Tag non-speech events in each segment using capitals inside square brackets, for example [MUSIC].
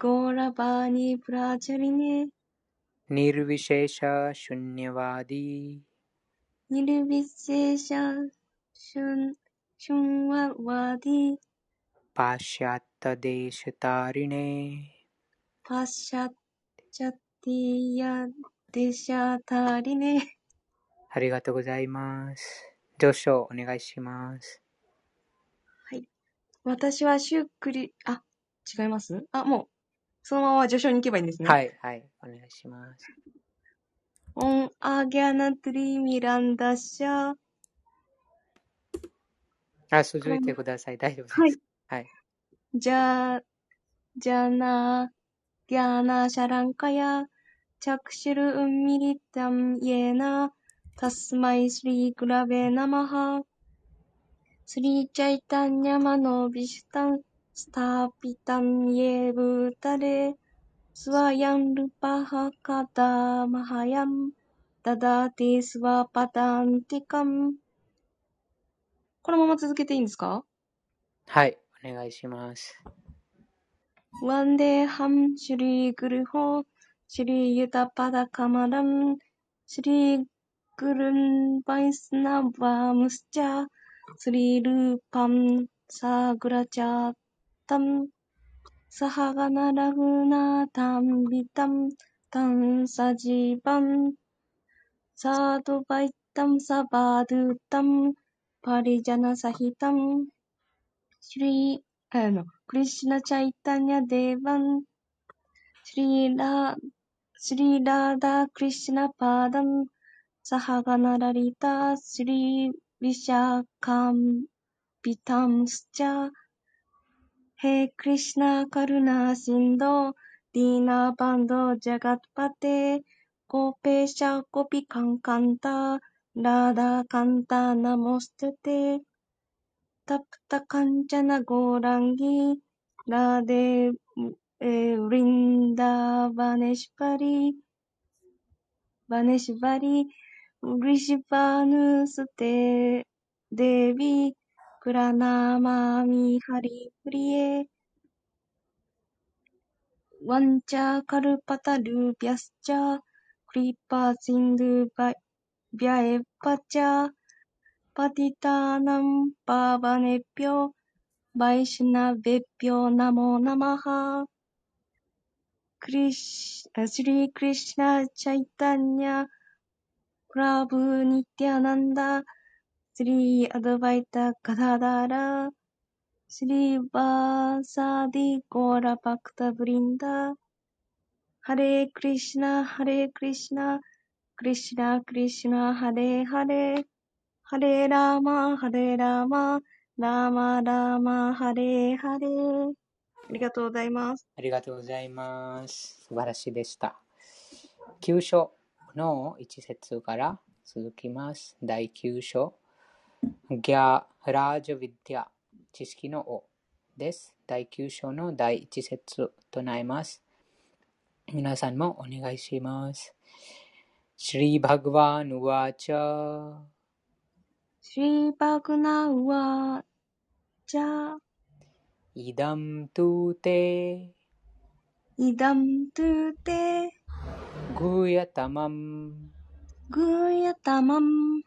गौरवाणी प्रचलिने निर्विशेष शून्यवादी निर्विशेष शून्- शून्यवादी पाश्चात्य देश तारिणे パッシャチャティヤデシャタリネ。ありがとうございます。上昇お願いします。はい。私はシュックリ、あ、違いますあ、もう、 そのまま序章に行けばいいんですね。。はいい、はい、お願いします。オンアギャナトリミランダシャ。あ、続いてください。大丈夫です。はい。はい。じゃ、じゃな、ギャナシャランカヤ、チャクシルウンミリタンイエナ、タスマイスリーグラベナマハ、スリーチャイタンニャマノビシュタン、スターピタンイエブタレ、スワヤンルパハカダマハヤン、ダダティスワパタンティカン。このまま続けていいんですか？はい、お願いします。ワンデーハム、シュリーグルホー、シュリーユタパダカマラン、シュリーグルンバイスナバームスチャー、スリールーパン、サーグラチャータン、サハガナラフナタンビタン、タンサジバン、サードバイタンサバードゥタン、パリジャナサヒタン、シュリー、あの、クリシュナチャイタニャデーバン、シリーラ、シリーラーダクリシュナパーダン、サハガナラリタ、シリービシャカンビタムスチャ、ヘイクリシナカルナシンドディーナバンドジャガッパテコペシャコピカンカンタラダカンタナモステテタプタカンチャナゴーランギラデウ,、えー、ウリンダバネシバリバネシバリウリシバヌステデビクラナーマーミーハリプリエ。ワンチャーカルパタルービャスチャー。クリッパーシンドゥビャエパチャー。パティターナンパバネピョ。バイシュナベピョナモナマハ。クリシ、シリークリシナチャイタニャ。クラブニティアナンダ。スリーアドバイタガダダラ、スリーバーサディゴーラパクタブリンダ、ハレークリシナ、ハレークリシナ、クリシナ、クリシナ、ハレーハレー、ハレーラーマ、ハレーラーマ、ラーマラーマ、ハレーハレー。ありがとうございます。ありがとうございます。素晴らしいでした。9章の1節から続きます。第9章。ギャラージャビディア、知識の王です。第9章の第1節となります。皆さんもお願いします。シリバグワンウワチャシリバグナウワチャ、イダムトゥテイダムトゥテ、グヤタマングヤタマムグヤタマム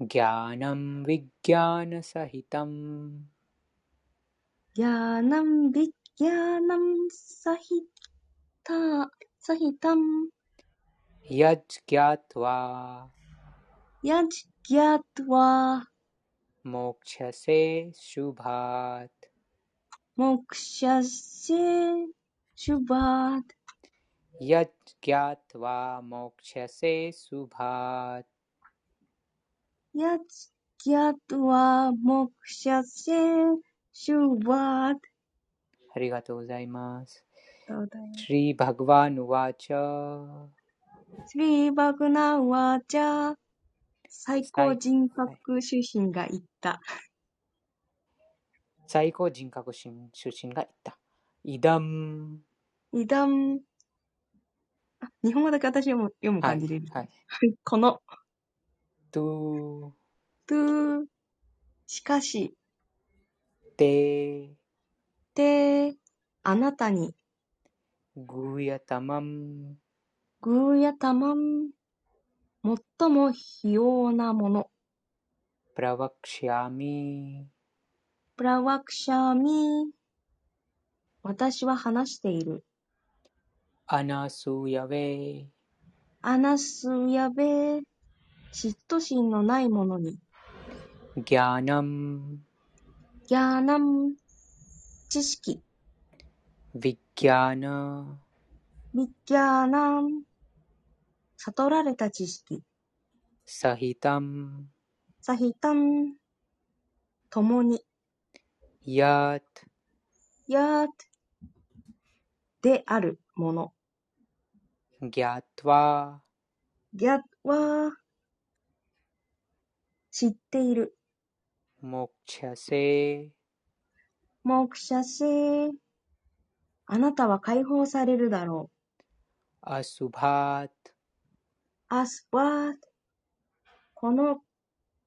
ラワクシャミ、アヌスヤヴェアヌス Yat-yat-wa moksha-se-shuvat ありがとうございます。シリーバグワーヌワーチ Vacha Sri Bhagavan 最高人格出身が言った。最高人格出身が言った。イダム。イダム。日本語だけ私読む読む感じで、はいはい、この。と、と、しかし、て、て、あなたに、ぐやたまん、ぐやたまん、最も費用なもの。プラワクシャミプラワクシャミ私は話している。アナスヤベアナスヤベ嫉妬心のないものに。ギャーナムギャーナム知識。ヴィッギャーナヴィッギャーナ悟られた知識。サヒタン。サヒタン。共に。ヤート。ヤート。であるもの。ギャットワー。ギャットワー。知っている。モクシャセモクシャセあなたは解放されるだろう。アスバート。アスワート。この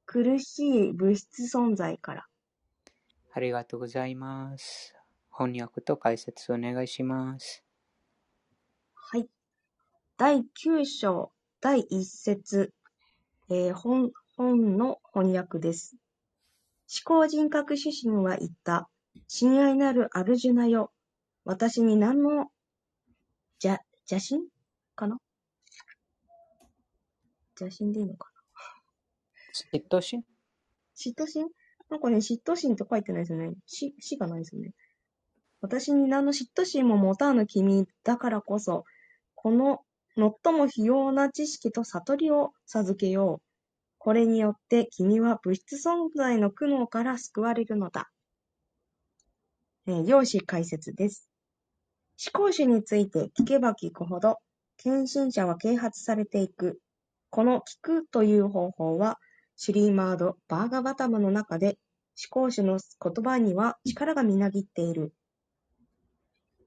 苦しい物質存在から。ありがとうございます。翻訳と解説お願いします。はい。第9章第1節、えー、本本の翻訳です。思考人格指針は言った。親愛なるアルジュナよ。私に何の邪邪心？かな？邪心でいいのかな？嫉妬心？嫉妬心？なんかね、嫉妬心って書いてないですよね。死、死がないですよね。私に何の嫉妬心も持たぬ君だからこそ、この最も費用な知識と悟りを授けよう。これによって君は物質存在の苦悩から救われるのだ。えー、用紙解説です。思考主について聞けば聞くほど、献身者は啓発されていく。この聞くという方法は、シュリーマード・バーガバタムの中で、思考主の言葉には力がみなぎっている。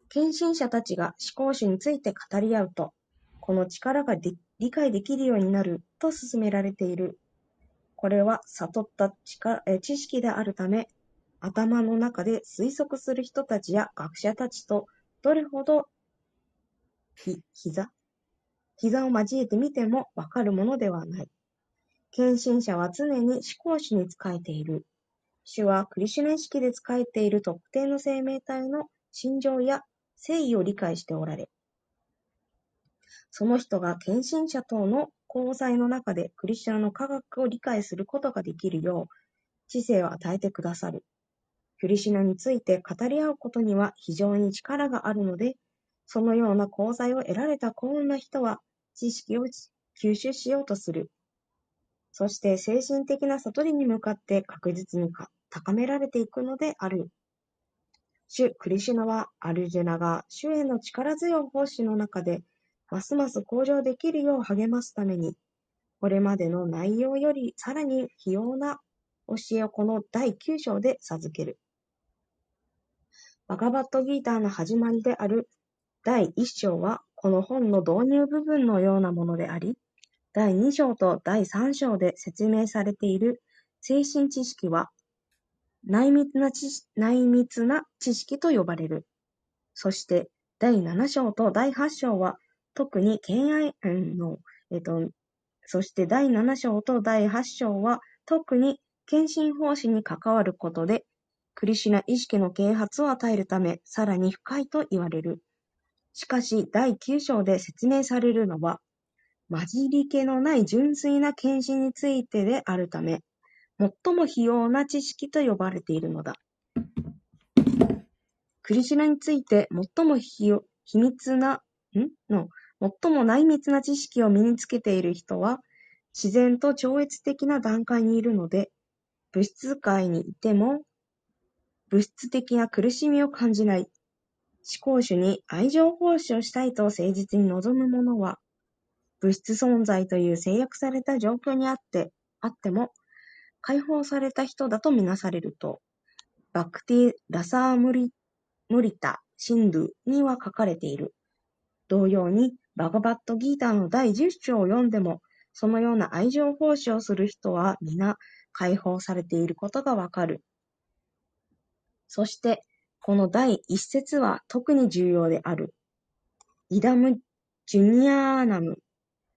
献身者たちが思考主について語り合うと、この力が理解できるようになると勧められている。これは悟った知識であるため、頭の中で推測する人たちや学者たちとどれほどひ、膝？膝を交えてみてもわかるものではない。献身者は常に思考主に仕えている。主はクリシュナ意識で仕えている特定の生命体の心情や誠意を理解しておられ、その人が献身者等の功罪の中でクリシュナの科学を理解することができるよう、知性を与えてくださる。クリシュナについて語り合うことには非常に力があるので、そのような功罪を得られた幸運な人は、知識を吸収しようとする。そして精神的な悟りに向かって確実に高められていくのである。主クリシュナはアルジュナが主への力強い奉仕の中でますます向上できるよう励ますために、これまでの内容よりさらに費用な教えをこの第9章で授ける。バガバットギーターの始まりである第1章はこの本の導入部分のようなものであり、第2章と第3章で説明されている精神知識は、内密な知内密な知識と呼ばれる。そして、第7章と第8章は、特に敬愛の、えっと、そして第7章と第8章は、特に献身奉仕に関わることで、クリシナ意識の啓発を与えるため、さらに深いと言われる。しかし、第9章で説明されるのは、混じり気のない純粋な献身についてであるため、最も費用な知識と呼ばれているのだ。クリシナについて最も秘密な、ん？の、最も内密な知識を身につけている人は、自然と超越的な段階にいるので、物質界にいても、物質的な苦しみを感じない。思考主に愛情奉仕をしたいと誠実に望む者は、物質存在という制約された状況にあってあっても、解放された人だとみなされると、バクティ・ラサームリムリタ・シンドゥには書かれている。同様に、バガバットギーターの第10章を読んでも、そのような愛情奉仕をする人は皆解放されていることがわかる。そして、この第一節は特に重要である。イダム・ジュニアーナム、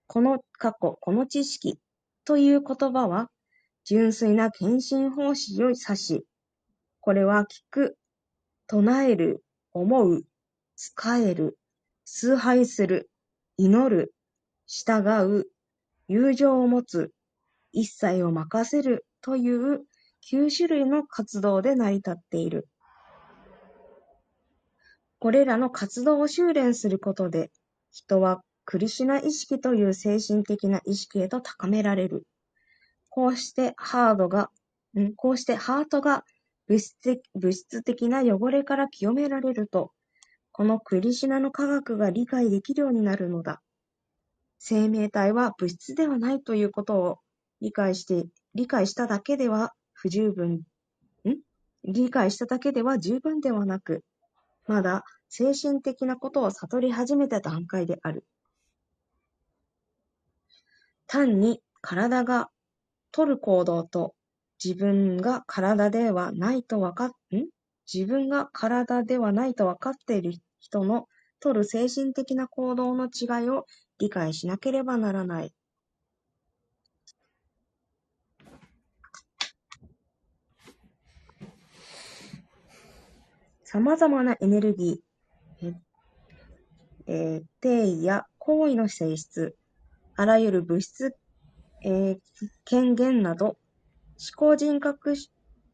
この過去、この知識という言葉は、純粋な献身奉仕を指し、これは聞く、唱える、思う、仕える、崇拝する、祈る、従う、友情を持つ、一切を任せるという九種類の活動で成り立っている。これらの活動を修練することで、人はクリシュナ意識という精神的な意識へと高められる。こうしてハードが、こうしてハートが物質的な汚れから清められると、このクリシナの科学が理解できるようになるのだ。生命体は物質ではないということを理解して、理解しただけでは不十分、ん？理解しただけでは十分ではなく、まだ精神的なことを悟り始めた段階である。単に体が取る行動と自分が体ではないとわかっ、ん？自分が体ではないとわかっている人の取る精神的な行動の違いを理解しなければならない。様々なエネルギー、えー、定位や行為の性質、あらゆる物質、えー、権限など、思考人格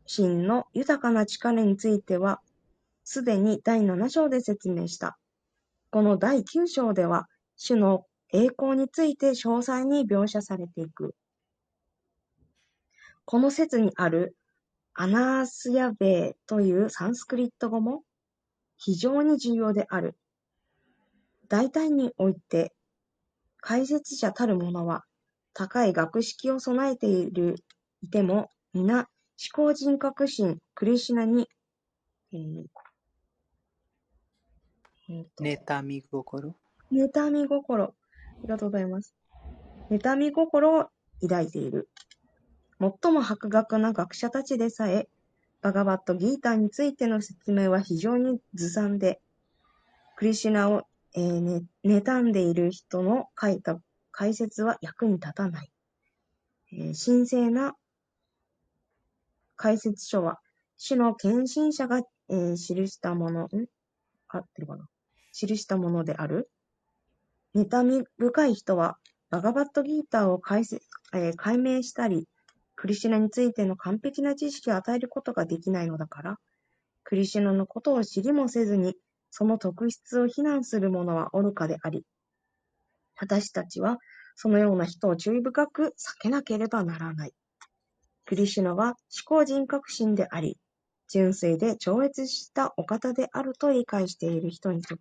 心の豊かな力については、すでに第7章で説明した。この第9章では、主の栄光について詳細に描写されていく。この説にあるアナースヤベーというサンスクリット語も非常に重要である。大体において、解説者たる者は、高い学識を備えている、いても、皆、思考人格心、クリシナに、えーえー、妬み心妬み心。ありがとうございます。妬み心を抱いている。最も博学な学者たちでさえ、バガバットギーターについての説明は非常にずさんで、クリシュナを、えーね、妬んでいる人の書いた解説は役に立たない。えー、神聖な解説書は、主の献身者が、えー、記したもの、ん？合ってるかな？記したものである。妬み深い人は、バガバットギーターを解,、えー、解明したり、クリシュナについての完璧な知識を与えることができないのだから、クリシュナのことを知りもせずに、その特質を非難する者は愚かであり、私たちはそのような人を注意深く避けなければならない。クリシュナは思考人格心であり、純粋で超越したお方であると理解している人にとっ、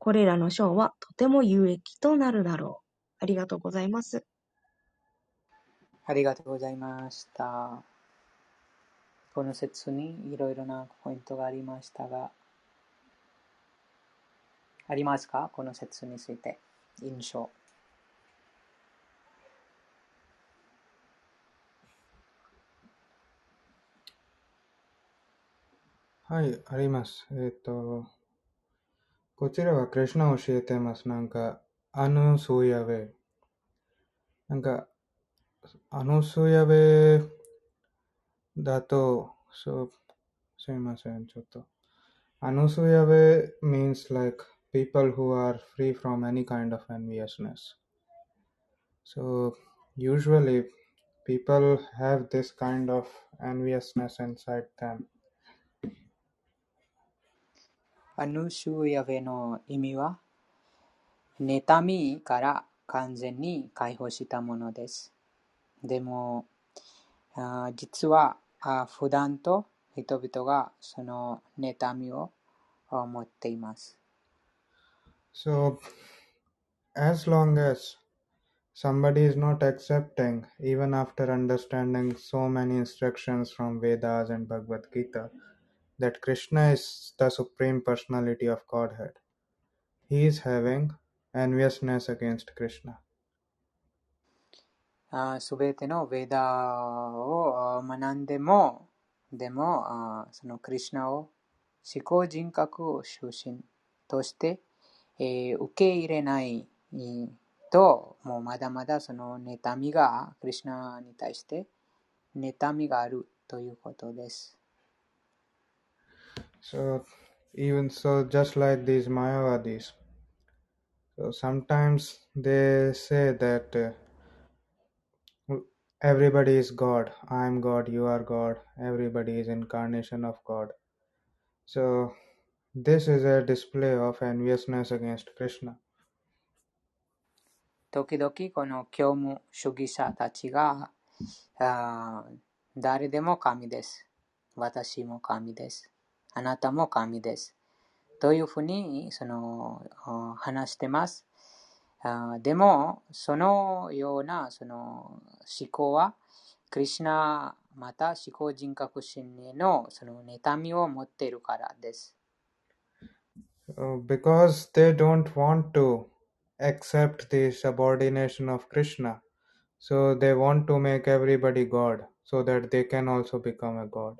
これらの章はとても有益となるだろう。ありがとうございます。ありがとうございました。この説にいろいろなポイントがありましたが、ありますか？この説について。印象。はい、あります。えっ、ー、と、こちらはクリュナを教えてます。なんか、アヌスーヤベ。なんか、アヌスヤベだと、そう、すみません、ちょっと。アヌスヤベ means like people who are free from any kind of enviousness. So, usually people have this kind of enviousness inside them. アヌシュヤベの意味は、妬みから完全に解放したものです。でも、実は普段と人々がその妬みを思っています。So, as long as somebody is not accepting, even after understanding so many instructions from Vedas and Bhagavad Gita, that Krishna is the Supreme Personality of Godhead, he is having enviousness against Krishna. すべてのベーダを学んでも、でも、あそのクリシナを思考人格を出身として、えー受け入れないと、もうまだまだその妬みが、クリシナに対して妬みがあるということです。So, even so, just like these Mayavadis, so sometimes they say that uh, everybody is God, I am God, you are God, everybody is incarnation of God. So, this is a display of enviousness against Krishna. 時々この教務主義者たちが、あー誰でも神です。私も神です。 あなたも神です。というふうにその話してます。でも、そのようなその思考は、クリシナまた思考人格心へのその妬みを持っているからです。Because they don't want to accept the subordination of Krishna, so they want to make everybody God so that they can also become a God.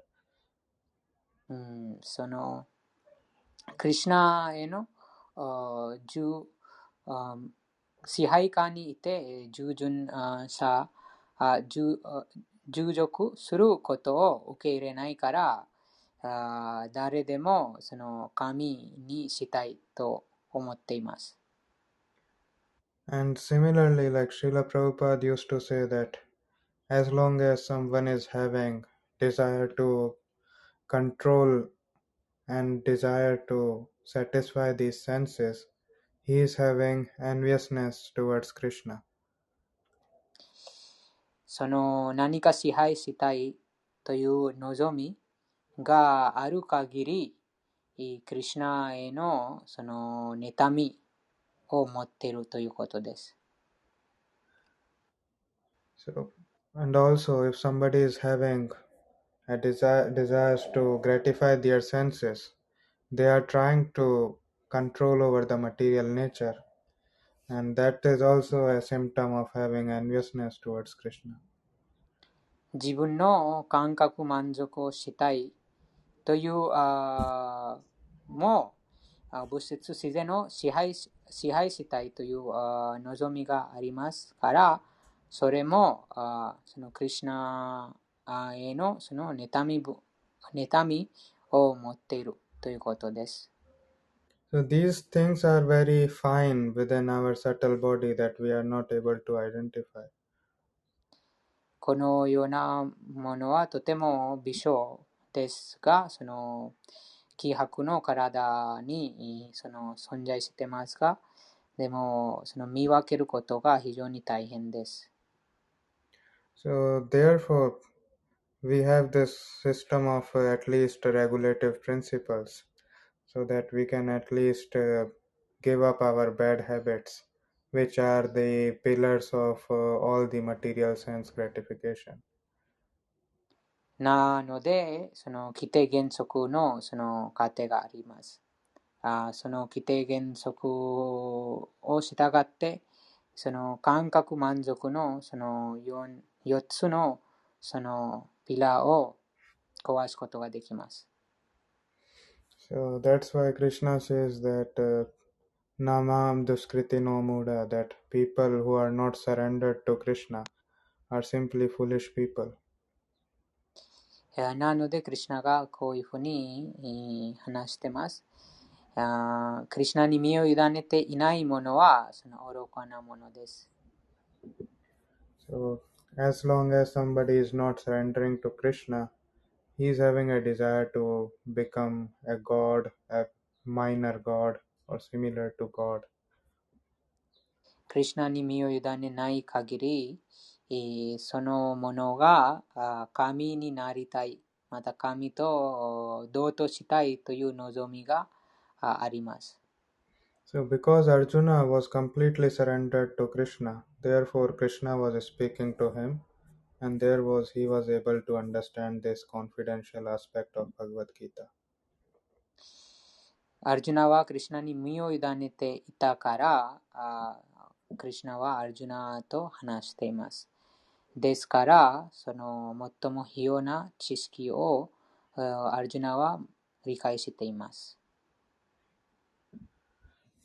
うん、その、クリシナへのあ従支配下にいて従順あさ従属することを受け入れないからあ誰でもその神にしたいと思っています。And similarly, like Srila Prabhupada used to say that as long as someone is having desire to control and desire to satisfy these senses, he is having enviousness towards Krishna. その何か支配したいという望みがある限り、いクリシナへのその妬みを持っているということです。 So, and also if somebody is having a desire desires to gratify their senses, they are trying to control over the material nature, and that is also a symptom of having enviousness towards Krishna. 自分の感覚満足をしたいというあーもあ物質自然を支配し支配したいというあ望みがありますから、それもあそのクリシナあへのその妬み妬みを持っているということです。So these things are very fine within our subtle body that we are not able to identify. このようなものはとても微小ですが、その気迫の体にその存在してますが、でもその見分けることが非常に大変です。So therefore, we have this system of uh, at least regulative principles, so that we can at least uh, give up our bad habits, which are the pillars of uh, all the material sense gratification. なので、その規定原則のその過程があります。あその規定原則を従って、その感覚満足のその 4, 4つのその ピラーを壊すことができます。So that's why Krishna says that uh, Namam Duskriti no Muda, that people who are not surrendered to Krishna are simply foolish people. えーなので、クリシナがこういうふうにえー話してます。クリシナに身を委ねていないものは、その愚かなものです。So, as long as somebody is not surrendering to Krishna, he is having a desire to become a god, a minor god, or similar to God. クリシナに身を委ねない限り、えーそのものがあー神になりたい、また神と同等したいという望みが あります。 so because Arjuna was completely surrendered to Krishna, therefore Krishna was speaking to him and there was he was able to understand this confidential aspect of Bhagavad Gita. Arjuna va Krishna ni ಅರ್ಜುನವ ಕೃಷ್ಣನಿ ಮಿಯೋ Krishna va Arjuna to ತೋ ಹನಾಸ್ತೆ ಮಾಸ್ ದೇಸ್ಕಾರ ಸೊನೋ ಮೊತ್ತಮೊ ಹಿಯೋನ ಚಿಸ್ಕಿಯೋ ಅರ್ಜುನವ ರಿಕಾಯಿಸುತ್ತೆ ಮಾಸ್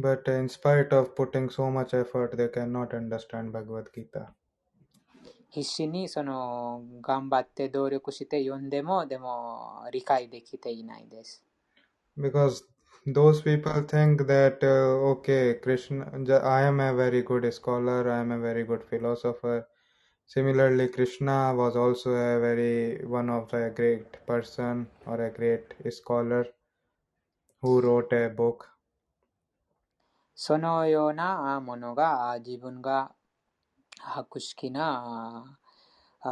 But in spite of putting so much effort, they cannot understand Bhagavad Gita. 必死にその頑張って努力して読んでもでも理解できていないです。Because those people think that uh, okay, Krishna, I am a very good scholar, I am a very good philosopher. Similarly, Krishna was also a very one of a great person or a great scholar who wrote a book. そのようなものが自分が博識な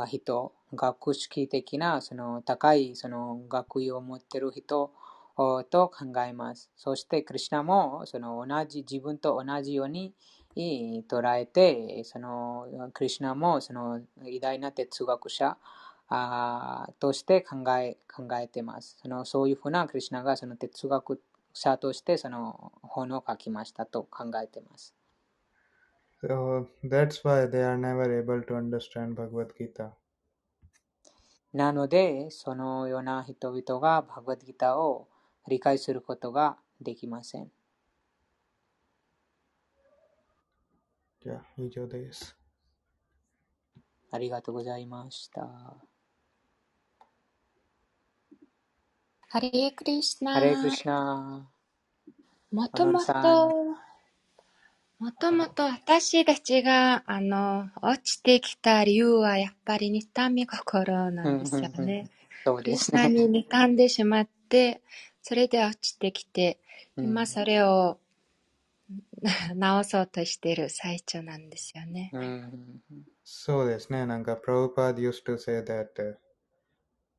人、学識的なその高いその学位を持っている人と考えます。そして、クリュナもその同じ自分と同じように捉えて、そのクリュナもその偉大な哲学者として考え考えています。そのそういうふうなクリュナがその哲学者としてその本を書きましたと考えています。So that's why they are never able to understand Bhagavad Gita. なので、そのような人々がバグワッドギターを理解することができません。じゃあ、以上です。ありがとうございました。ハレークリシナ。ハレークリシナ。もともと、もともと私たちが、あの、落ちてきた理由はやっぱり妬み心なんですよね。そうですね。に妬んでしまって、それで落ちてきて、今それを [LAUGHS] 直そうとしている最中なんですよね。そうですね。なんか、プロパー used to say that、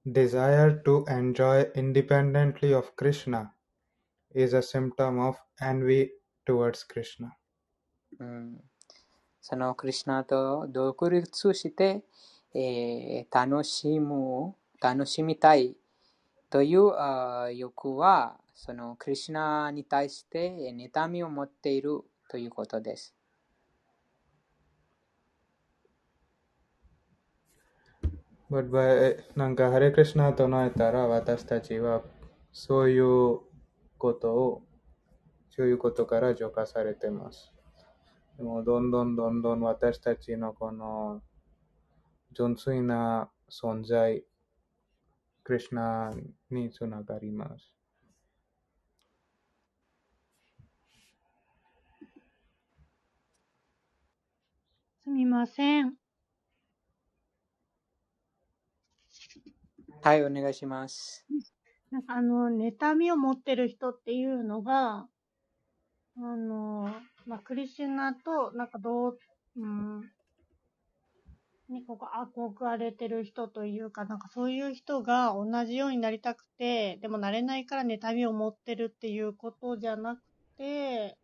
desire to enjoy independently of Krishna is a symptom of envy towards Krishna. うん、そのクリュナと独立して、えー、楽しむ、楽しみたいというあ欲は、そのクリュナに対して妬みを持っているということです。But by なんか、ハレクリシナと唱えたら、私たちはそういうことを、そういうことから浄化されてます。でも、どんどんどんどん私たちのこの純粋な存在、クリシナにつながります。すみません。はい、お願いします。なんかあの、妬みを持ってる人っていうのが、あの、まあ、クリシュナと、なんかどう、うん、にここ憧れてる人というか、なんかそういう人が同じようになりたくて、でもなれないから妬みを持ってるっていうことじゃなくて、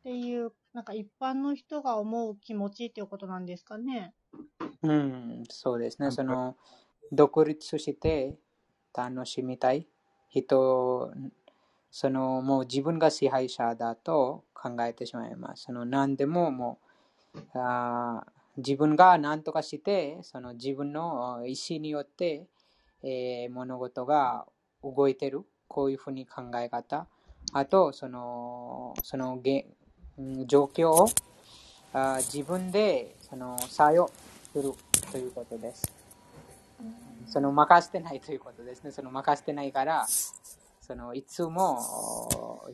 っていう、なんか一般の人が思う気持ちっていうことなんですかね。うん、そうですね。その、独立して楽しみたい人、その、もう自分が支配者だと考えてしまいます。その、何でももう、あ自分が何とかして、その自分の意思によって、えー、物事が動いてる。こういうふうに考え方。あと、その、その状況をあ自分でその作用するということです。その任せてないということですね。その任せてないから、そのいつも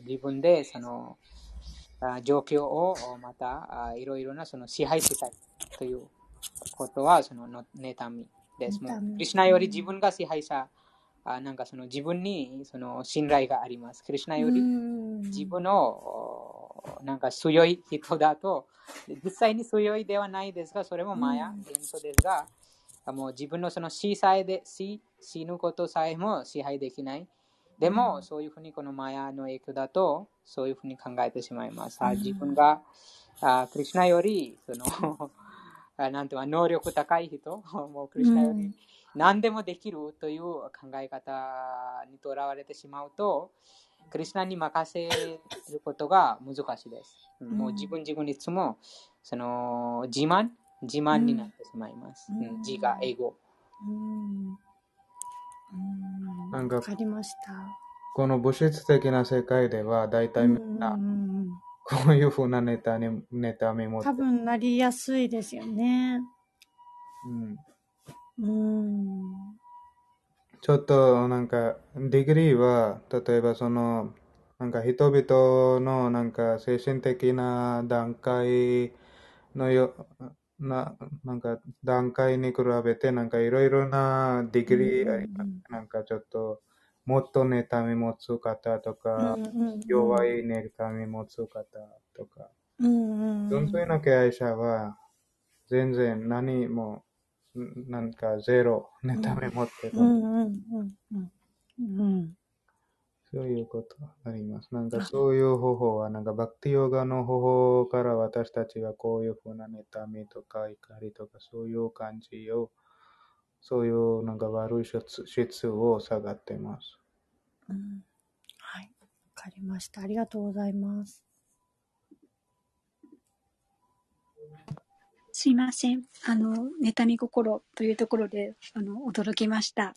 自分でその状況をまたいろいろなその支配したいということはその妬みです。もうクリュナより自分が支配者、あなんかその自分にその信頼があります。クリュナより自分のなんか強い人だと、実際に強いではないですが、それもマヤ、幻想ですが、もう自分のその死さえで死死ぬことさえも支配できない。でも、そういうふうにこのマヤの影響だと、そういうふうに考えてしまいます。自分があクリュナよりその [LAUGHS] なんていう能力高い人、もうクリュナより何でもできるという考え方にとらわれてしまうと、クリュナに任せることが難しいです。もう自分自分にいつもその自慢？自慢になってしまいます。うん、自我、英語。なんか、わかりました。この物質的な世界では、大体みんな、こういうふうなネタに、ネタメモ多分なりやすいですよね。うん。うん。ちょっとなんか、 degree は、例えばその、なんか人々のなんか精神的な段階のよ、な、なんか段階に比べてなんかいろいろな degree あります。なんかちょっと、もっと妬み持つ方とか、弱い妬み持つ方とか、純粋な経営者は全然何も、なんかゼロ妬み持ってる。そういうことあります。なんかそういう方法は、なんかバクティヨガの方法から私たちはこういうふうな妬みとか怒りとかそういう感じをそういうなんか悪い質を下がってます。うん、はい。わかりました。ありがとうございます。すいません。あの、妬み心というところで、あの、驚きました。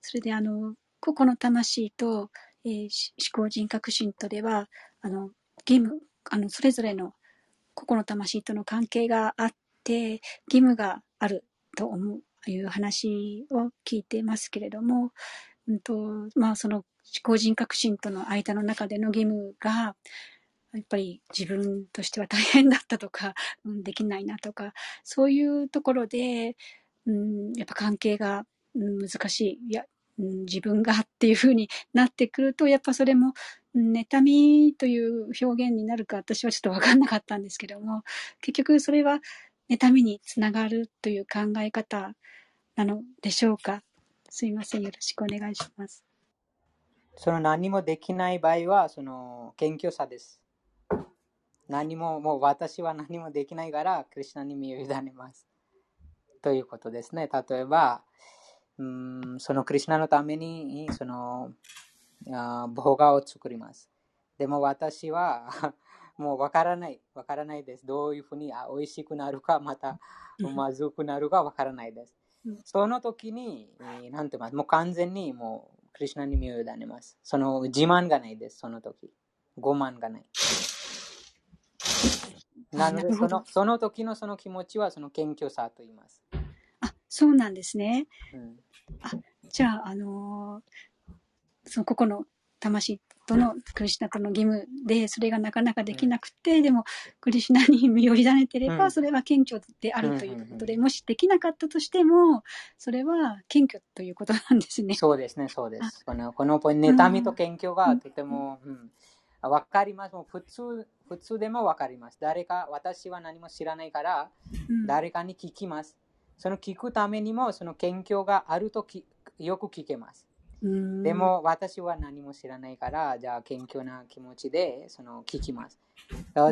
それで、あの、個々の魂と、えー、思考人格心とでは、あの、義務、あの、それぞれの個々の魂との関係があって、義務があると思ういう話を聞いてますけれども、うんとまあ、その思考人格心との間の中での義務が、やっぱり自分としては大変だったとか、[LAUGHS] うん、できないなとか、そういうところで、うん、やっぱ関係が、うん、難しい。いや、うん、自分がっていうふうになってくると、やっぱそれも、妬みという表現になるか私はちょっとわかんなかったんですけども、結局それは妬みにつながるという考え方なのでしょうか？すいません。よろしくお願いします。その何もできない場合は、その謙虚さです。何も、もう私は何もできないから、クリュナに身を委ねます。ということですね。例えば、うんそのクリュナのために、その、動画を作ります。でも私は [LAUGHS] もうわからない。わからないです。どういうふうにあ美味しくなるか、またまずくなるかわからないです。その時に、なんて言います？もう完全にもう、クリュナに身を委ねます。その自慢がないです、その時。傲慢がない。なのでその、その時のその気持ちはその謙虚さと言います。あ、そうなんですね。うん、あじゃあ、あのー、そのここの魂とのクリシュナとの義務で、それがなかなかできなくて、でも、クリシュナに身を委ねてれば、それは謙虚であるということで、もしできなかったとしても、それは謙虚ということなんですね。そうですね、そうです。この、この妬みと謙虚がとても、うん、わかります。もう普通、普通でもわかります。誰か、私は何も知らないから、誰かに聞きます。その聞くためにも、その謙虚があるときよく聞けます。でも私は何も知らないから、じゃあ謙虚な気持ちでその聞きます。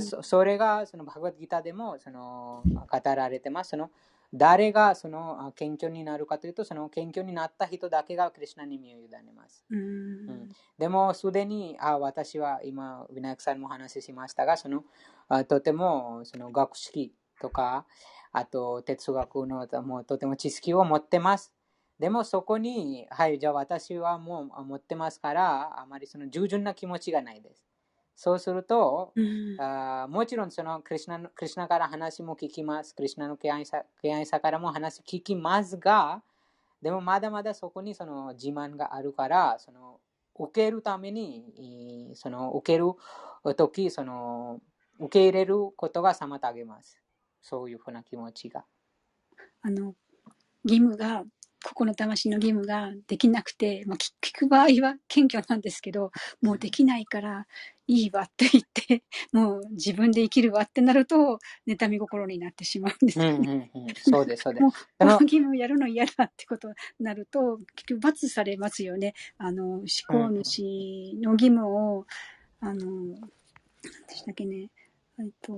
そそれがそのバグワッドギターでもその語られてます。その誰がその謙虚になるかというと、その謙虚になった人だけがクリュナに身を委ねます。うん、でも、すでにあ私は今、ウィナヤクさんも話しましたが、そのあとてもその学識とか、あと哲学のもうとても知識を持ってます。でもそこに、はい、じゃあ私はもう持ってますから、あまりその従順な気持ちがないです。そうすると、うん、あもちろんそのクリュナクリュナから話も聞きます。クリュナの敬愛さ敬愛さからも話聞きますが、でもまだまだそこにその自慢があるから、その受けるために、その受けるとき、その受け入れることが妨げます。そういうふうな気持ちが。あの、義務がここの魂の義務ができなくて、まあ、聞く場合は謙虚なんですけど、もうできないからいいわって言って、もう自分で生きるわってなると、妬み心になってしまうんですよね。うんうんうん、そうです、そうです。もう、この義務やるの嫌だってことになると、結局罰されますよね。あの、思考主の義務を、あの、何でしたっけね、えっと、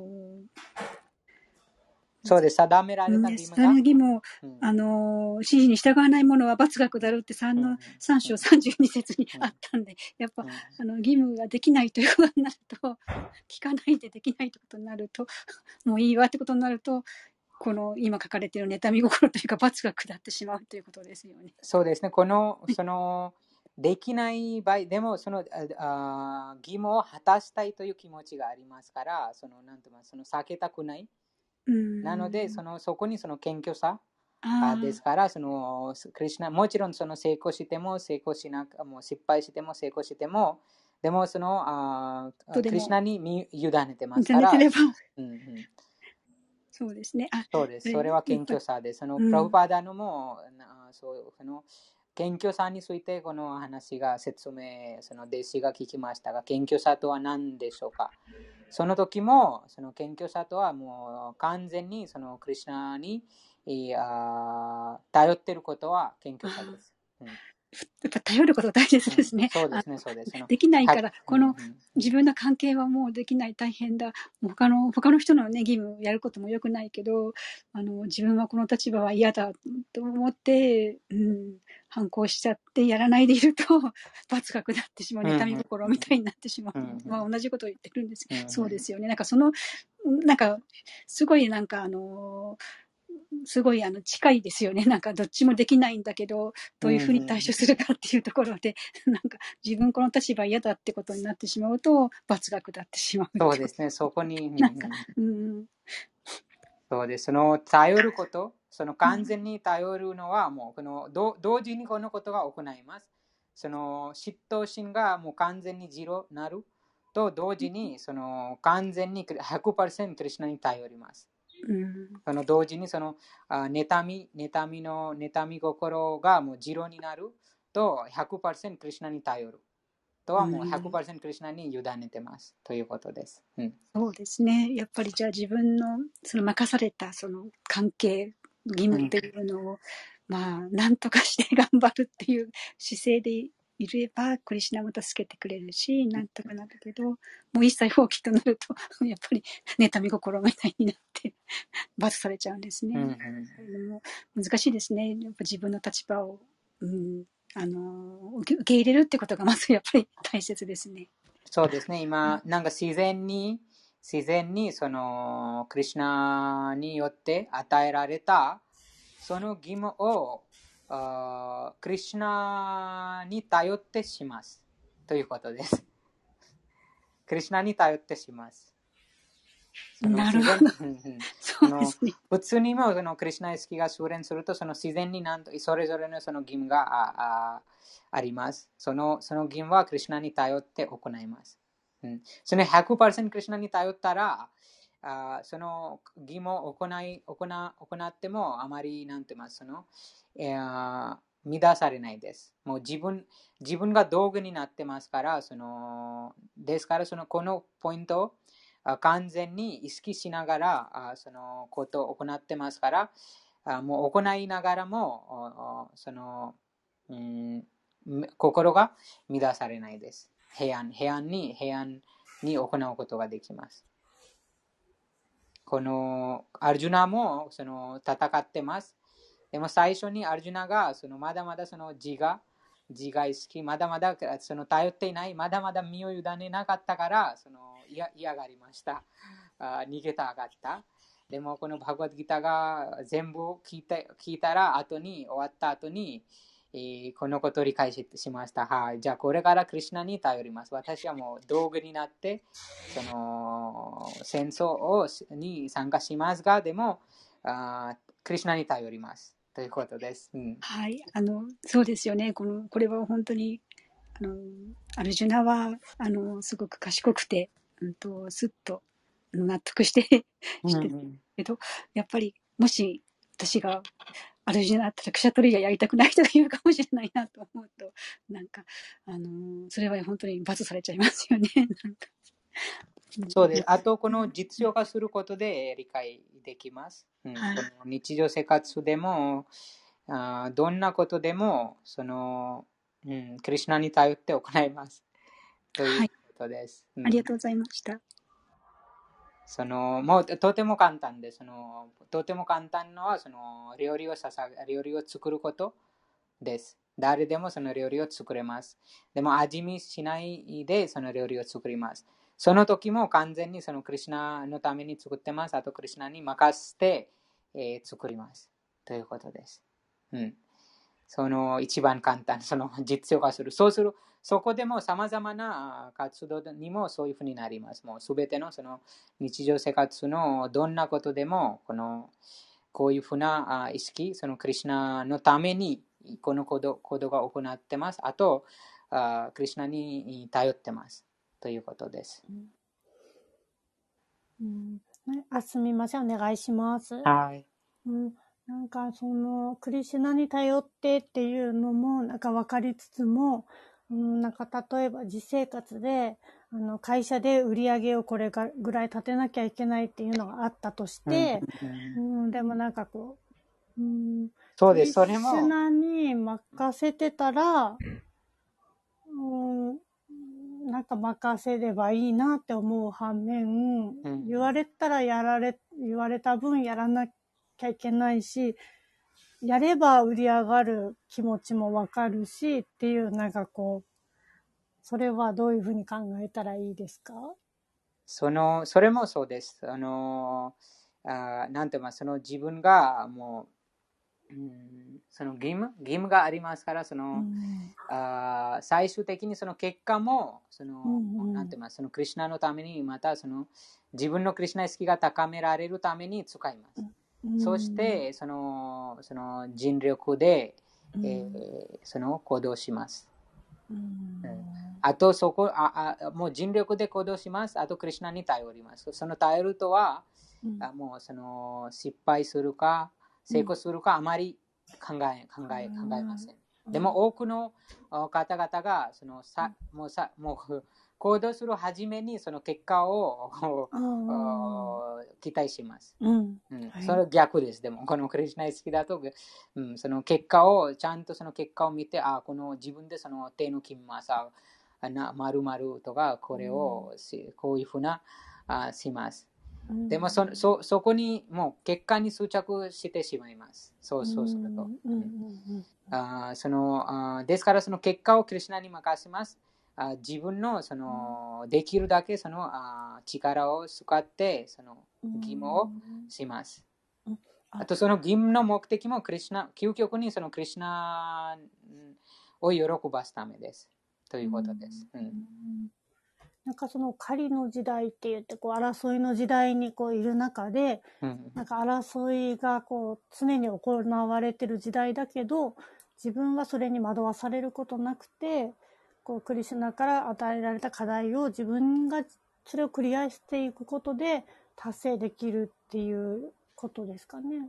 そうです。定められた義務が。義務を、うん、あの、指示に従わない者は罰が下るって3の、3章32節にあったんで、やっぱ、あの、義務ができないということになると、聞かないでできないということになると、[LAUGHS] もういいわってことになると、この今書かれている妬み心というか罰が下ってしまうということですよね。そうですね。この、その、できない場合、でもそのあ義務を果たしたいという気持ちがありますから、その、なんていうその避けたくない。なので、そのそこにその謙虚さですから、そのクリシナもちろんその成功しても成功しなくもう失敗しても成功しても、でもそのあクリシナに委ねてますから。うんうん、そうですね。あそうです。それは謙虚さです。そのプラブパーダのも、うん、そうその謙虚さについてこの話が説明、その弟子が聞きましたが、謙虚さとは何でしょうか？その時も、その謙虚さとはもう完全にそのクリュナに頼っていることは謙虚さです。うんやっぱ頼ること大切ですね。そうですね、そうです。できないから、この自分の関係はもうできない、大変だ。他の、他の人のね、義務やることも良くないけど、あの、自分はこの立場は嫌だと思って、うん、反抗しちゃってやらないでいると、[LAUGHS] 罰が下ってしまう、妬み心みたいになってしまう。まあ同じことを言ってるんですけど、そうですよね。なんかその、なんか、すごいなんかあのすごいあの近いですよね。なんかどっちもできないんだけど、どういうふうに対処するかっていうところで、うん、なんか自分この立場嫌だってことになってしまうと、罰が下ってしまう。そうですね、そこに。なんか、うん、そうです。その頼ること、その完全に頼るのはもうこの同時にこのことが行います。その嫉妬心がもう完全にゼロになると同時にその完全に100%クリュナに頼ります。うん、その同時にその妬み、妬みの妬み心がもうジロになると100%クリュナに頼る。とはもう100%クリュナに委ねてます、ということです、うん。そうですね。やっぱりじゃあ自分のその任されたその関係、義務っていうのを、うん、まあ、なんとかして頑張るっていう姿勢でいれば、クリシナも助けてくれるし、なんとかなるけど、もう一切放棄となると、[LAUGHS] やっぱり妬み心みたいになって、[LAUGHS] 罰されちゃうんですね。うんうん、難しいですね。やっぱ自分の立場を、うん、あの、受け入れるってことがまずやっぱり大切ですね。そうですね。今、なんか自然に、自然にその、クリュナによって与えられた、その義務をあクリュナに頼ってしますということです。クリュナに頼ってします。[LAUGHS] なるほど。[LAUGHS] そうですね。普通にもそのクリュナ意識が修練すると、その自然になんとそれぞれのその義務があああります。そのその義務はクリュナに頼って行います。うん、その100%クリュナに頼ったら、あその義務を行い行行ってもあまりなんてますその、えー、乱されないです。もう自分自分が道具になってますから、そのですからそのこのポイントを完全に意識しながらあそのことを行ってますから、あもう行いながらもその、うん、心が乱されないです。平安平安に平安に行うことができます。このアルジュナもその戦ってます。でも最初にアルジュナがそのまだまだその自我、自我意識、まだまだその頼っていない、まだまだ身を委ねなかったからその嫌がりました。あ逃げたがった。でもこのバグワッドギターが全部聞いた聞いたら後に終わった後に、えー、このことを理解しました。はい。じゃあこれからクリュナに頼ります。私はもう道具になって、その戦争をに参加しますが、でも、あクリュナに頼ります。ということです。うん、はい。あの、そうですよね。この、これは本当に、あの、アルジュナは、あの、すごく賢くて、うんと、すっと納得して [LAUGHS] してるけど、やっぱり、もし私がアルジュナだったらクシャトリがやりたくない人がいるかもしれないなと思うと、なんか、あのーそれは本当に罰されちゃいますよね。[LAUGHS] なんかそうです。あと、この実用化することで理解できます。うん、はいこの日常生活でも、あーどんなことでも、その、うん、クリシュナに頼って行います。ということです。うんありがとうございました。そのもうとても簡単でそのとても簡単のはその料理をささ料理を作ることです。誰でもその料理を作れます。でも味見しないでその料理を作ります。その時も完全にそのクリシュナのために作ってます。あとクリシュナに任せて、えー作ります。ということです。うん。その一番簡単、その実用化する。そうする、そこでも様々なあ活動にもそういうふうになります。もうすべてのその日常生活のどんなことでも、このこういうふうなあ意識、そのクリシュナのためにこの行動行動が行ってます。あと、あクリシュナに頼ってます。ということです。うんねあ、すみません。お願いします。はい。うん、なんかそのクリシュナに頼ってっていうのもなんか分かりつつも、うん、なんか例えば実生活であの会社で売り上げをこれがぐらい立てなきゃいけないっていうのがあったとして、うんうんうん、でもなんかこう、うん、そうです。それクリシュも、ナに任せてたら、うん、なんか任せればいいなって思う反面、ん言われたらやられ、言われた分やらなきゃいけないし、やれば売り上がる気持ちもわかるしっていう、なんかこう、それはどういうふうに考えたらいいですか？その、それもそうです。あの、あなんて言いますその自分がもう、うん、その義務、義務がありますから、その、うん。あー最終的にその結果もその、うんうん。なんて言いますそのクリュナのためにまたその自分のクリュナ意識が高められるために使います。そしてそのその尽力で、うんえーその行動します。うんあとそこああ、もう尽力で行動します。あとクリュナに頼ります。その頼るとは、うんあもうその失敗するか成功するかあまり考え考え考えません。でも多くのあ方々がそのさもうさもう行動する初めにその結果を期待します。うんうんはいそれ逆です。でも、このクリシュナ意識だと、うん、その結果を、ちゃんとその結果を見て、あ、この自分でその手抜きます。あな、まるまるとか、これをし、こういうふうな、あします。うんでもそ、そ、そこにもう結果に執着してしまいます。そうそうすると。うんうんうんあーそのあーですからその結果をクリシュナに任せます。あー自分のそのできるだけそのあー力を使ってそのうん。義務をします。うん。あ。とその義務の目的もクリシュナ、究極にそのクリシュナうんを喜ばすためです。ということです。うん。なんかその狩りの時代って言ってこう争いの時代にこういる中でうん。なんか争いがこう常に行われてる時代だけど自分はそれに惑わされることなくてこうクリシュナから与えられた課題を自分がそれをクリアしていくことで達成できるっていうことですかね。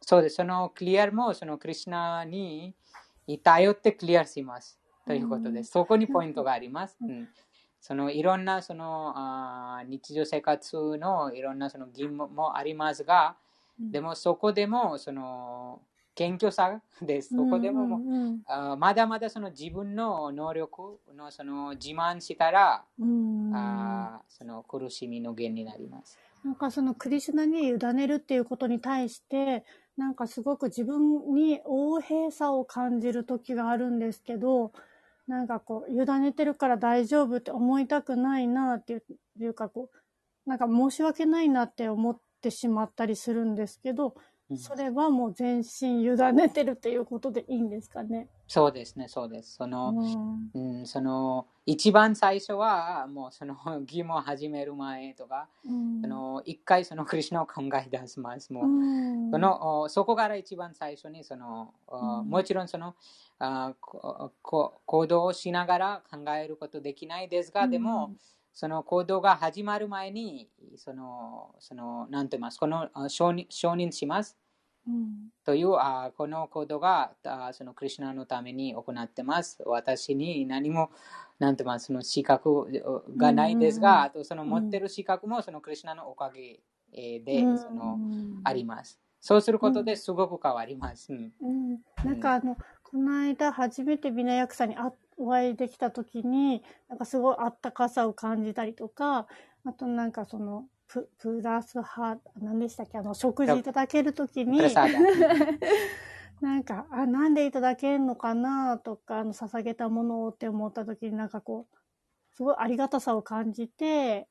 そうです。そのクリアもそのクリシュナに頼ってクリアします。ということです。そこにポイントがあります。うんそのいろんなそのあー日常生活のいろんなその義務もありますが、うんでもそこでもその謙虚さです。そこでももう、うんうんあーまだまだその自分の能力のその自慢したら、うんあーその苦しみの源になります。なんかそのクリシュナに委ねるっていうことに対して、なんかすごく自分に横平さを感じる時があるんですけど、なんかこう、委ねてるから大丈夫って思いたくないなっていういうかこう、なんか申し訳ないなって思ってしまったりするんですけど、それはもう全身委ねてるっていうことでいいんですかね。そうですね、そうです。その、うんうん、その、一番最初は、もうその義務を始める前とか、うんその一回そのクリュナを考え出します。もう、うんそのおそこから一番最初にその、もちろんそのあここ行動をしながら考えることできないですが、でも、その行動が始まる前に、その、その、なんと言います、このあ承認承認します。うん。というあこの行動があそのクリュナのために行ってます。私に何も、なんて言います、その資格がないですが、あとその持ってる資格もそのクリュナのおかげえーで、うん。そのあります。そうすることですごく変わります。うん。うん、なんかあの、この間初めてビナヤクさんにあお会いできた時に、なんかすごいあったかさを感じたりとか、あとなんかその、ププラスハ何でしたっけあの、食事いただける時に [LAUGHS] なんか、あ、なんでいただけるのかなとか、あの、捧げたものをって思った時になんかこう、すごいありがたさを感じて、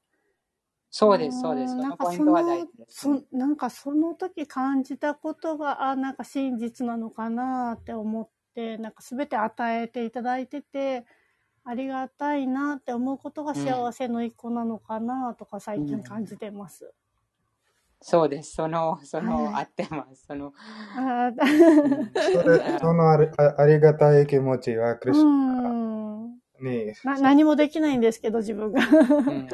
そうです、そうです。そなんかのポイントは大事です。そなんかその時感じたことが、あ、なんか真実なのかなって思って、なんか全て与えていただいてて、ありがたいなって思うことが幸せの一個なのかなとか最近感じてます。そうです。その、その、はい合ってます。その、あそれそのありあありがたい気持ちはクリスうんに、な何もできないんですけど、自分が。うん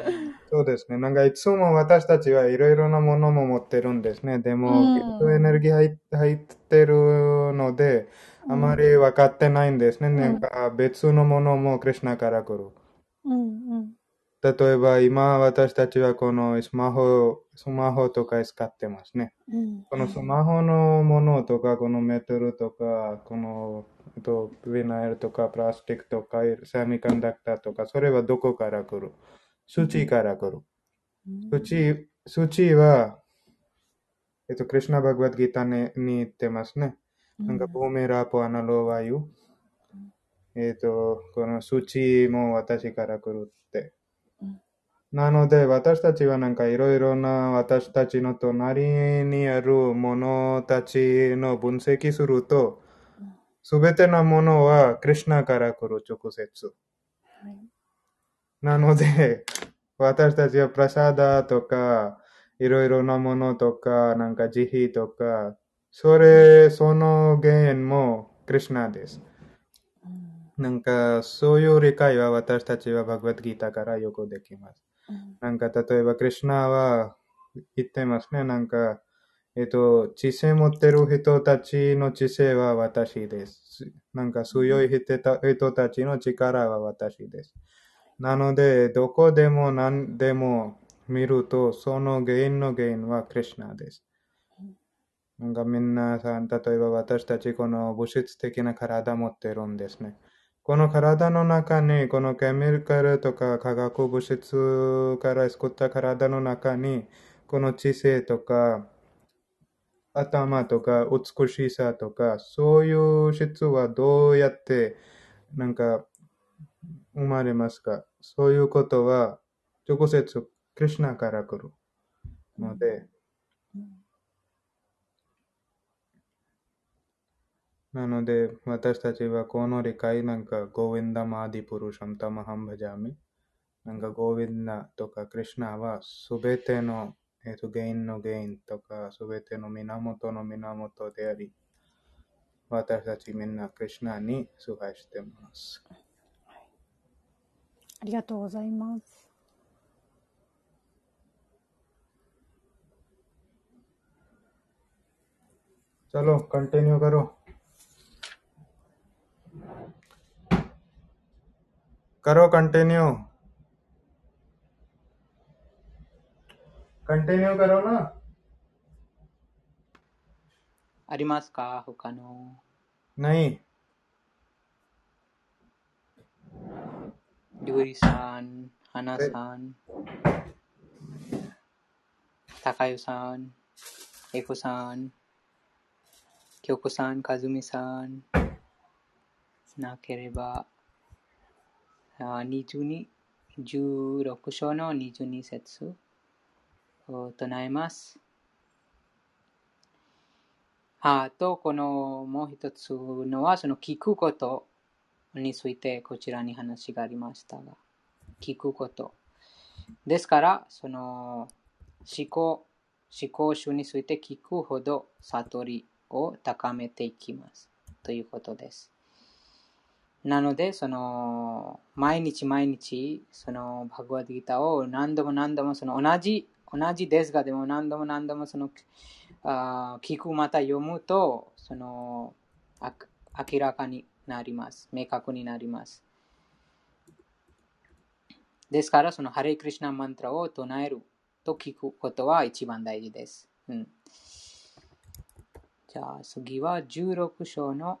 そうですね。なんかいつも私たちはいろいろなものも持ってるんですね。でも、うんエネルギー入っ入ってるので、あまり分かってないんですね。んなんか別のものもクリスナから来る。うんうん例えば今私たちはこのスマホ、スマホとか使ってますね。うんこのスマホのものとか、このメタルとか、このとビナイルとか、プラスチックとか、セミコンダクターとか、それはどこから来る？数値から来る。数値、数値は、えっと、クリシュナ・バグワッドギターにに言ってますね。なんか、ボーメラポアナロワユ。えっと、この数値も私から来るなので、私たちはなんかいろいろな私たちの隣にあるものたちの分析すると、すべてのものはクリシュナから来る直接。はいなので、私たちはプラサダとか、いろいろなものとか、なんか慈悲とか、それ、その原因もクリシュナです。なんか、そういう理解は私たちはバグワッドギーターからよくできます。なんか、例えば、クリシュナは言ってますね。なんか、えっと、知性持ってる人たちの知性は私です。なんか、強い人た人たちの力は私です。なので、どこでも何でも見ると、その原因の原因はクリシュナです。なんかみんなさん、例えば私たちこの物質的な体持ってるんですね。この体の中に、このケミカルとか化学物質から作った体の中に、この知性とか、頭とか美しさとか、そういう質はどうやって、なんか、生まれますか？そういうことは、直接、クリュナから来るので、なので、私たちはこの理解なんか、ゴーヴィンダマーディプルシャムタマハンバジャミ。なんか、ゴーヴィンダとかクリシュナは、すべての、えっと、原因の原因とか、すべての源の源であり、私たちみんなクリシュナに崇拝しています。ありがとうございます。 चलो कंटिन्यू करो करो continue continue करो ना ありますか他の。 नहीं りゅうりさん、はなさん、たかゆ 16章の22節を唱えます。あと、このもう一つのは、その聞くことについてこちらに話がありましたが、聞くこと。ですから、その思考、思考集について聞くほど悟りを高めていきます。ということです。なので、その、毎日毎日、その、バグワディギタを何度も何度も、その、同じ、同じですが、でも何度も何度も、その、あ聞く、また読むと、その、明らかになります。明確になります。ですから、その、ハレイクリシナマントラを唱えると聞くことは一番大事です。うん、じゃあ、次は16章の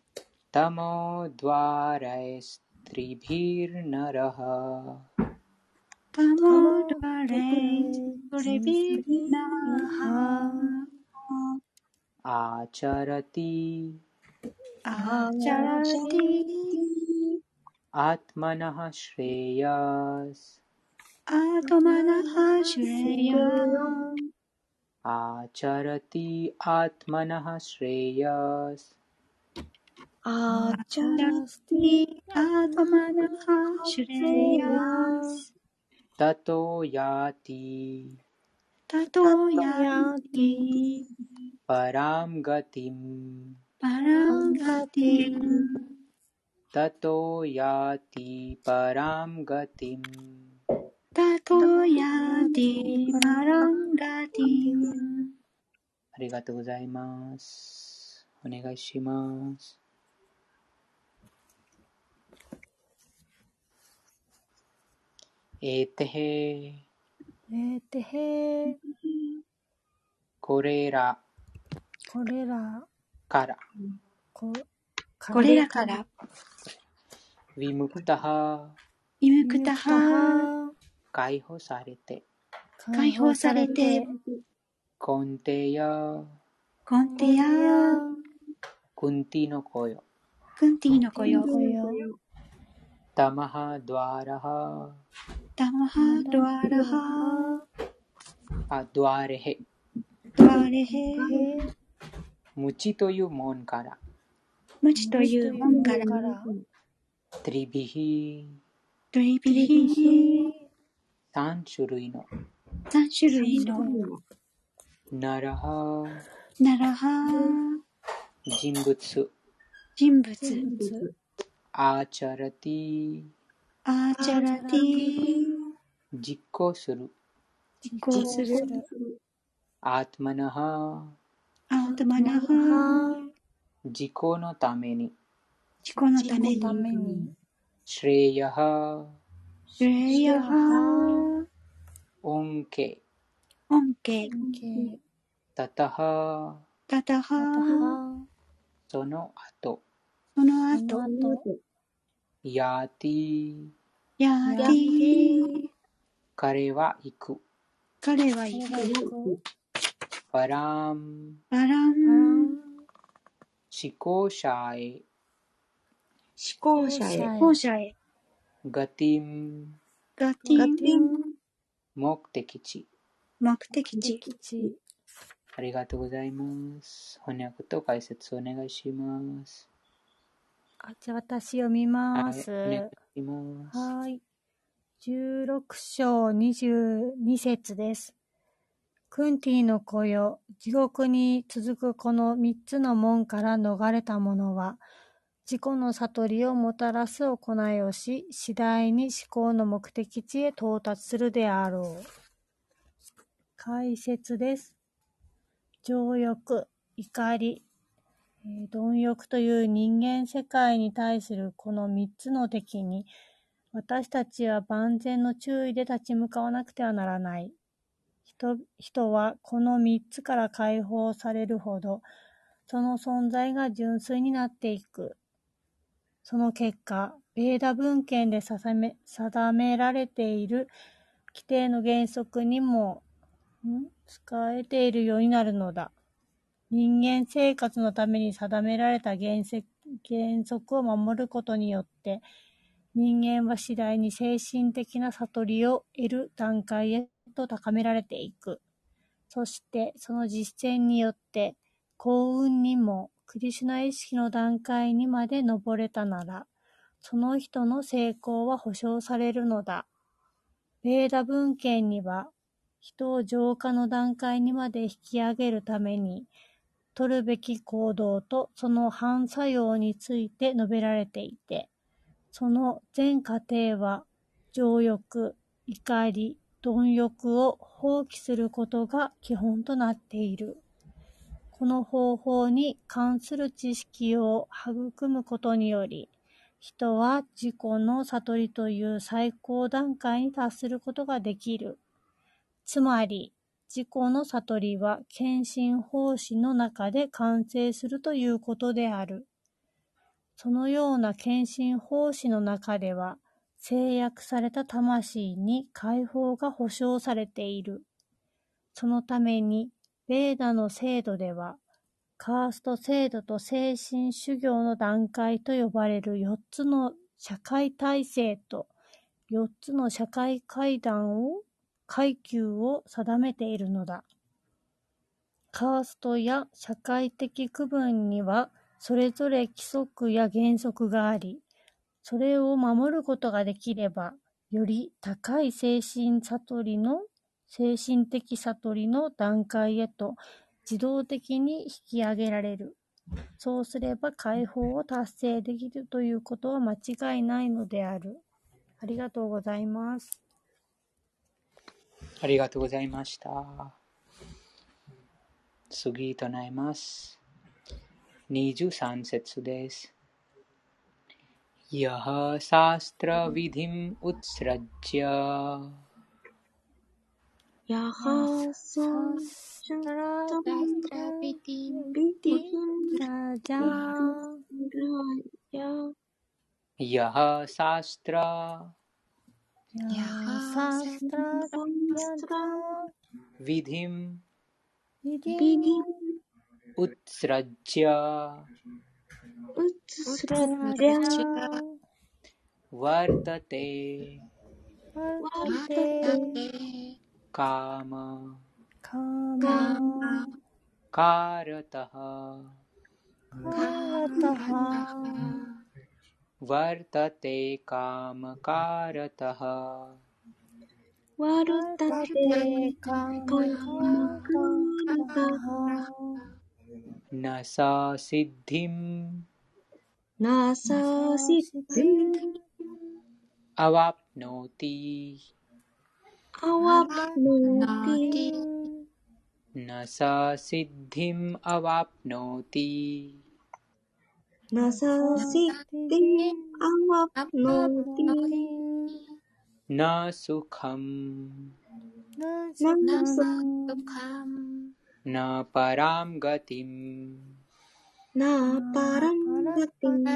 तमो द्वारैस्त्रिभिर्नरः तमो द्वारैस्त्रिभिर्नरः आचरति। आचरति। आत्मनः श्रेयस्। आत्मनः श्रेयः आचरति आत्मनः श्रेयस्। あちゃらすてぃあたまなはしれやすたとやてぃたとやてぃパラムガティムパラムガティムパラムガティムたとやてぃパラムガティムありがとうございますお願いしますえてへえてへこれら。これら。から。ここれらから。ウィムクタハイムクタハ解放されて。解放されて。コンテヤコンテヤクンティの子よクンティの子よタマハドアラハ。タマハドアラハあドアレヘドアレヘムチという門からムチという門からトリビヒत्रिभिः三種類の三種類のनरः नरः 人物人物आचरति आचरति実行する。実行する。आत्मनः आत्मनः自己のために。自己のために。シレイヤハシレイヤハ恩恵。恩恵。タタハ。タタハ。その後。その後。ヤーティヤーティ彼は行く。彼は行く。バラン。バラン。思考者へ。思考者へ。思考者へ。ガティン。ガティン。目的地。目的地。ありがとうございます。翻訳と解説お願いします。あじゃあ私読みます。はい、お願いします。はい。16章22節です。クンティの子よ、地獄に続くこの三つの門から逃れた者は、自己の悟りをもたらす行いをし、次第に思考の目的地へ到達するであろう。解説です。情欲、怒り、えー貪欲という人間世界に対するこの三つの敵に、私たちは万全の注意で立ち向かわなくてはならない。人はこの三つから解放されるほど、その存在が純粋になっていく。その結果、ベーダ文献で定められている規定の原則にも使えているようになるのだ。人間生活のために定められた原則を守ることによって、人間は次第に精神的な悟りを得る段階へと高められていく。そして、その実践によって、幸運にもクリシュナ意識の段階にまで登れたなら、その人の成功は保証されるのだ。ベーダ文献には、人を浄化の段階にまで引き上げるために、取るべき行動とその反作用について述べられていて、その全過程は、情欲、怒り、貪欲を放棄することが基本となっている。この方法に関する知識を育むことにより、人は自己の悟りという最高段階に達することができる。つまり、自己の悟りは献身奉仕の中で完成するということである。そのような献身奉仕の中では、制約された魂に解放が保障されている。そのために、ベーダの制度では、カースト制度と精神修行の段階と呼ばれる4つの社会体制と4つの社会階段を、階級を定めているのだ。カーストや社会的区分にはそれぞれ規則や原則があり、それを守ることができれば、より高い精神悟りの精神的悟りの段階へと自動的に引き上げられる。そうすれば解放を達成できるということは間違いないのである。ありがとうございます。ありがとうございました。次となります。नीजु सांसत्सु देश यः शास्त्रविधिम् उत्सृज्य। यः शास्त्र। विधिम् उत्सृज्य उत्सृज्य वर्तते काम कारतः वर्तते कामकारतः न सा न सा सिद्धिम् अवाप्नोति। अवाप्नोति। न सा सिद्धिम् अवाप्नोति। न सा सिद्धिम् अवाप्नोति। न सुखम्। न सुखम्। न परां गतिम् न परं गतिम्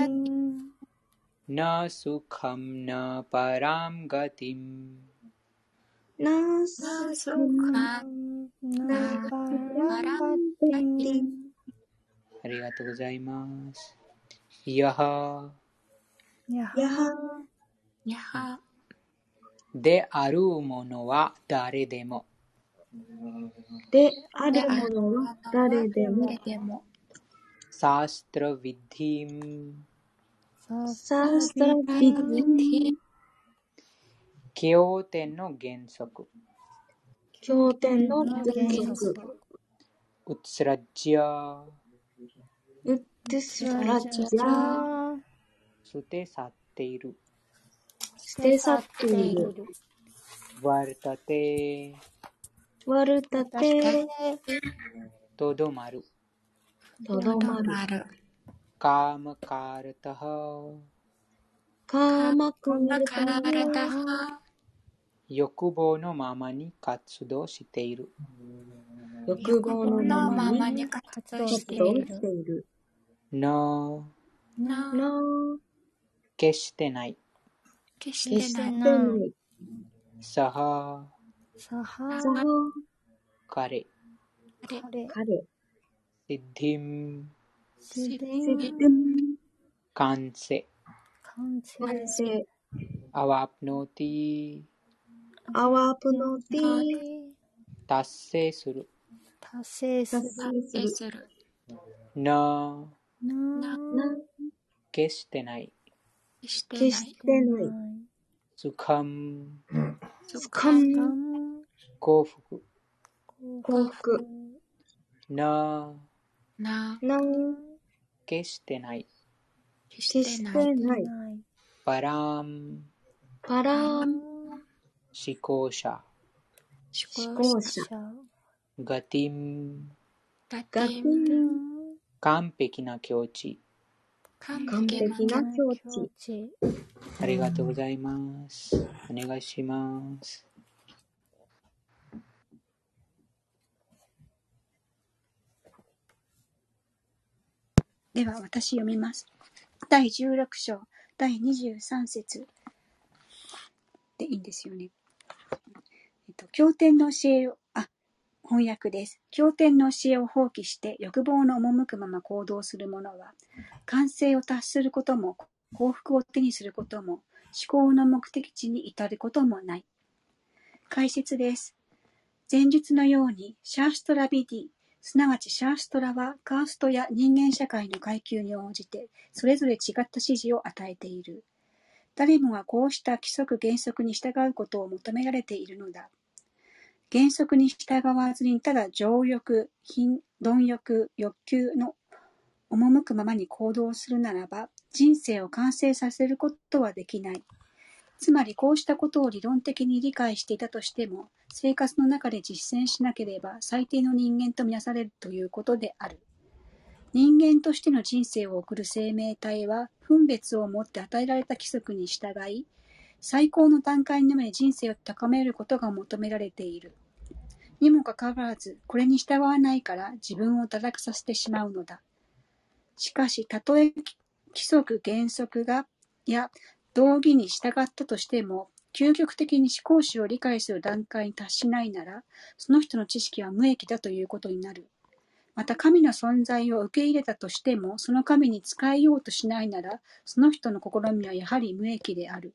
न सुखं न परां गतिम् न सुखम् न परं गतिम् ありがとうございます。やはややはやは、であるものは誰でも。 であるものは誰でも。誰でも、サーストラビディム。サーストラビディ経典の原則。経典の原則ウツラジャウッドスラジャー。捨て去っている。捨て去っている。ワルタテワルタテとどまる。とどまるある。カーマカルタハカーマクルタ体欲望のままに活動している。欲望のままにに活動活して動いる。している。の、な、の、決してない。決しててない。ない。さは、さは、さは、彼、あれ、彼、彼、シッディシデン、カンセ、完成、完成、アワプノティ、アワープノティ、達成する。達成する。達成する。達成する。な、な、な、決してない。決してない。てない。スカム、スカン、幸福。幸福。な、な、な、決してない。決決ししてない。てない。パラン、パラーン、思考者。思考者。ガティン、ガティィン、ン、完璧な境地。完完璧な璧な境地。ありがとうございます。お願いします。では私読みます。第16章、第23節でいいんですよね。えっと、経典の教えを、あ、翻訳です。経典の教えを放棄して欲望の赴くまま行動する者は、完成を達することも、幸福を手にすることも、思考の目的地に至ることもない。解説です。前述のように、シャーストラビディ、すなわちシャーストラはカーストや人間社会の階級に応じてそれぞれ違った指示を与えている。誰もがこうした規則原則に従うことを求められているのだ。原則に従わずにただ情欲、貧貪欲、欲求の赴くままに行動するならば人生を完成させることはできない。つまりこうしたことを理論的に理解していたとしても、生活の中で実践しなければ最低の人間とみなされるということである。人間としての人生を送る生命体は、分別をもって与えられた規則に従い、最高の段階のまで人生を高めることが求められている。にもかかわらず、これに従わないから自分を堕落させてしまうのだ。しかし、たとえ規則原則が、や、道義に従ったとしても、究極的に思考史を理解する段階に達しないなら、その人の知識は無益だということになる。また神の存在を受け入れたとしても、その神に仕えようとしないなら、その人の試みはやはり無益である。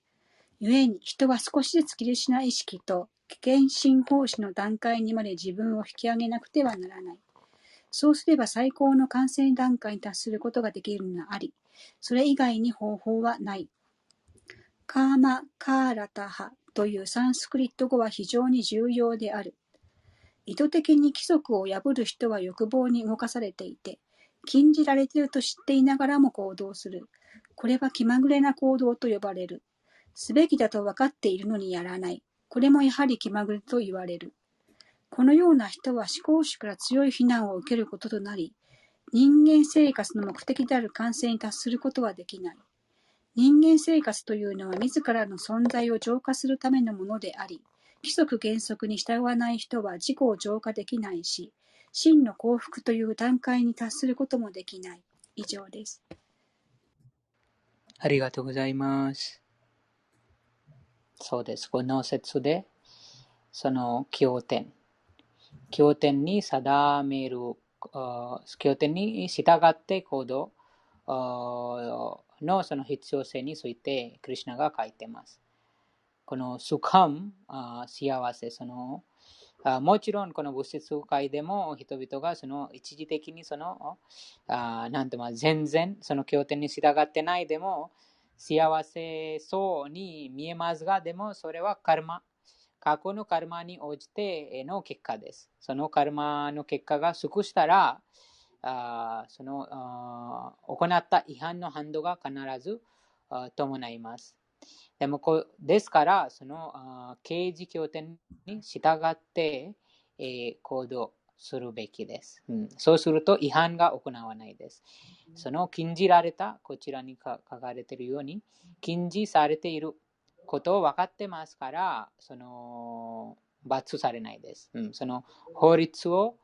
故に人は少しずつキリシナ意識と危険信奉師の段階にまで自分を引き上げなくてはならない。そうすれば最高の完成段階に達することができるのがあり、それ以外に方法はない。カーマ・カーラタハというサンスクリット語は非常に重要である。意図的に規則を破る人は欲望に動かされていて、禁じられていると知っていながらも行動する。これは気まぐれな行動と呼ばれる。すべきだと分かっているのにやらない。これもやはり気まぐれと言われる。このような人は思考主から強い非難を受けることとなり、人間生活の目的である完成に達することはできない。人間生活というのは自らの存在を浄化するためのものであり、規則原則に従わない人は自己を浄化できないし、真の幸福という段階に達することもできない。以上です。ありがとうございます。そうです。この説で、その経典。経典に定める、経典に従って行動のその必要性について、クリュナが書いてます。このスカム、幸せ、そのもちろんこの物質界でも人々がその一時的にそのあなんてまあ全然その経典に従ってないでも幸せそうに見えますがでもそれはカルマ過去のカルマに応じての結果ですそのカルマの結果が尽くしたらあそのあ行った違反の反動が必ず伴いますでもこですから、そのあ刑事経典に従って、えー行動するべきです、うん。そうすると違反が行わないです。その禁じられた、こちらに書かれているように、禁じされていることを分かってますから、その罰されないです。うん、その法律を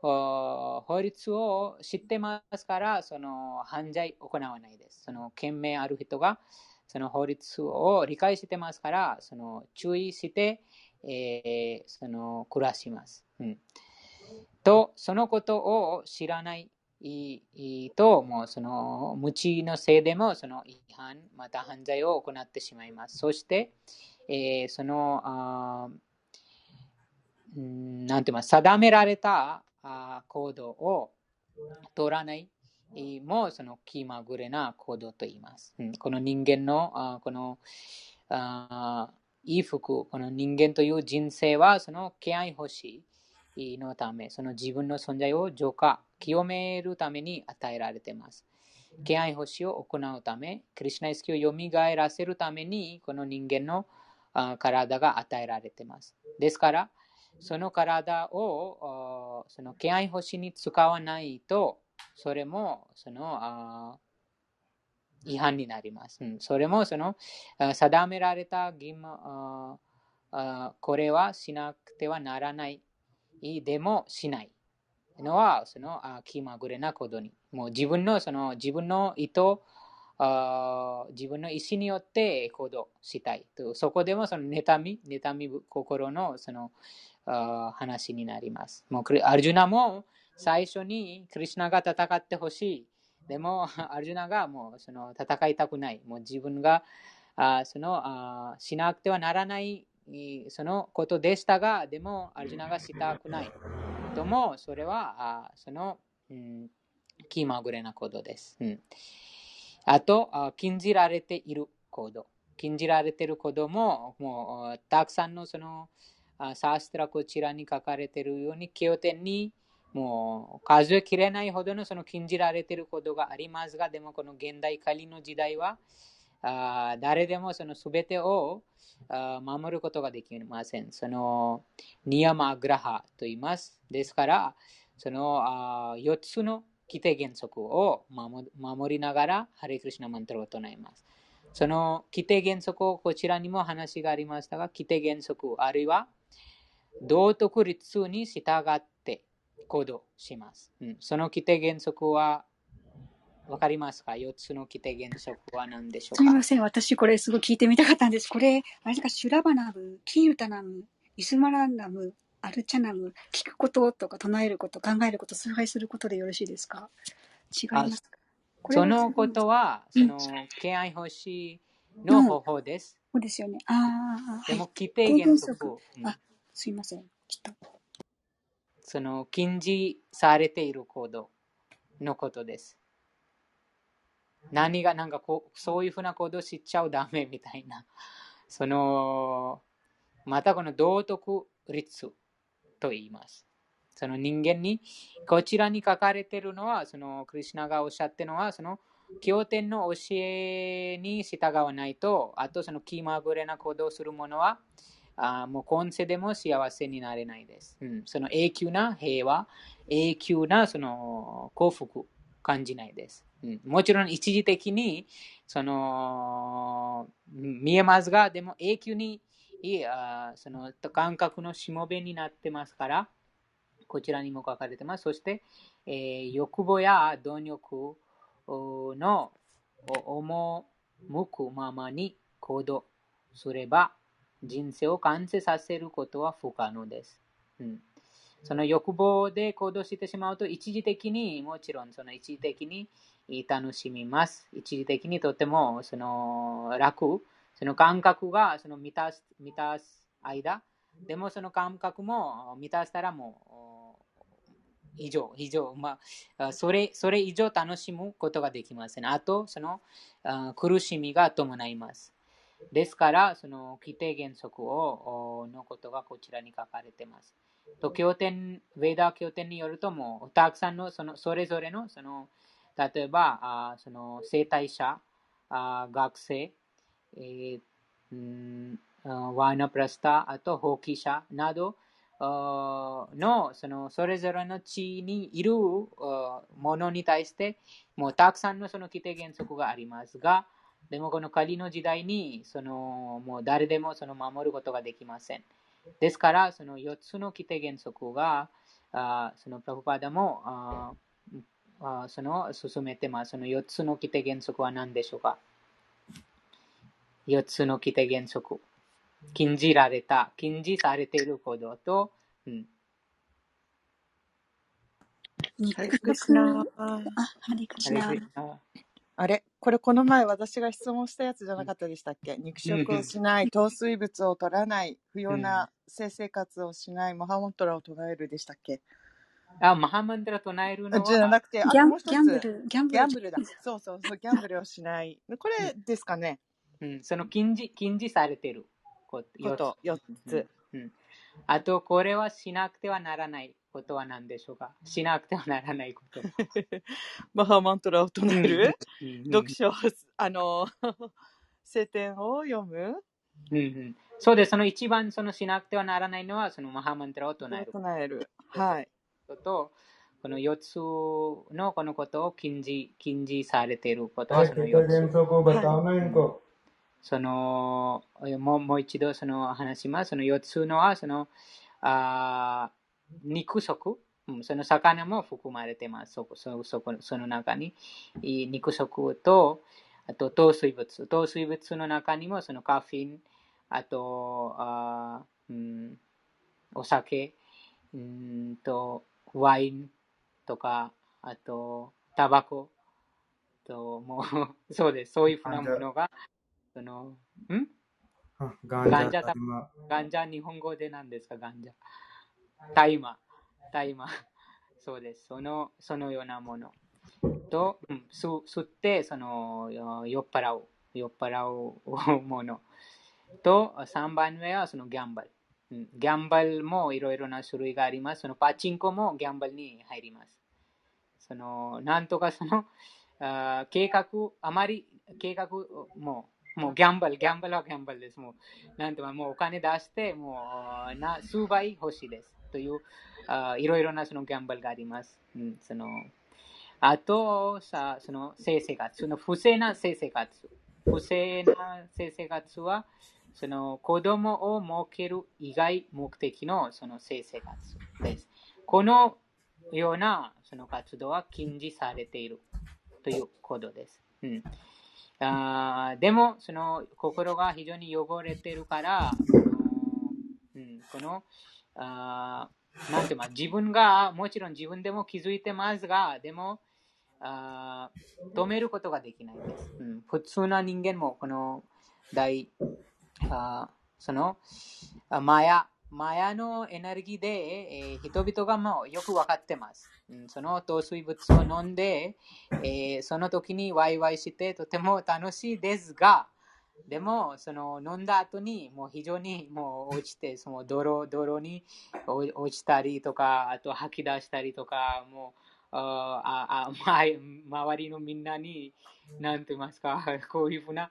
法律を知ってますから、その犯罪行わないです。その賢明ある人が、その法律を理解してますから、その注意して、えー、その暮らします。うん、と、そのことを知らないと、もうその無知のせいでもその違反、また犯罪を行ってしまいます。そして、えー、その、あなんています、定められた行動を取らないもその気まぐれな行動と言います。うん、この人間のあこのあいい服、この人間という人生はその気合欲しいのため、その自分の存在を浄化、清めるために与えられています。気合欲しいを行うため、クリュナ意識を蘇らせるために、この人間の体が与えられています。ですから、その体をその気合星に使わないと、それもその違反になります。それもその定められた義務これはしなくてはならない。でもしない。のは、その気まぐれなことに。もう自分のその自分の意図、自分の意思によって行動したいと。そこでもその妬み、妬み心のその話になります。もうアルジュナも最初にクリュナが戦ってほしい。でも、[LAUGHS] アルジュナがもうその戦いたくない。もう自分があそのあしなくてはならないそのことでしたが、でも、アルジュナがしたくない。とも、それはあその、うん、気まぐれなことです。うん、あと、禁じられている行動。禁じられていることも、もうたくさんのそのサーストラこちらに書かれているように、経典にもう数えきれないほどのその禁じられていることがありますが、でもこの現代仮の時代は、あ誰でもその全てを守ることができません。そのニヤマグラハと言います。ですから、そのあ4つの規定原則を守りながら、ハレクリシナマントルを唱えます。その規定原則をこちらにも話がありましたが、規定原則あるいは道徳律に従って行動します。うん、その規定原則はわかりますか ?4 つの規定原則は何でしょうか？すみません。私これすごい聞いてみたかったんです。これ、あれですか、シュラバナム、キーユタナム、イスマランナム、アルチャナム、聞くこととか唱えること、考えること、崇拝することでよろしいですか？違いますか？そのことは、その、敬愛欲しいの方法です。そうですよね。ああ、でも、規定原則。あ、すいません。ちょっと。その、禁じされている行動のことです。何がなんかこう、そういうふうな行動しちゃうダメみたいな。その、またこの道徳律と言います。その人間に、こちらに書かれているのは、そのクリュナがおっしゃってるのは、その経典の教えに従わないと、あとその気まぐれな行動をする者は、あもう今世でも幸せになれないです。うん、その永久な平和、永久なその幸福感じないです。うん、もちろん一時的にその見えますが、でも永久にあその感覚のしもべになってますから、こちらにも書かれてます。そして、えー、欲望や貪欲の赴くままに行動すれば、人生を完成させることは不可能です。うんその欲望で行動してしまうと、一時的に、もちろんその一時的に楽しみます。一時的にとてもその楽、その感覚がその満たす満たす間、でもその感覚も満たしたらもう以上、以上、まあ、それそれ以上楽しむことができません。あと、その苦しみが伴います。ですから、その規定原則をのことがこちらに書かれています。と経典、ウェーダー経典によるとも、たくさんのそのそれぞれのその例えば、あその生体者、あ学生、えー、ワーナプラスタ、あと放棄者などのそのそれぞれの地にいるものに対して、もうたくさんのその規定原則がありますが、でもこの仮の時代にそのもう誰でもその守ることができません。ですから、その4つの規定原則があそのプラブパダもああその進めてます。その4つの規定原則は何でしょうか？?4 つの規定原則。禁じられた、禁じされていることと、うん。ハリクシナ。あ、ハリクシナ。あれ？これこの前私が質問したやつじゃなかったでしたっけ？肉食をしない、糖水物を取らない、不要な性生活をしない、マハモントラを唱えるでしたっけ？あ、マハマントラ唱えるのはじゃなくて、ギャンギャンブル、ギャンブル。ギャンブルだ。そうそうそう、ギャンブルをしない。これですかね？うん、その禁じ、禁じされてること。4つ。うん。あと、これはしなくてはならないことは何でしょうか？しなくてはならないこと。[LAUGHS] マハマントラを唱える、読書、あの、[LAUGHS] 聖典を読む、うんうん、そうです。その一番そのしなくてはならないのは、そのマハマントラを唱える。唱える。はい。と、この4つのこのことを禁じ禁じされていることはその4つ。そのももう一度その話します。その4つのはそのあ肉食、うん、その魚も含まれてます。そこそそその中に肉食と、あと糖水物。糖水物の中にもそのカフィン、あとあ、うん、お酒、うんとワインとか、あとタバコと、もう [LAUGHS] そうです。そういうふうなものが、その、ん？ガンジャ、ガンジャ、日本語で何ですか、ガンジャ。大麻、大麻。そうです。その、そのようなもの。と、うん、吸吸って、その、酔っ払う、酔っ払うもの。と、3番目はそのギャンブル。うん、ギャンブルもいろいろな種類があります。そのパチンコもギャンブルに入ります。その、なんとかその、あ計画、あまり計画ももうギャンブル、ギャンブルはギャンブルです。もう、なんとかもうお金出して、もうな数倍欲しいです。という、あいろいろなそのギャンブルがあります。うん、そのあと、さその性生活、その不正な性生活。不正な性生活は、その子供を設ける以外目的のその性生活です。このようなその活動は禁じされているということです。うんあでも、その心が非常に汚れてるから、うん、この、あなんていうか、自分が、もちろん自分でも気づいてますが、でも、あ止めることができないです。うん、普通な人間も、この大、あその、マヤ、マヤのエネルギーで、えー、人々がもうよく分かってます。うん、その糖水物を飲んで、えー、その時にワイワイしてとても楽しいですが、でも、その飲んだ後にもう非常にもう落ちて、その泥泥に落ちたりとか、あと吐き出したりとか、もう、ああ周りのみんなに、なんて言いますか、[LAUGHS] こういうふうな、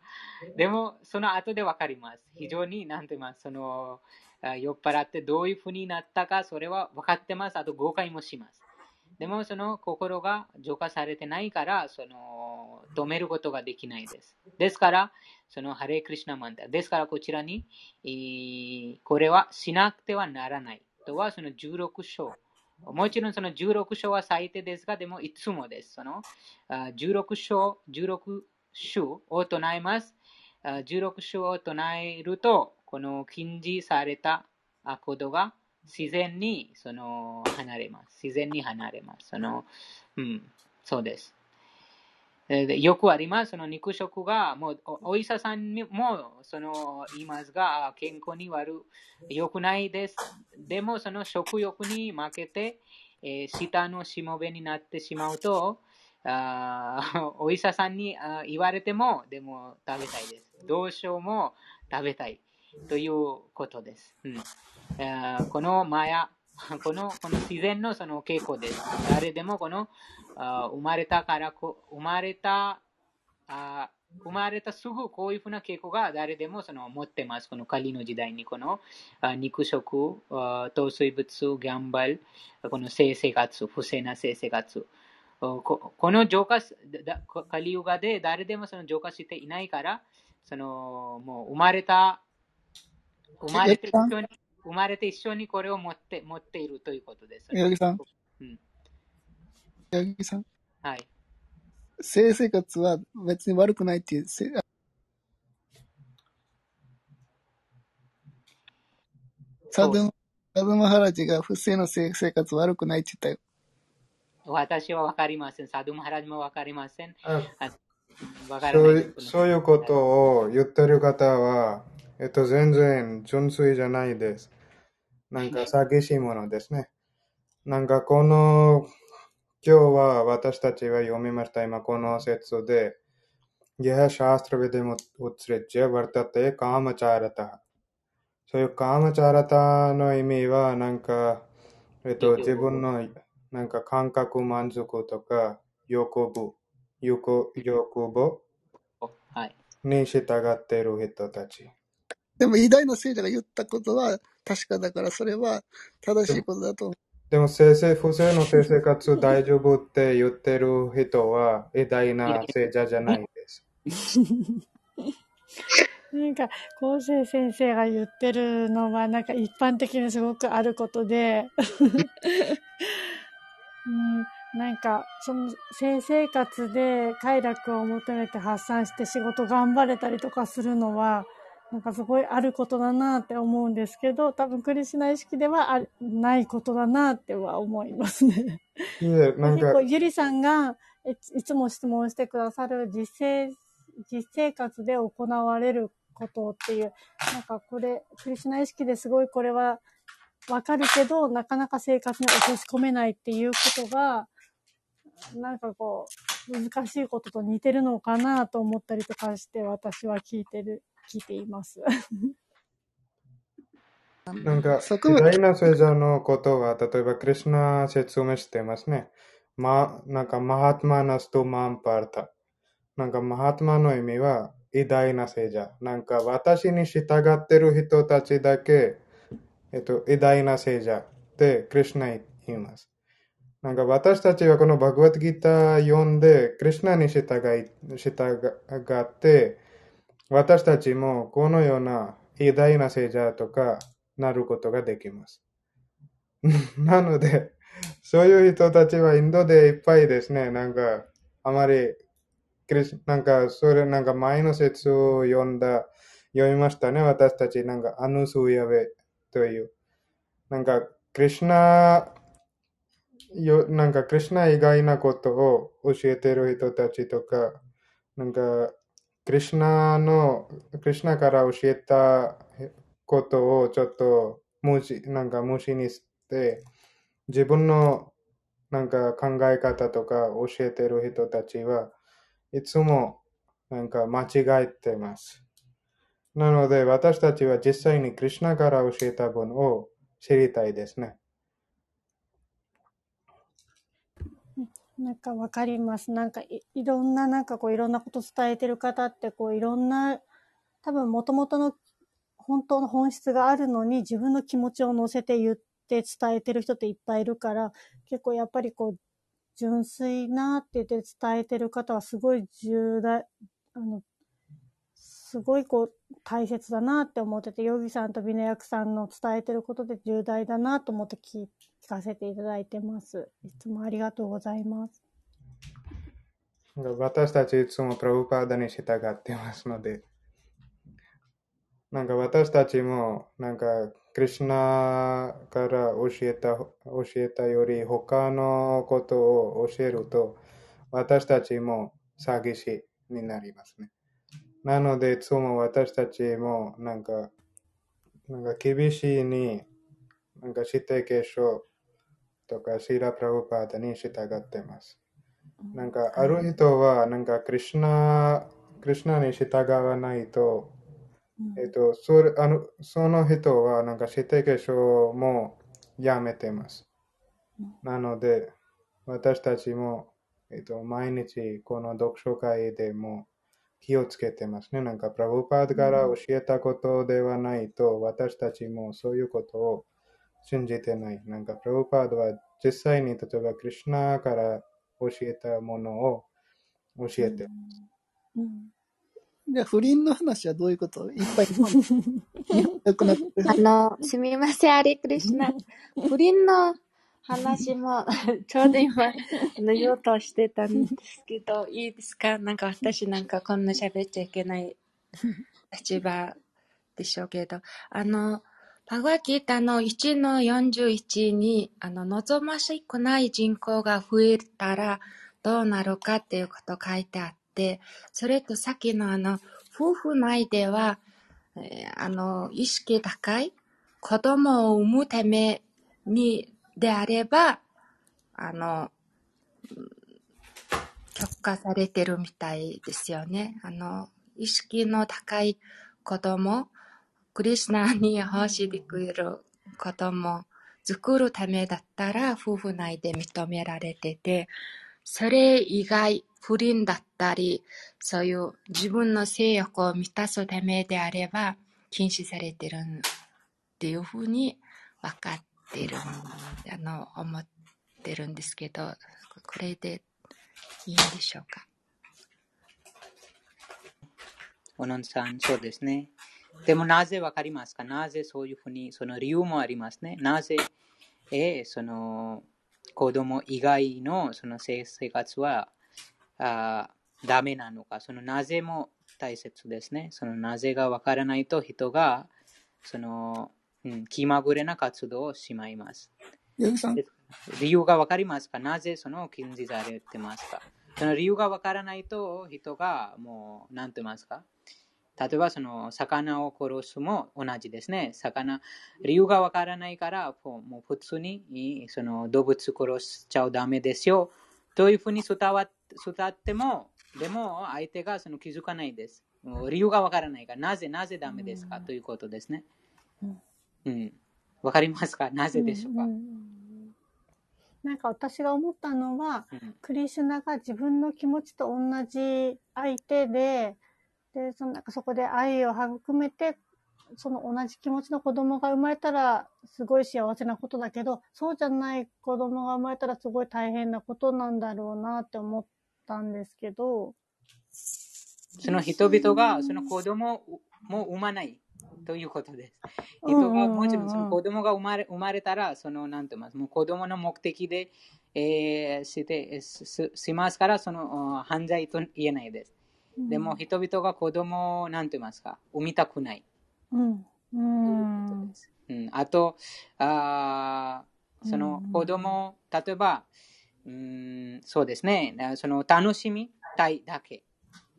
でも、その後でわかります。非常に、なんて言います、その、酔っ払ってどういうふうになったか、それは分かってます。あと誤解もします。でもその心が浄化されてないから、その止めることができないです。ですから、そのハレクリシナマンダ。ですからこちらに、これはしなくてはならない。とはその16章。もちろんその16章は最低ですが、でもいつもです。その16章、16章を唱えます。16章を唱えると、この禁じされたことが自然にその離れます。自然に離れます。そのうん、そうです。よくあります。その肉食が、もうお医者さんにもその言いますが、健康に悪良くないです。でも、その食欲に負けて、えー、舌のしもべになってしまうと、あお医者さんにあ言われても、でも食べたいです。どうしようも食べたいということです。うんこのマヤ、[LAUGHS] このこの自然のその傾向です。誰でもこの生まれたからこ生まれたあ生まれたすぐこういうふうな傾向が誰でもその持ってます。このカリの時代にこの肉食、糖水物、ギャンバル、この性生活、不正な性生活。この浄化、カリウガで誰でもその浄化していないから、そのもう生まれた、生まれてる人に生まれて一緒にこれを持って持っているということです。八木さん、うん、八木さん、はい。性生活は別に悪くないっていう、せサドゥ、サドゥマハラジが不正の性生活悪くないって言ったよ。私はわかりません。サドゥマハラジもわかりません。あ。そういうことを言ってる方は、えっと、全然純粋じゃないです。なんか詐欺しいものですね。なんかこの、今日は私たちは読みました。今この説で、यह शास्त्र विधि उत्सृज्य वर्तते कामचारता そういうカーマチャラタの意味は、なんか、えっと、自分のなんか感覚満足とか、欲望、欲欲望はい。に従っている人たち。 でも偉大な聖者が言ったことは確かだから、それは正しいことだと思う。でも、先生、不正の性生活大丈夫って言ってる人は偉大な聖者じゃないです。[LAUGHS] なんか、昴生先生が言ってるのは、なんか一般的にすごくあることで、うん、なんか、その、性生活で快楽を求めて発散して仕事頑張れたりとかするのは、なんかすごいあることだなって思うんですけど、多分クリシュナ意識ではあないことだなっては思いますね。いえ、なんか結構、、ゆりさんがいいつも質問してくださる実生、実生活で行われることっていう、なんかこれ、クリシュナ意識ですごいこれはわかるけど、なかなか生活に落とし込めないっていうことが、なんかこう、難しいことと似てるのかなと思ったりとかして、私は聞いてる、聞いています。なんか、そこま偉大な聖者のことは、例えば、クリシュナ説明してますね。ま、なんか、マハトマナストマンパータ。なんか、マハトマの意味は、偉大な聖者。なんか、私に従ってる人たちだけ、えっと、偉大な聖者って、クリシュナ言います。なんか、私たちはこのバグワッドギター読んで、クリシュナに従い、従って、私たちもこのような偉大な聖者とかなることができます。[LAUGHS] なので、そういう人たちはインドでいっぱいですね。なんか、あまり、なんか、それ、なんか前の説を読んだ、読みましたね。私たち、なんか、アヌスウヤベという。なんか、クリシナ、よなんか、クリシナ以外なことを教えてる人たちとか、なんか、クリシュナの、クリシュナから教えたことをちょっと無視、なんか無視にして、自分のなんか考え方とか教えてる人たちはいつもなんか間違えてます。なので私たちは実際にクリシュナから教えた分を知りたいですね。なんかわかります。なんかいいろんな、なんかこういろんなこと伝えてる方ってこういろんな、多分元々の本当の本質があるのに自分の気持ちを乗せて言って伝えてる人っていっぱいいるから、結構やっぱりこう純粋なって言って伝えてる方はすごい重大、あの、すごいこう大切だなって思ってて、ヨギさんとビネヤクさんの伝えてることで重大だなと思って聞い聞かせていただいてます。いつもありがとうございます。私たちいつもプラブパーダに従ってますので、なんか私たちもなんかクリシュナから教えた教えたより他のことを教えると私たちも詐欺師になりますね。なのでいつも私たちもなんかなんか厳しいになんか指定継承とかシーラ・プラブパーダに従ってます。なんかある人はなんかクリシュナクリシュナに従わないとえっと、それあのその人はなんか指定継承もやめてます。なので、私たちも、えっと、毎日この読書会でも気をつけてますね。なんか、プラブパードから教えたことではないと、私たちもそういうことを信じてない。なんか、プラブパードは実際に、例えば、クリシュナから教えたものを教えてます。うんじゃあ不倫の話はどういうこと？いっぱい日本良くなってる。あの、すみません、アリクリシュナ。不倫の話も、[LAUGHS] ちょうど今、あの言おうとしてたんですけど、いいですか？なんか私なんかこんな喋っちゃいけない立場でしょうけど、あの、パグワキータの1の41に、あの、望ましくない人口が増えたらどうなるかっていうこと書いてあって、それとさっきのあの、夫婦内では、えーあの、意識高い子供を産むために、であれば、あの、許可されてるみたいですよね。あの、意識の高い子供、クリスナーに欲しでくる子供作るためだったら夫婦内で認められてて、それ以外、不倫だったり、そういう自分の性欲を満たすためであれば禁止されてるっていうふうに分かってる、あの、思ってるんですけど、これでいいんでしょうか？おのんさん、そうですね。でもなぜわかりますか？なぜそういうふうに、その理由もありますね。なぜ、えーその子供以外のその性生活はあーダメなのか、そのなぜも大切ですね。そのなぜがわからないと人がその、うん、気まぐれな活動をしまいます。理由がわかりますか？なぜその禁じされてますか？その理由がわからないと人がもう、なんて言いますか？例えばその魚を殺すも同じですね。魚、理由がわからないから、もう普通にその動物殺しちゃダメですよ。というふうに伝わっても、でも相手がその気づかないです。理由がわからないから、なぜ、なぜダメですか？ということですね。うん。わかりますか？なぜでしょうか、んんなんか私が思ったのは、うんクリシュナが自分の気持ちと同じ相手で、で、そのなんかそこで愛を育めて、その同じ気持ちの子供が生まれたらすごい幸せなことだけど、そうじゃない子供が生まれたらすごい大変なことなんだろうなって思ったんですけど、その人々がその子供も産まないということです。人がもちろんその子供が生まれ生まれたら、そのなんて言いますもう子供の目的で、えーしてししますから、そのあ犯罪と言えないです。でも人々が子供をなんて言いますか、産みたくない。うん。うということん。です。うん、あとあー、その子供、例えば、うん、そうですね、その楽しみたいだけ。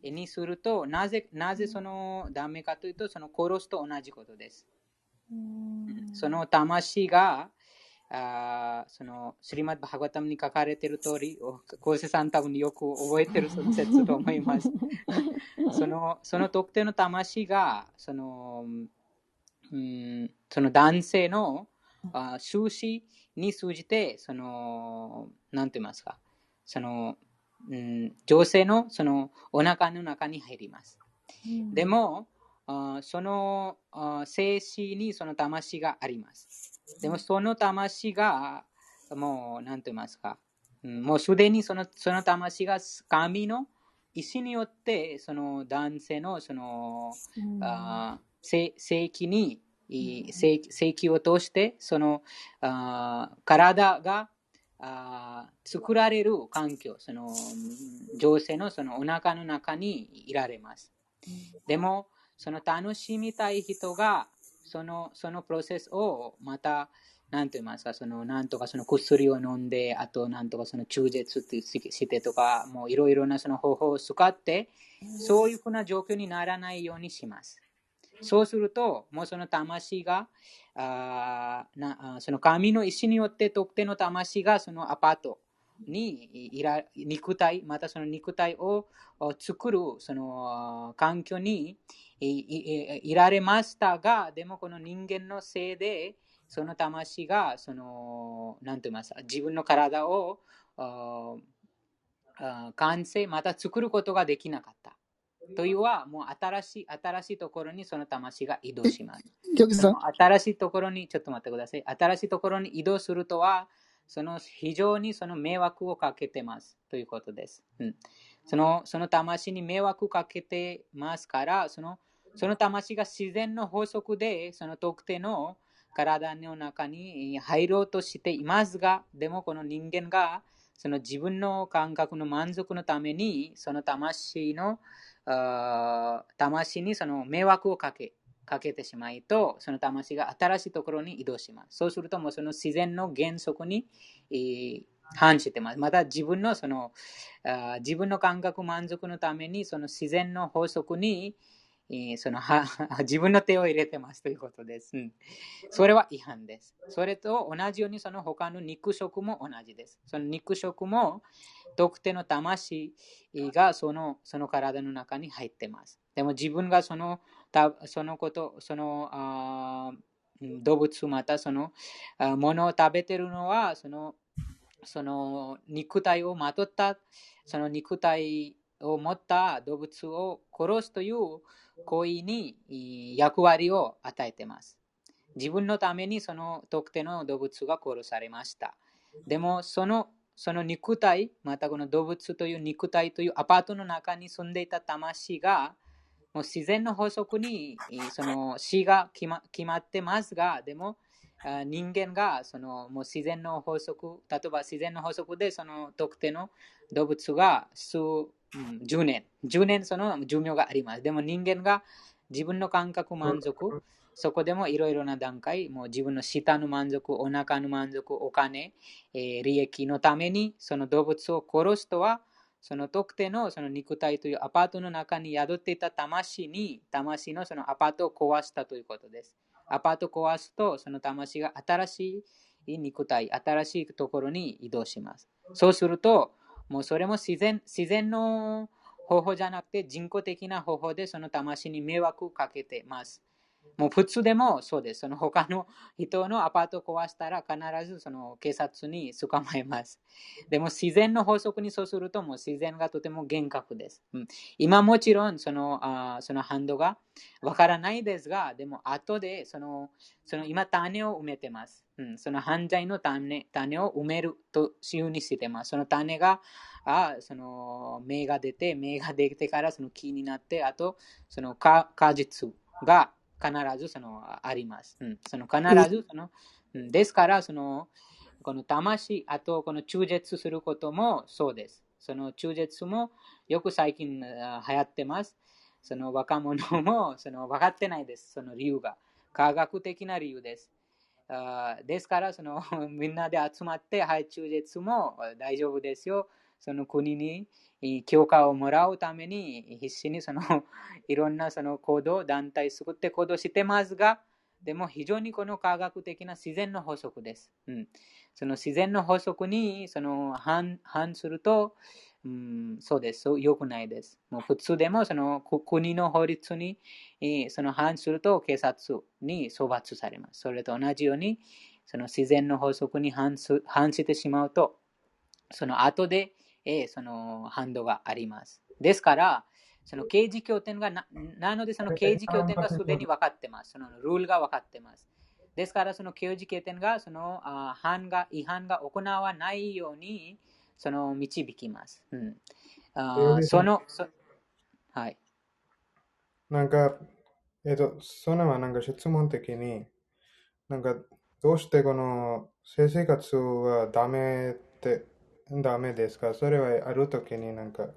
にすると、なぜ、なぜそのダメかというと、その殺すと同じことです。うん。その魂が、あーそのスリマッバハガタムに書かれている通り、おコーセさん多分よく覚えてるその説と思います。[LAUGHS] そのその特定の魂が、その、うん、その男性のあ収支に通じて、その、なんて言いますか、その、うん、女性のそのお腹の中に入ります。でも、あそのあ精子にその魂があります。でもその魂が、もう、なんて言いますか、うんもうすでにそのその魂が神の意志によって、その男性のその、あ性性器に、い性性器を通して、そのあ体があ作られる環境、そのうん女性のそのお腹の中にいられます。でも、その楽しみたい人が、そのそのプロセスをまた、なんて言いますか、そのなんとかその薬を飲んで、あとなんとかその中絶ってしてとか、もういろいろなその方法を使って、そういうふうな状況にならないようにします。そうすると、もうその魂が、あなあその神の意志によって特定の魂がそのアパートにいら肉体、またその肉体を作るその環境にいいいられましたが、でもこの人間のせいで、その魂がその、なんて言いますか、自分の体を完成、また作ることができなかった。というは、もう新しい、新しいところにその魂が移動します。新しいところに、ちょっと待ってください。新しいところに移動するとは、その非常にその迷惑をかけてますということです。うん、そのその魂に迷惑かけてますから、そのその魂が自然の法則で、その特定の体の中に入ろうとしていますが、でもこの人間がその自分の感覚の満足のために、その魂の魂にその迷惑をかけかけてしまいと、その魂が新しいところに移動します。そうすると、もうその自然の原則に、えー、反してます。また自分のその自分の感覚満足のために、その自然の法則に、えー、そのは [LAUGHS] 自分の手を入れてますということです、うん。それは違反です。それと同じようにその他の肉食も同じです。その肉食も特定の魂がそのその体の中に入ってます。でも自分がそのたそのこと、そのあ動物またそのものを食べてるのはそのその肉体をまとったその肉体を持った動物を殺すという行為に役割を与えています。自分のためにその特定の動物が殺されました。でもそのその肉体、またこの動物という肉体というアパートの中に住んでいた魂がもう自然の法則にその死が決ま決まってますが、でも人間がそのもう自然の法則、例えば自然の法則でその特定の動物が数、10年、10年その寿命があります。でも人間が自分の感覚満足、そこでもいろいろな段階、もう自分の舌の満足、お腹の満足、お金、えー、利益のためにその動物を殺すとは、その特定のその肉体というアパートの中に宿っていた魂に、魂のそのアパートを壊したということです。アパート壊すと、その魂が新しい肉体、新しいところに移動します。そうすると、もうそれも自然自然の方法じゃなくて人工的な方法でその魂に迷惑をかけてます。もう普通でもそうです。その他の人のアパートを壊したら必ずその警察に捕まえます。でも自然の法則にそうするともう自然がとても厳格です。うん、今もちろんそのあそのハンドがわからないですが、でも後でそのその今種を埋めてます。うん、その犯罪の種種を埋めるというにしてます。その種があその芽が出て、芽が出てからその木になって、あとその果実が必ずそのあります。うん、その必ずその、うん、ですから、そのこの魂、あとこの中絶することもそうです。その中絶もよく最近流行ってます。その若者も [LAUGHS] その分かってないです。その理由が。科学的な理由です。あですからその、[LAUGHS] みんなで集まって、はい、中絶も大丈夫ですよ。その国に許可をもらうために必死にそのいろんなその行動、団体作って行動してますが、でも非常にこの科学的な自然の法則です。うん、その自然の法則にその反反すると、うん、そうです。良くないです。もう普通でもその国の法律にその反すると警察に処罰されます。それと同じようにその自然の法則に反す反してしまうと、その後でえその反動があります。ですから、その刑事協定がななので、その刑事協定がすでに分かってます。そのルールが分かってます。ですから、その刑事協定がそのあ反が違反が行わないようにその導きます。うん、あそのそ、はい。なんか、えっ、と、それはなんか質問的に、なんか、どうしてこの性生活はダメってダメですか？それはあるときになんか、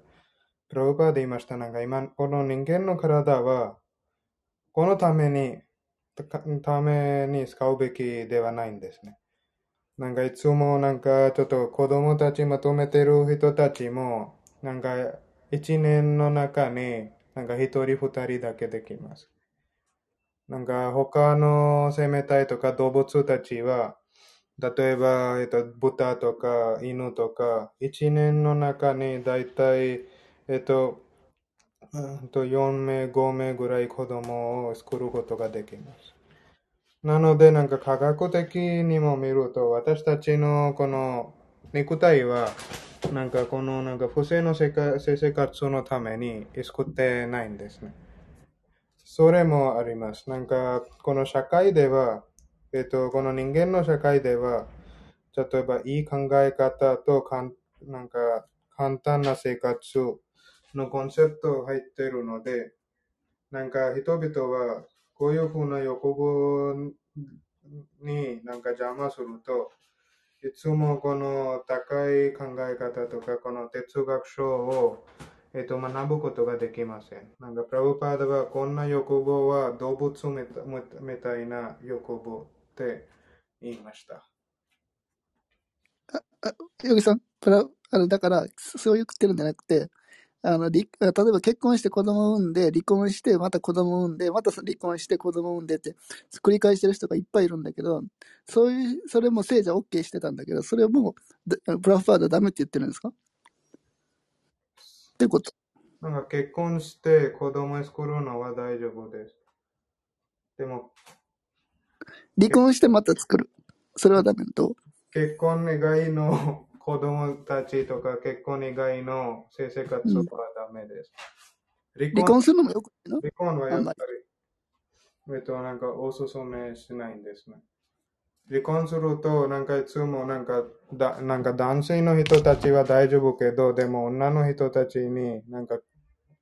プロパーで言いました。なんか今、この人間の体は、このために、ために使うべきではないんですね。なんかいつもなんかちょっと子供たちまとめてる人たちも、なんか一年の中になんか一人二人だけできます。なんか他の生命体とか動物たちは、例えば、えっと、豚とか犬とか、一年の中にだいたい、えっと、4名、5名ぐらい子供を作ることができます。なので、なんか科学的にも見ると、私たちのこの肉体は、なんかこのなんか不正の生活のために作ってないんですね。それもあります。なんかこの社会では、えっと、この人間の社会では、例えばいい考え方とかんなんか簡単な生活のコンセプト入ってるので、なんか人々はこういうふうな欲望になんか邪魔すると、いつもこの高い考え方とか、この哲学書を、えっと、学ぶことができません。なんか、プラブパーダはこんな欲望は動物みたみたいな欲望って言いました。あ、ヨギさん、プラ、あの、だから、そう言ってるんじゃなくて、あの、り例えば結婚して子供を産んで、離婚して、また子供を産んで、また離婚して子供を産んでって、繰り返してる人がいっぱいいるんだけど、そういう、それも聖者 OK してたんだけど、それをもう、でプラフパードはダメって言ってるんですか？ってこと。なんか結婚して子供を作るのは大丈夫です。でも、離婚してまた作る。それはダメと。結婚以外の [LAUGHS] 子供たちとか結婚以外の性生活うん。はダメです。離離婚、婚するのもよくないの？離婚はやっぱり。り、えっと、なんかおすすめしないんですね。離婚すると、なんかいつもなんかだ、なんか男性の人たちは大丈夫けど、でも女の人たちになんか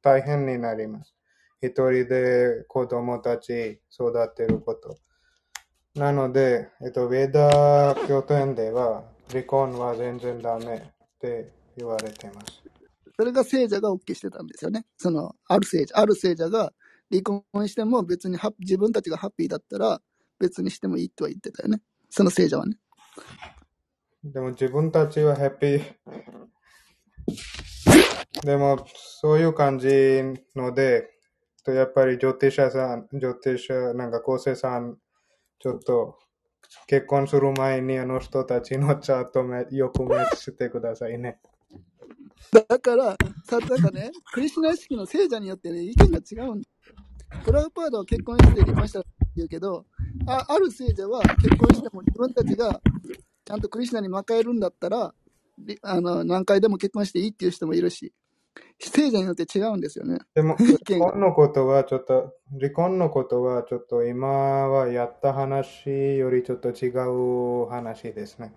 大変になります。一人で子供たち育てること。なので、えっと、ヴェダ経典では、離婚は全然ダメって言われています。それが聖者が OK してたんですよね。その、ある聖者、ある聖者が離婚しても別に自分たちがハッピーだったら別にしてもいいとは言ってたよね。その聖者はね。でも自分たちはハッピー。でも、そういう感じので、とやっぱりジョティシャさん、ジョティシャ、なんか、コセさん、ちょっと結婚する前にあの人たちのチャートめよくメしてくださいね。だから、さ、なんかね、クリシュナ意識の聖者によってね、意見が違うんだ。プラウパードは結婚して離婚したって言うけど、あある聖者は結婚しても自分たちがちゃんとクリシュナに負けるんだったら、あの、何回でも結婚していいっていう人もいるし、聖者によって違うんですよね。でも。離婚のことはちょっと、離婚のことはちょっと今はやった話よりちょっと違う話ですね。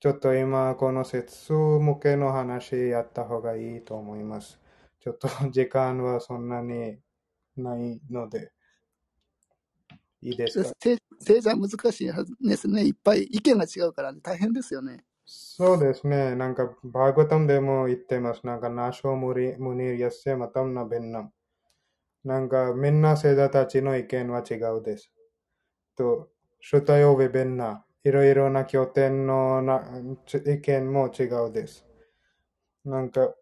ちょっと今この節向けの話やった方がいいと思います。ちょっと時間はそんなにないので、いいですか？聖聖者は難しいはずですね。いっぱい意見が違うから、ね、大変ですよね。そうですね。なんか、バーガタムでも言ってます。なんか、ナショムリムニーヤッセマタムナベンナム。なんか、みんな聖者たちの意見は違うです。と、シュタヨベベンナ。いろいろな拠点のな意見も違うです。なんか、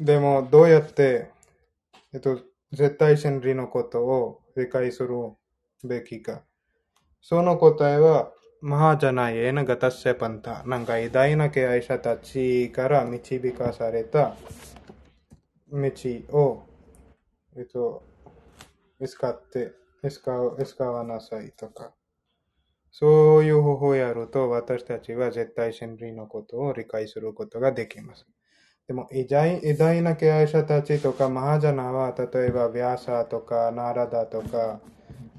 でも、どうやって、えっと、絶対真理のことを理解するべきか。その答えは、マハジャナイエナガタッセパンタ。なんか偉大な敬愛者たちから導かされた道を、えっと、使って、使使わなさいとか。そういう方法をやると、私たちは絶対真理のことを理解することができます。でも、偉大偉大な敬愛者たちとか、マハジャナは、例えば、ビャーサとか、ナラダとか、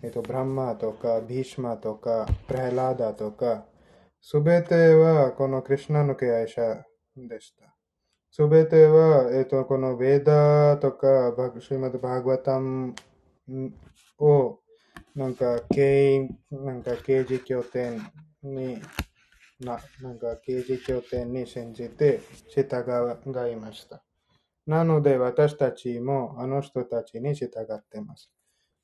えっと、ブランマーとか、ビーシマとか、プレヘラーダとか、すべてはこのクリュナの敬愛者でした。すべては、えっと、このベーダーとか、バグシュマド・バーグワタムを、なんか、経なんか、刑事拠点に、ななんか、刑事拠点に信じて従いました。なので、私たちもあの人たちに従っています。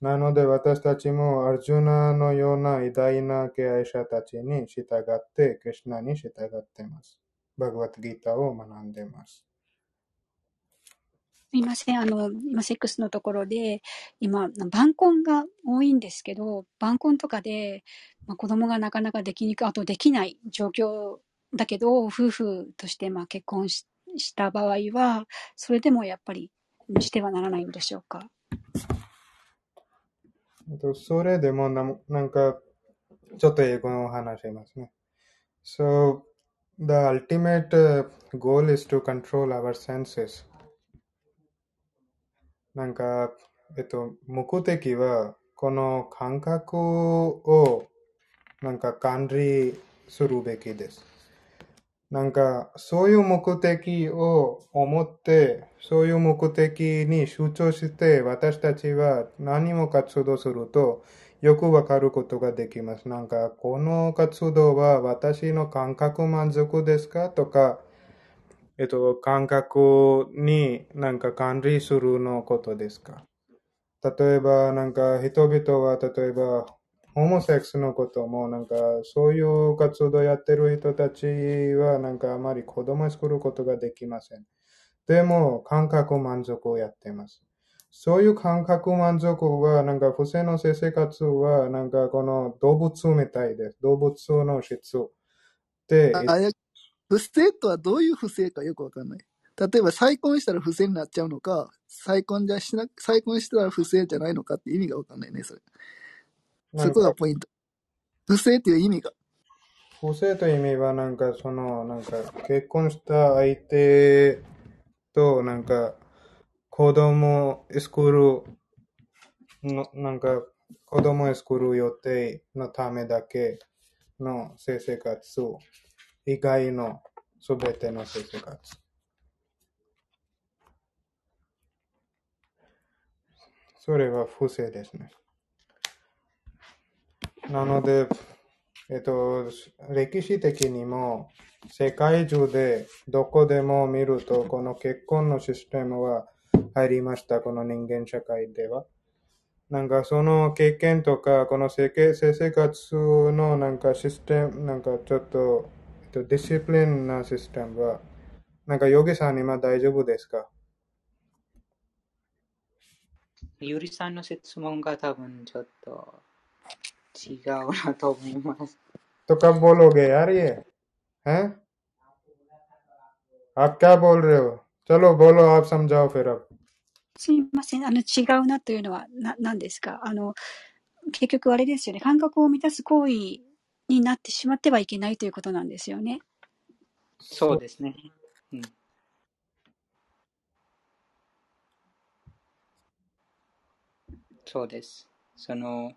なので私たちもアルジュナのような偉大な敬愛者たちに従って、クリュナに従っています。バグワッドギターを学んでいます。すいません。あの、今、セックスのところで、今、晩婚が多いんですけど、晩婚とかで、まあ、子供がなかなかできにくい、あとできない状況だけど、夫婦としてまあ結婚した場合は、それでもやっぱりしてはならないんでしょうかそれでもななんか、ちょっと英語を話しますね。So, the ultimate goal is to control our senses. なんか、えっと、目的は、この感覚をなんか管理するべきです。なんか、そういう目的を思って、そういう目的に集中して、私たちは何も活動すると、よくわかることができます。なんか、この活動は私の感覚満足ですか？とか、えっと、感覚になんか管理するのことですか？例えば、なんか人々は、例えば、ホモセックスのことも、なんか、そういう活動をやってる人たちは、なんかあまり子供を作ることができません。でも、感覚満足をやっています。そういう感覚満足は、なんか、不正の性生活は、なんか、この動物みたいです。動物の質。で、不正とはどういう不正かよくわかんない。例えば再婚したら不正になっちゃうのか、再婚じゃしな、再婚したら不正じゃないのかって意味がわかんないね、それ。そこがポイント。不正っていう意味が。不正という意味は、なんか、その、なんか、結婚した相手と、なんか、子供を作るの、なんか、子供を作る予定のためだけの性生活以外のすべての性生活。それは不正ですね。なので、えっと、歴史的にも世界中でどこでも見ると、この結婚のシステムは入りました、この人間社会では。なんかその経験とか、この性性生活のなんかシステム、なんかちょっと、えっと、ディシプリンなシステムは、なんかヨギさん今大丈夫ですか？ゆりさんの質問が多分ちょっと違うなと思います。 तो कब बोलोगे यार ये हैं आप क्या बोल रहे हो चलो बोलो आप समझाओ फिर अब すいません。あの、違うなというのは、な、何ですかあの、結局あれですよね。感覚を満たす行為になってしまってはいけないということなんですよね。そうですね。うん、そうです。その、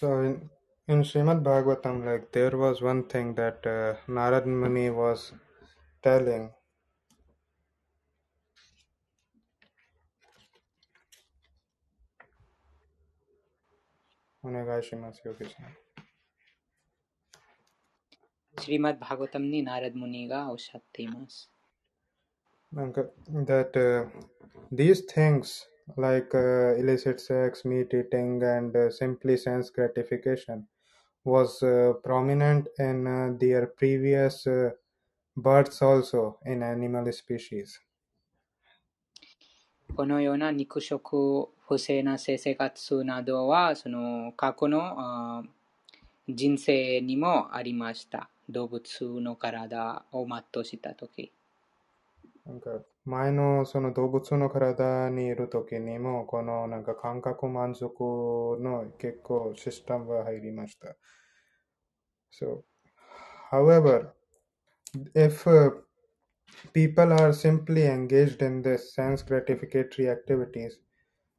So in, in Srimad Bhagavatam, like there was one thing that uh, Narad Muni was telling. Onegaishimasu, Yogi-san. シリマッバーガタムにナラドムニがおっしゃっています。Like, uh, that uh, these things like uh, illicit sex, meat eating, and uh, simply sense gratification was uh, prominent in uh, their previous uh, births also in animal species. このような肉食、不正な性生活などは、その過去のあー人生にもありました。動物の体を全うしたとき。なんか 前のその動物の体にいる時にもこのなんか感覚満足の結構システムが入りました。So, however, if uh, people are simply engaged in this sense gratificatory activities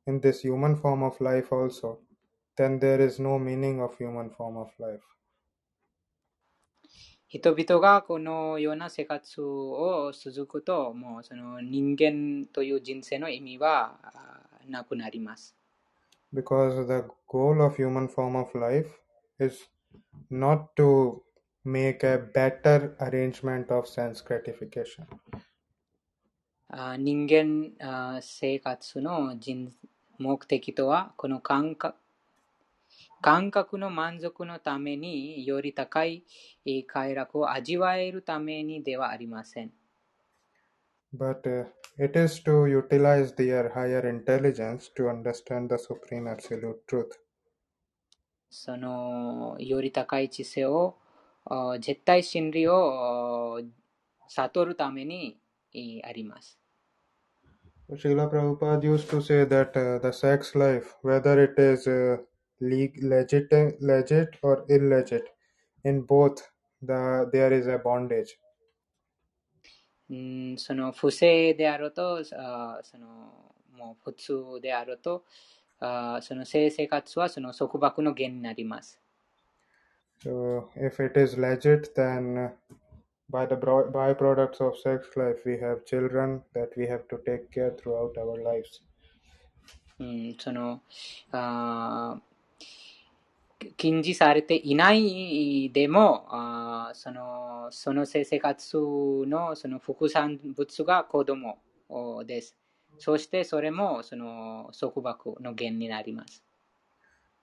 in this human form of life also, then there is no meaning of human form of life. 人々がこのような生活を続くと、もうその人間という人生の意味はなくなります。Because the goal of human form of life is not to make a better arrangement of sense gratification. 人間生活の人目的とは、この感覚感覚の満足のためにより高いえー快楽を味わえるためにではありません。But uh, it is to utilize their higher intelligence to understand the supreme absolute truth. そのより高い知性を絶対真理を悟るためにえーあります。Srila Prabhupada used to say that uh, the sex life, whether it is uh, league legit legit or illegit. In both the there is a bondage. うんその不正であろうとあそのもう普通であろうとあその性生活はその束縛の源になります So if it is legit then by the byproducts of sex life we have children that we have to take care throughout our lives. うんそのあ禁じされていないでも、あーそのその性生活のその副産物が子供おです。そしてそれもその束縛の原因になります。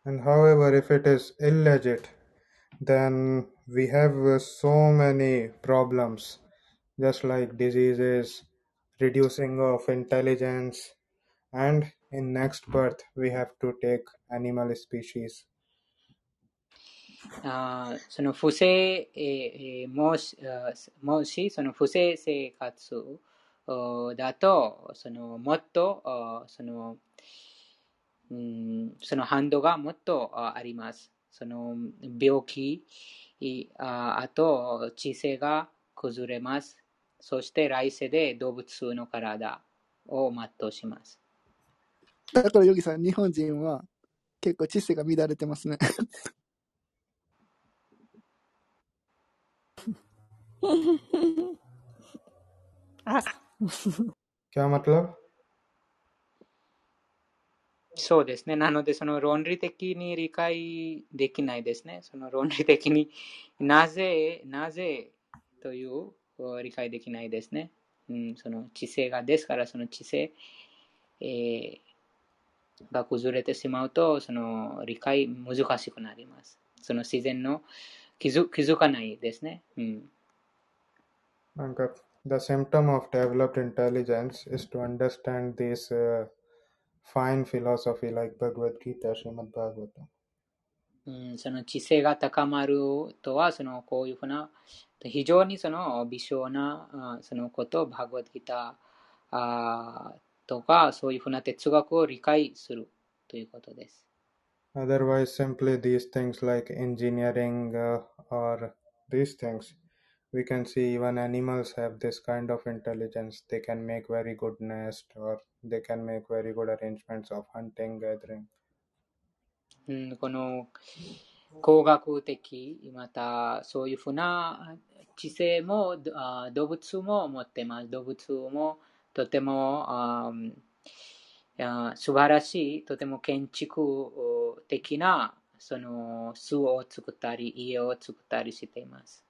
And however, if it is illegit, then we have uh, so many problems, just like diseases, reducing of intelligence, and in next birth, we have to take animal species. あその不正、えーもしもしその不正生活だと、そのもっとその、うん、その反動がもっとあります。その病気、ああと知性が崩れます。そして来世で動物の体を全うします。だからヨギさん、日本人は結構知性が乱れてますね。[LAUGHS] क्या मतलब そうですね。なので、その論理的に理解できないですね。その論理的に[LAUGHS] なぜ、なぜというお理解できないですね。うん、その知性がですから、その知性、えーが崩れてしまうと、その理解難しくなります。その自然の気づ気づかないですね。うん。 なんか the symptom of developed intelligence is to understand this uh, fine philosophy like Bhagavad Gita, Srimad Bhagavatam. うん、その知性が高まるとは、そのこういうふうな、非常にその微小なあそのこと、バグワッドギターあーとか、そういうふうな哲学を理解するということです。 Otherwise, simply these things like engineering uh, or these things, we can see even animals have this kind of intelligence. They can make very good nest or they can make very good arrangements of hunting, gathering. うん、この工学的、またそういうふうな知性もあ動物も持ってます。動物もとてもああ素晴らしい、とても建築的なその巣を作ったり、家を作ったりしています。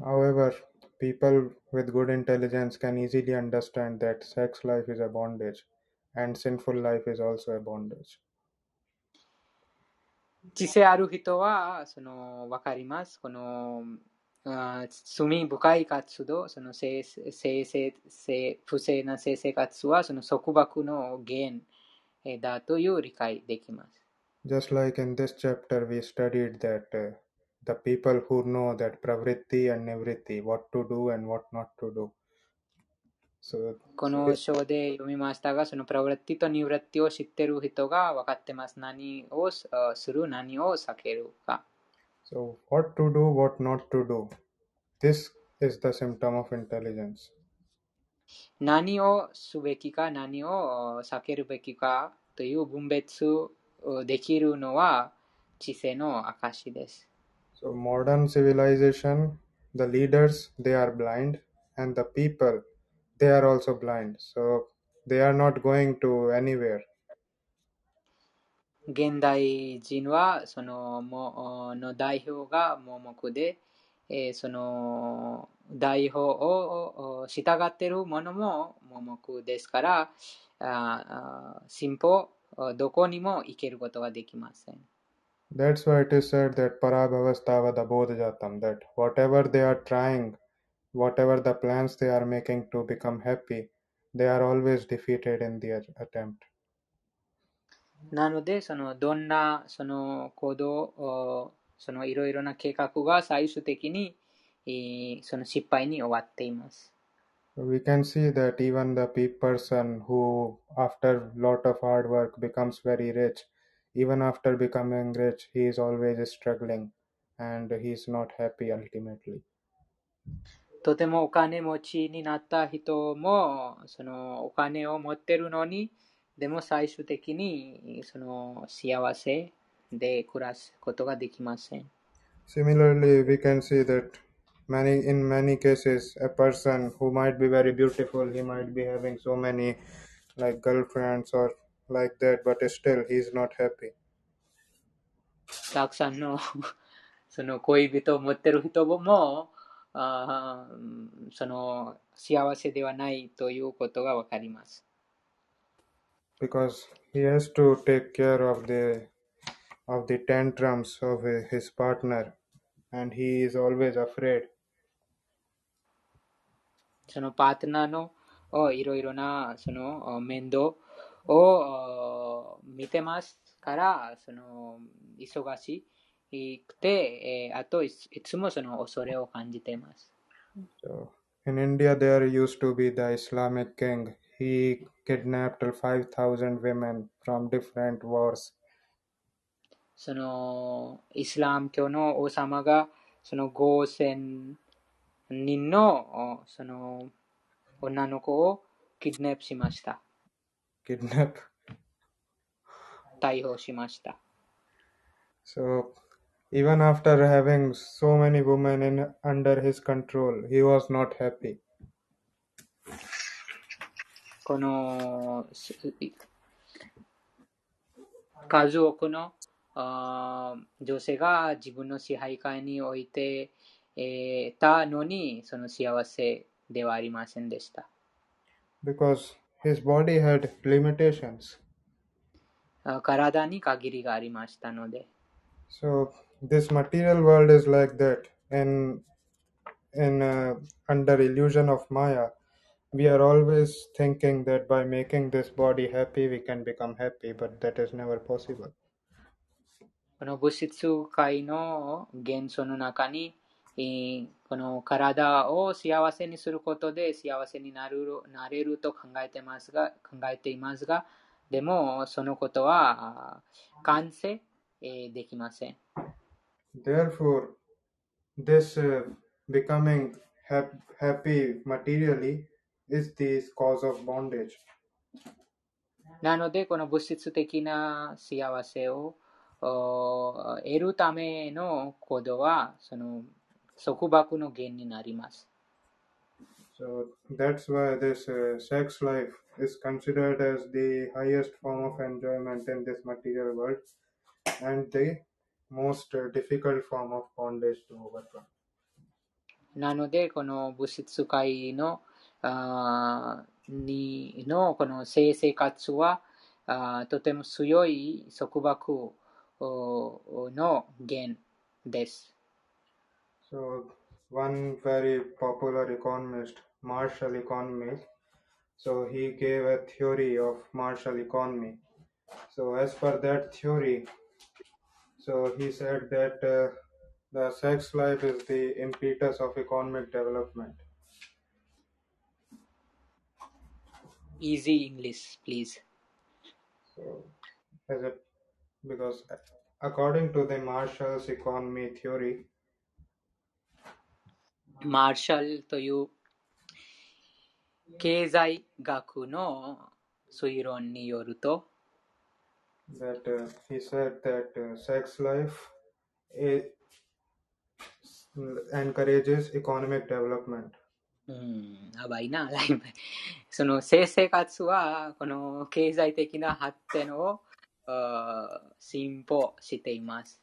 However, people with good intelligence can easily understand that sex life is a bondage and sinful life is also a bondage. 知性ある人はその分かります。このあー罪深い活動、その性性性性不正な性生活はその束縛の原因えーだという理解できます。 Just like in this chapter, we studied that uh, the people who know that pravritti and nivritti, what to do and what not to do. So, この章で読みましたが、そのプラブラッティとニウラッティを知っている人が分かってます。何をする、何を避けるか。so what to do, what not to do. This is the symptom of intelligence. 何をすべきか、何をあ避けるべきかという分別あできるのは知性の証です。So modern civilization, the leaders, they are blind, and the people, they are also blind. So they are not going to anywhere. 現代人はそのもの代表が盲目で、えーその代表を従っているものも盲目ですから、ああ進歩、どこにも行けることができません。That's why it is said that parabhavastava bodhajatam, that whatever they are trying, whatever the plans they are making to become happy, they are always defeated in the attempt. なので、そのどんなその行動、おそのいろいろな計画が最終的にえーその失敗に終わっています。 We can see that even the pe- person who, after lot of hard work, becomes very rich, even after becoming rich, he is always struggling and he is not happy ultimately. とてもお金持ちになった人も、そのお金を持ってるのに、でも最終的にその幸せで暮らすことができません。 Similarly, we can see that many in many cases a person who might be very beautiful, he might be having so many like girlfriends or like that, but still he's not happy. Taksan no [LAUGHS] その恋人を持ってる人もあその幸せではないということがわかります。Because he has to take care of the of the tantrums of his partner and he is always afraid. そのパートナーのいろいろなその面倒をお見てますから、その忙しくて、えーあといいつもその恐れを感じています。so in india there used to be the islamic king he kidnapped 5000 women from different wars そのイスラム教の王様がその5000人のおその女の子をキッドナップしました。Kidnap 逮捕しました。so even after having so many women in under his control he was not happy このす数多くのあー女性が自分の支配下に置いて、えーたのにその幸せではありませんでした。because his body had limitations あ体に限りがありましたので、 So this material world is like that. In in uh, under illusion of Maya, we are always thinking that by making this body happy, we can become happy, but that is never possible. この物質界の元素の中に、えー この体を幸せにすることで幸せになるなれると考えてますが考えていますが、でもそのことはあ完成、えーできません。Therefore, this uh, becoming hap- happy materially is the cause of bondage. なので、この物質的な幸せをお得るための行動は、その束縛の源になります。So that's why this uh, sex life is considered as the highest form of enjoyment in this material world and the most uh, difficult form of bondage to overcome. なので、この物質界のあーにのこの性生活はあーとても強い束縛おの源です。So one very popular economist, Marshall economy, so he gave a theory of Marshall economy. So as per that theory, so he said that uh, the sex life is the impetus of economic development. Easy English, please. So as a because according to the Marshall's economy theory, マーシャルという経済学の推論によると、that uh, he said that uh, sex life encourages economic development. うん、やばいな、ライブ。その性生活は、この経済的な発展を進歩しています。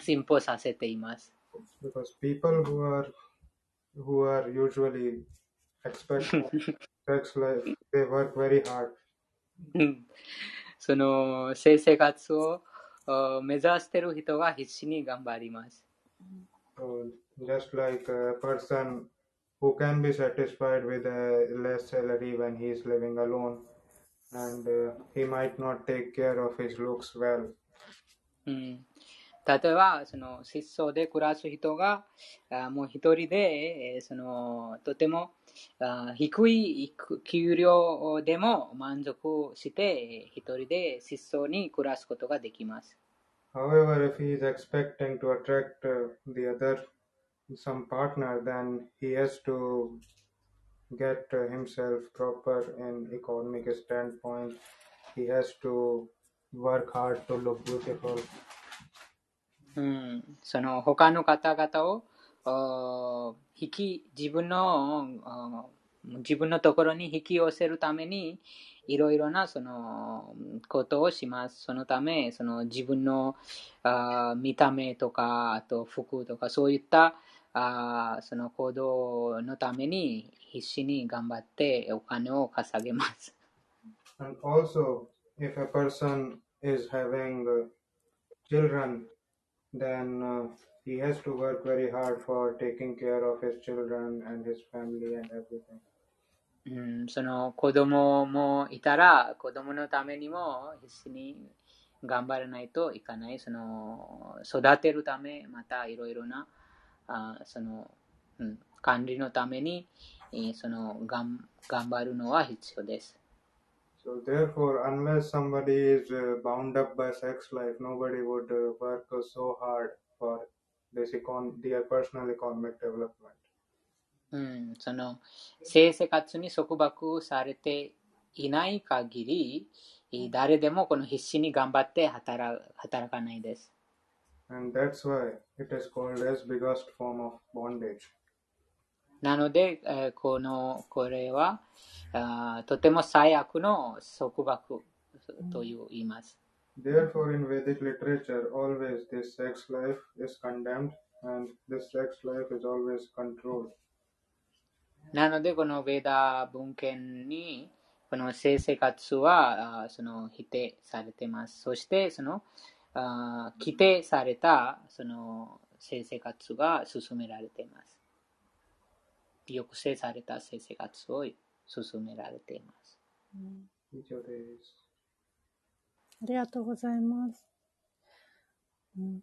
進歩させています。because people who are who are usually expecting [LAUGHS] sex life they work very hard うんその性生活をあー目指している人が必死に頑張ります。 so just like a person who can be satisfied with a less salary when he is living alone and uh, he might not take care of his looks well うん、 例えば、その失踪で暮らす人が、あもう一人で、えそのとてもあ低い給料でも満足して、一人で失踪に暮らすことができます。however if he is expecting to attract the other some partner then he has to get himself proper in economic standpoint he has to work hard to look beautiful うん、その他の方々を引き自分の自分のところに引き寄せるためにいろいろなそのことをします。そのため、その自分のあ見た目とか、あと服とか、そういったあその行動のために必死に頑張ってお金を稼げます。And also, if a person is having children, then uh, he has to work very hard for taking care of his children and his family and everything. うん、その子供もいたら、子供のためにも必死に頑張らないといかない。その育てるため、またいろいろなあその、うん、管理のために、えーそのがん頑張るのは必要です。So therefore, unless somebody is uh, bound up by sex life, nobody would uh, work so hard for this econ- their personal economic development. うん、その性生活に束縛されていない限り、えー誰でもこの必死に頑張って働働かないです。 And that's why it is called as biggest form of bondage. なので、えーこのこれはあーとても最悪の束縛という言います。Therefore, in Vedic literature, always this sex life is condemned and this sex life is always controlled. なので、このベーダ文献に、この性生活はあーその否定されています。そして、そのあー規定されたその性生活が進められています。抑制された性生活を進められています。以上です。ありがとうございます。うん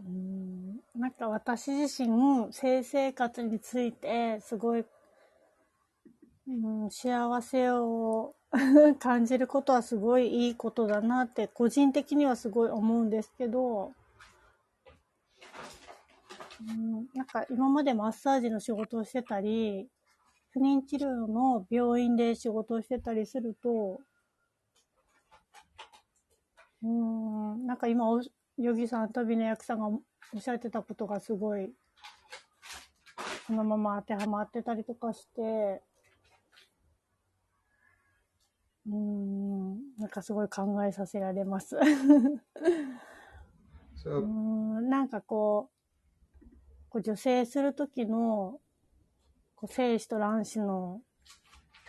うんなんか私自身、性生活についてすごい、うん、幸せを感じることはすごいいいことだなって個人的にはすごい思うんですけど、うん、なんか今までマッサージの仕事をしてたり、不妊治療の病院で仕事をしてたりすると、うーん、なんか今お、ヨギさん、旅の役さんがおっしゃってたことがすごい、そのまま当てはまってたりとかして、うーん、なんかすごい考えさせられます。うん、なんかこう、こう女性するときの、こう精子と卵子の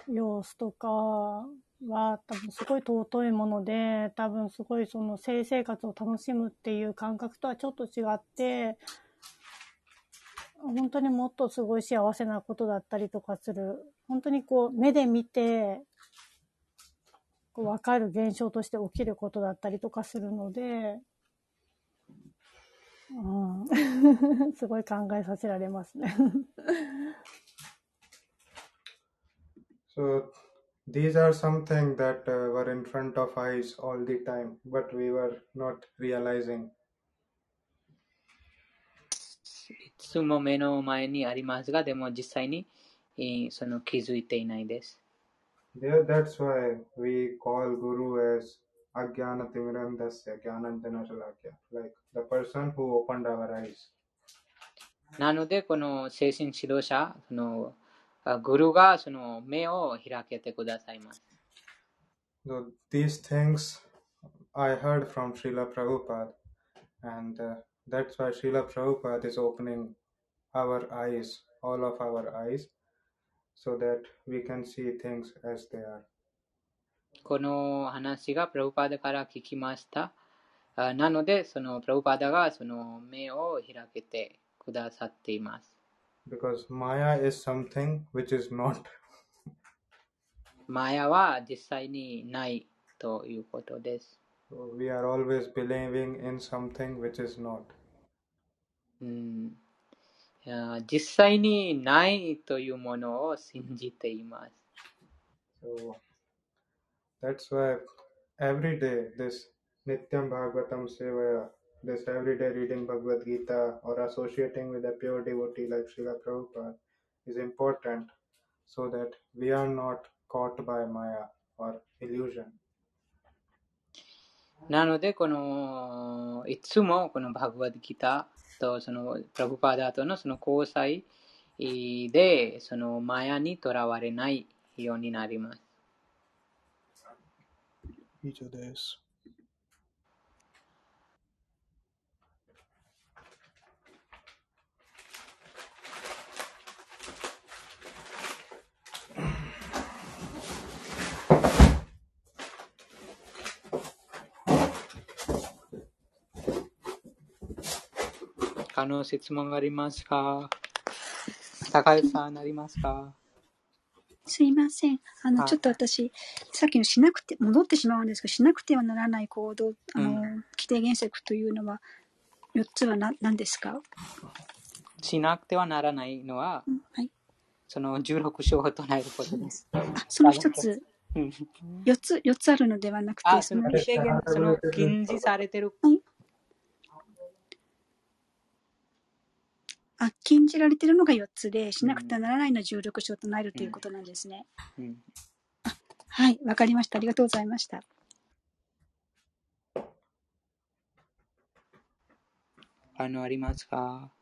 様子とかは多分すごい尊いもので、多分すごいその性生活を楽しむっていう感覚とはちょっと違って、本当にもっとすごい幸せなことだったりとかする。本当にこう目で見て、こう分かる現象として起きることだったりとかするので、うん、すごい考えさせられますね。 so [LAUGHS] [LAUGHS] these are something that uh, were in front of eyes all the time, but we were not realizing. いつも目の前にありますが、でも実際に、えーその気づいていないです。 There, that's why we call Guru as Ajnana Timirandasya Jnananjana Shalakya, like the person who opened our eyes. なので、この精神指導者、そのあグルがその目を開けてくださいます。 So these things I heard from Srila Prabhupada, and uh, that's why Srila Prabhupada is opening our eyes, all of our eyes, so that we can see things as they are. この話がプラブパーダから聞きました。あなので、そのプラブパーダがその目を開けてくださっています。Because Maya is something which is not. マヤは実際にないということです。So we are always believing in something which is not. うん、実際にないというものを信じています。So That's why every day this Nityam Bhagavatam Sevaya, this everyday reading Bhagavad Gita or associating with a pure devotee like Srila Prabhupada is important so that we are not caught by Maya or illusion. なので、このいつもこのバグワッドギターとそのプラブパダとのその交際でそのマヤにとらわれないようになります。以上です。他の質問がありますか？高橋さん、ありますか？すいません。あの、ちょっと私、さっきのしなくて、戻ってしまうんですけど、しなくてはならない行動、あの、うん、規定原則というのは、4つは何何ですか？しなくてはならないのは、うん、はい、その16章を唱えることです。あ、その一つ。4つ、4つあるのではなくて、あその規定原則、その禁じされてる、はい。あ、禁じられているのが4つで、しなくてはならないの16章となるということなんですね。うん、あはい、わかりました。ありがとうございました。あの、ありますか？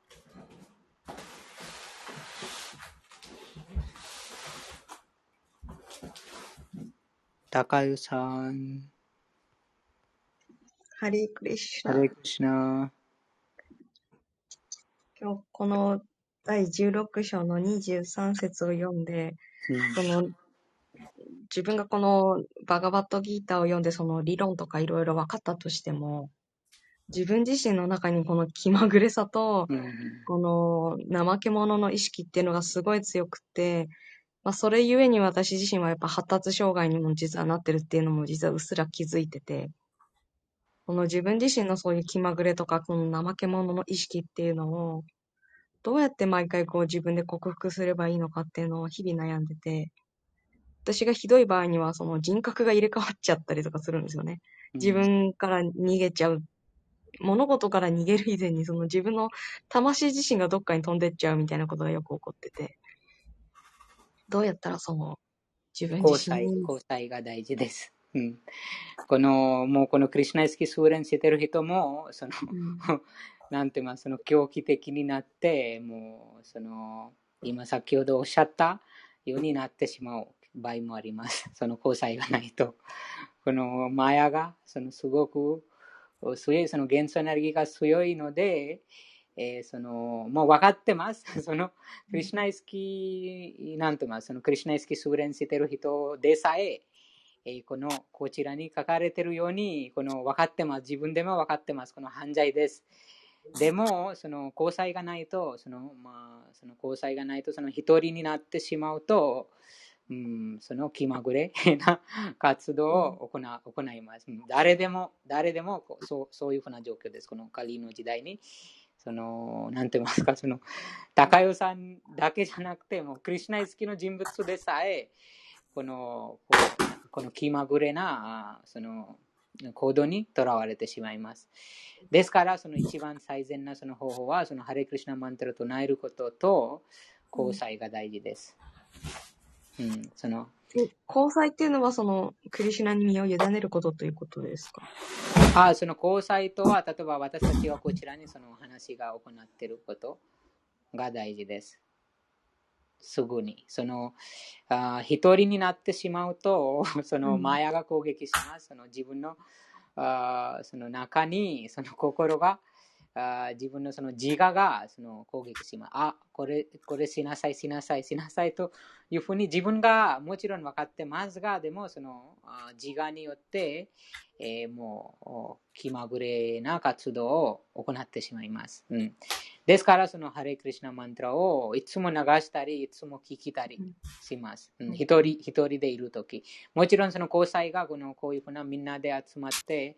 高湯さん。ハリークリシュナ。ハリークリシュナ。今日この第16章の23節を読んで、その自分がこのバガバットギーターを読んでその理論とかいろいろ分かったとしても、自分自身の中にこの気まぐれさと、この怠け者の意識っていうのがすごい強くて、まあ、それゆえに私自身はやっぱ発達障害にも実はなってるっていうのも実はうっすら気づいてて、この自分自身のそういう気まぐれとか、この怠け者の意識っていうのを、どうやって毎回こう自分で克服すればいいのかっていうのを日々悩んでて、私がひどい場合にはその人格が入れ替わっちゃったりとかするんですよね。自分から逃げちゃう。物事から逃げる以前にその自分の魂自身がどっかに飛んでっちゃうみたいなことがよく起こってて、どうやったらその自分自身に。交際、が大事です。うん、この、もうこのクリュナイスキースーレンしてる人も、その、うん、なんてまあその狂気的になって、もうその、今先ほどおっしゃったようになってしまう場合もあります。[LAUGHS] その交際がないと。[LAUGHS] このマヤが、そのすごく強い、その元素エネルギーが強いので、えー、その、もう分かってます。[LAUGHS] その、クリシナイスキー、なんとます、そのクリシナイスキースーレンしてる人でさえ、えこのこちらに書かれてるように、この分かってます。自分でも分かってます。この犯罪です。でも、その交際がないと、そのまあ、その交際がないと、その一人になってしまうと、うん、その気まぐれな活動を行行います。誰でも、誰でもそうそういうふうな状況です。このカリの時代に。その、なんて言いますか、その、高代さんだけじゃなくて、もうクリュナイ好きの人物でさえ、この、ここの気まぐれな、その、行動にとらわれてしまいます。ですから、その一番最善なその方法は、そのハレクリシナマントラを唱えることと、交際が大事です。うん、その交際っていうのは、その、クリシュナに身を委ねることということですか？あその交際とは、例えば私たちがこちらにその話が行っていることが大事です。すぐに。その、あ一人になってしまうと、[LAUGHS] そのマヤが攻撃します。その自分のあその中に、その心が、あ自分のその自我がその攻撃します。あ、これ、これしなさい、しなさい、しなさいというふうに自分がもちろん分かってますが、でもその自我によって、えー、もう気まぐれな活動を行ってしまいます。うんですから、そのハレクリシナマントラをいつも流したり、いつも聞きたりします。うん、一人一人でいるとき。もちろん、その交際がこのこういうふうなみんなで集まって、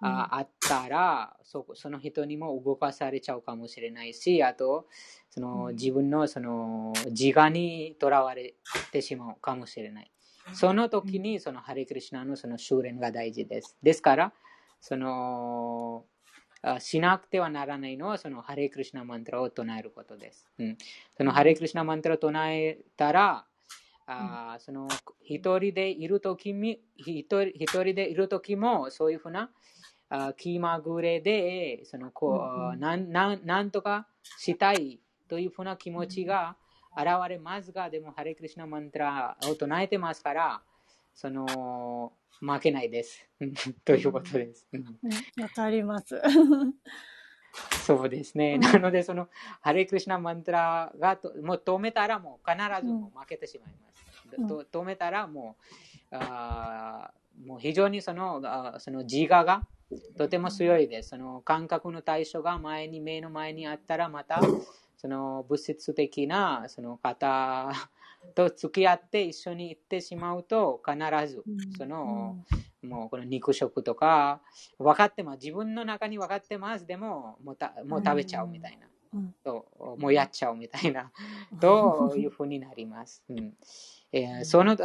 ああったらそ、その人にも動かされちゃうかもしれないし、あと、その自分のその自我にとらわれてしまうかもしれない。その時に、そのハレクリシナのその修練が大事です。ですから、その、あしなくてはならないのは、そのハレクリシナマントラを唱えることです。うん、そのハレクリシナマントラを唱えたら、あその一人でいるときみ一人でいるときもそういうふうなあ気まぐれでそのこう、なんなんなんとかしたいというふうな気持ちが現れますが、でもハレクリシナマントラを唱えてますから、その負けないです。[LAUGHS] ということです。うんわかります。そうですね。なので、その、ハレクリシナマントラがともう止めたらもう必ずもう負けてしまいます。と止めたらもう、あーもう非常にそのあーその自我がとても強いです。その感覚の対象が前に目の前にあったらまたその物質的なその方と付き合って一緒に行ってしまうと必ずその、もうこの肉食とか分かってます。自分の中に分かってます。でももうたもう食べちゃうみたいな、もうやっちゃうみたいな。というふうになります、うん。えーその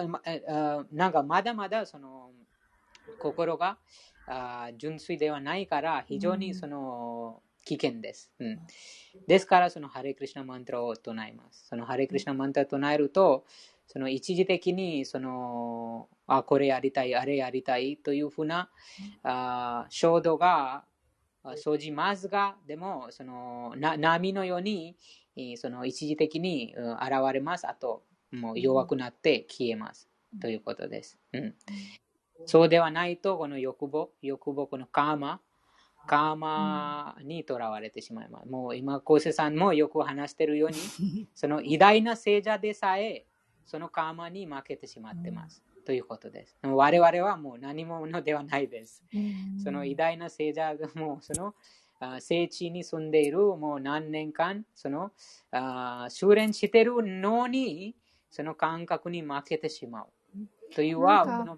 なんかまだまだその心があー純粋ではないから非常にその危険です、うん、ですからそのハレクリシナマントラを唱えます。そのハレクリシナマントラを唱えるとその一時的にそのあこれやりたいあれやりたいというふうなあー衝動があ生じますがでもそのな波のようにえーその一時的にうん現れます。あともう弱くなって消えます。ということです、うん、そうではないとこの欲望欲望このカーマカーマにとらわれてしまいます。もう今、昴生さんもよく話しているように、[LAUGHS] その偉大な聖者でさえ、そのカーマに負けてしまってます。ということです。我々はもう何者ではないです。その偉大な聖者がもうそのあ聖地に住んでいるもう何年間、そのあ修練しているのに、その感覚に負けてしまう。というは、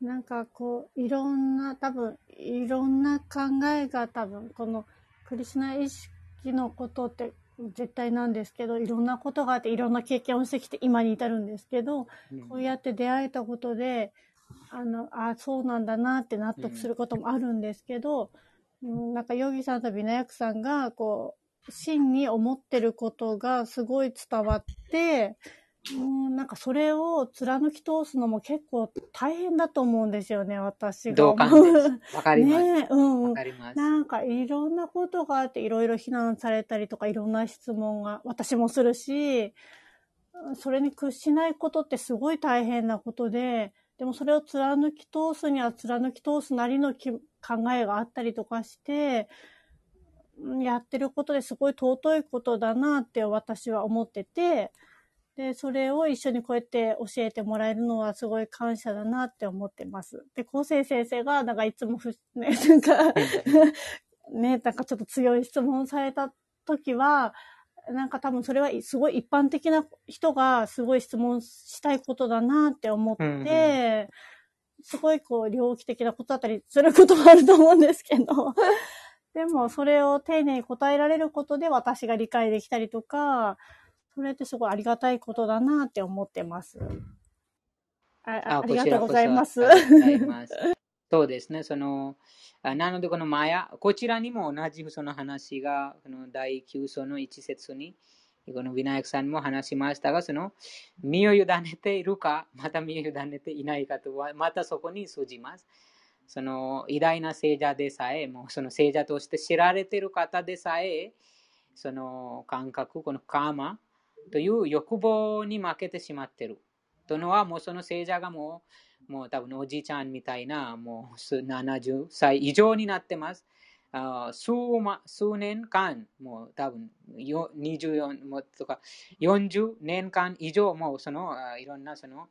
なんかこういろんな多分いろんな考えが多分このクリシュナ意識のことって絶対なんですけどいろんなことがあっていろんな経験をしてきて今に至るんですけどうん。こうやって出会えたことであのあそうなんだなって納得することもあるんですけど、うん、なんかヨギさんとビナヤクさんがこう真に思ってることがすごい伝わってうん、なんかそれを貫き通すのも結構大変だと思うんですよね、私が思同感。わかります。[LAUGHS] ねえ、うんうん。わかります。なんかいろんなことがあっていろいろ非難されたりとかいろんな質問が私もするし、うんそれに屈しないことってすごい大変なことで、でもそれを貫き通すには貫き通すなりのき考えがあったりとかして、うんやってることですごい尊いことだなって私は思ってて、で、それを一緒にこうやって教えてもらえるのはすごい感謝だなって思ってます。で、昴生先生が、なんかいつもふ、ね、[LAUGHS] なんか、ね、なんかちょっと強い質問された時は、なんか多分それはすごい一般的な人がすごい質問したいことだなって思って、うんうん。すごいこう、猟奇的なことだったりすることもあると思うんですけど、[LAUGHS] でもそれを丁寧に答えられることで私が理解できたりとか、それってすごいありがたいことだなって思ってます。ああありがとうございます。そうございます。そうですね。その、あなので、このマヤ、こちらにも同じその話が、この第9章の一節に、このビナヤクさんも話しましたが、その、身を委ねているか、また身を委ねていないかとは、またそこに通じます。その偉大な聖者でさえ、もうその聖者として知られている方でさえ、その感覚、このカーマという欲望に負けてしまってる。というのは、もうその聖者がもう、もう多分おじいちゃんみたいな、もう70歳以上になってます。あ数ま数年間、もう多分24もとか40年間以上、もうそのいろんなその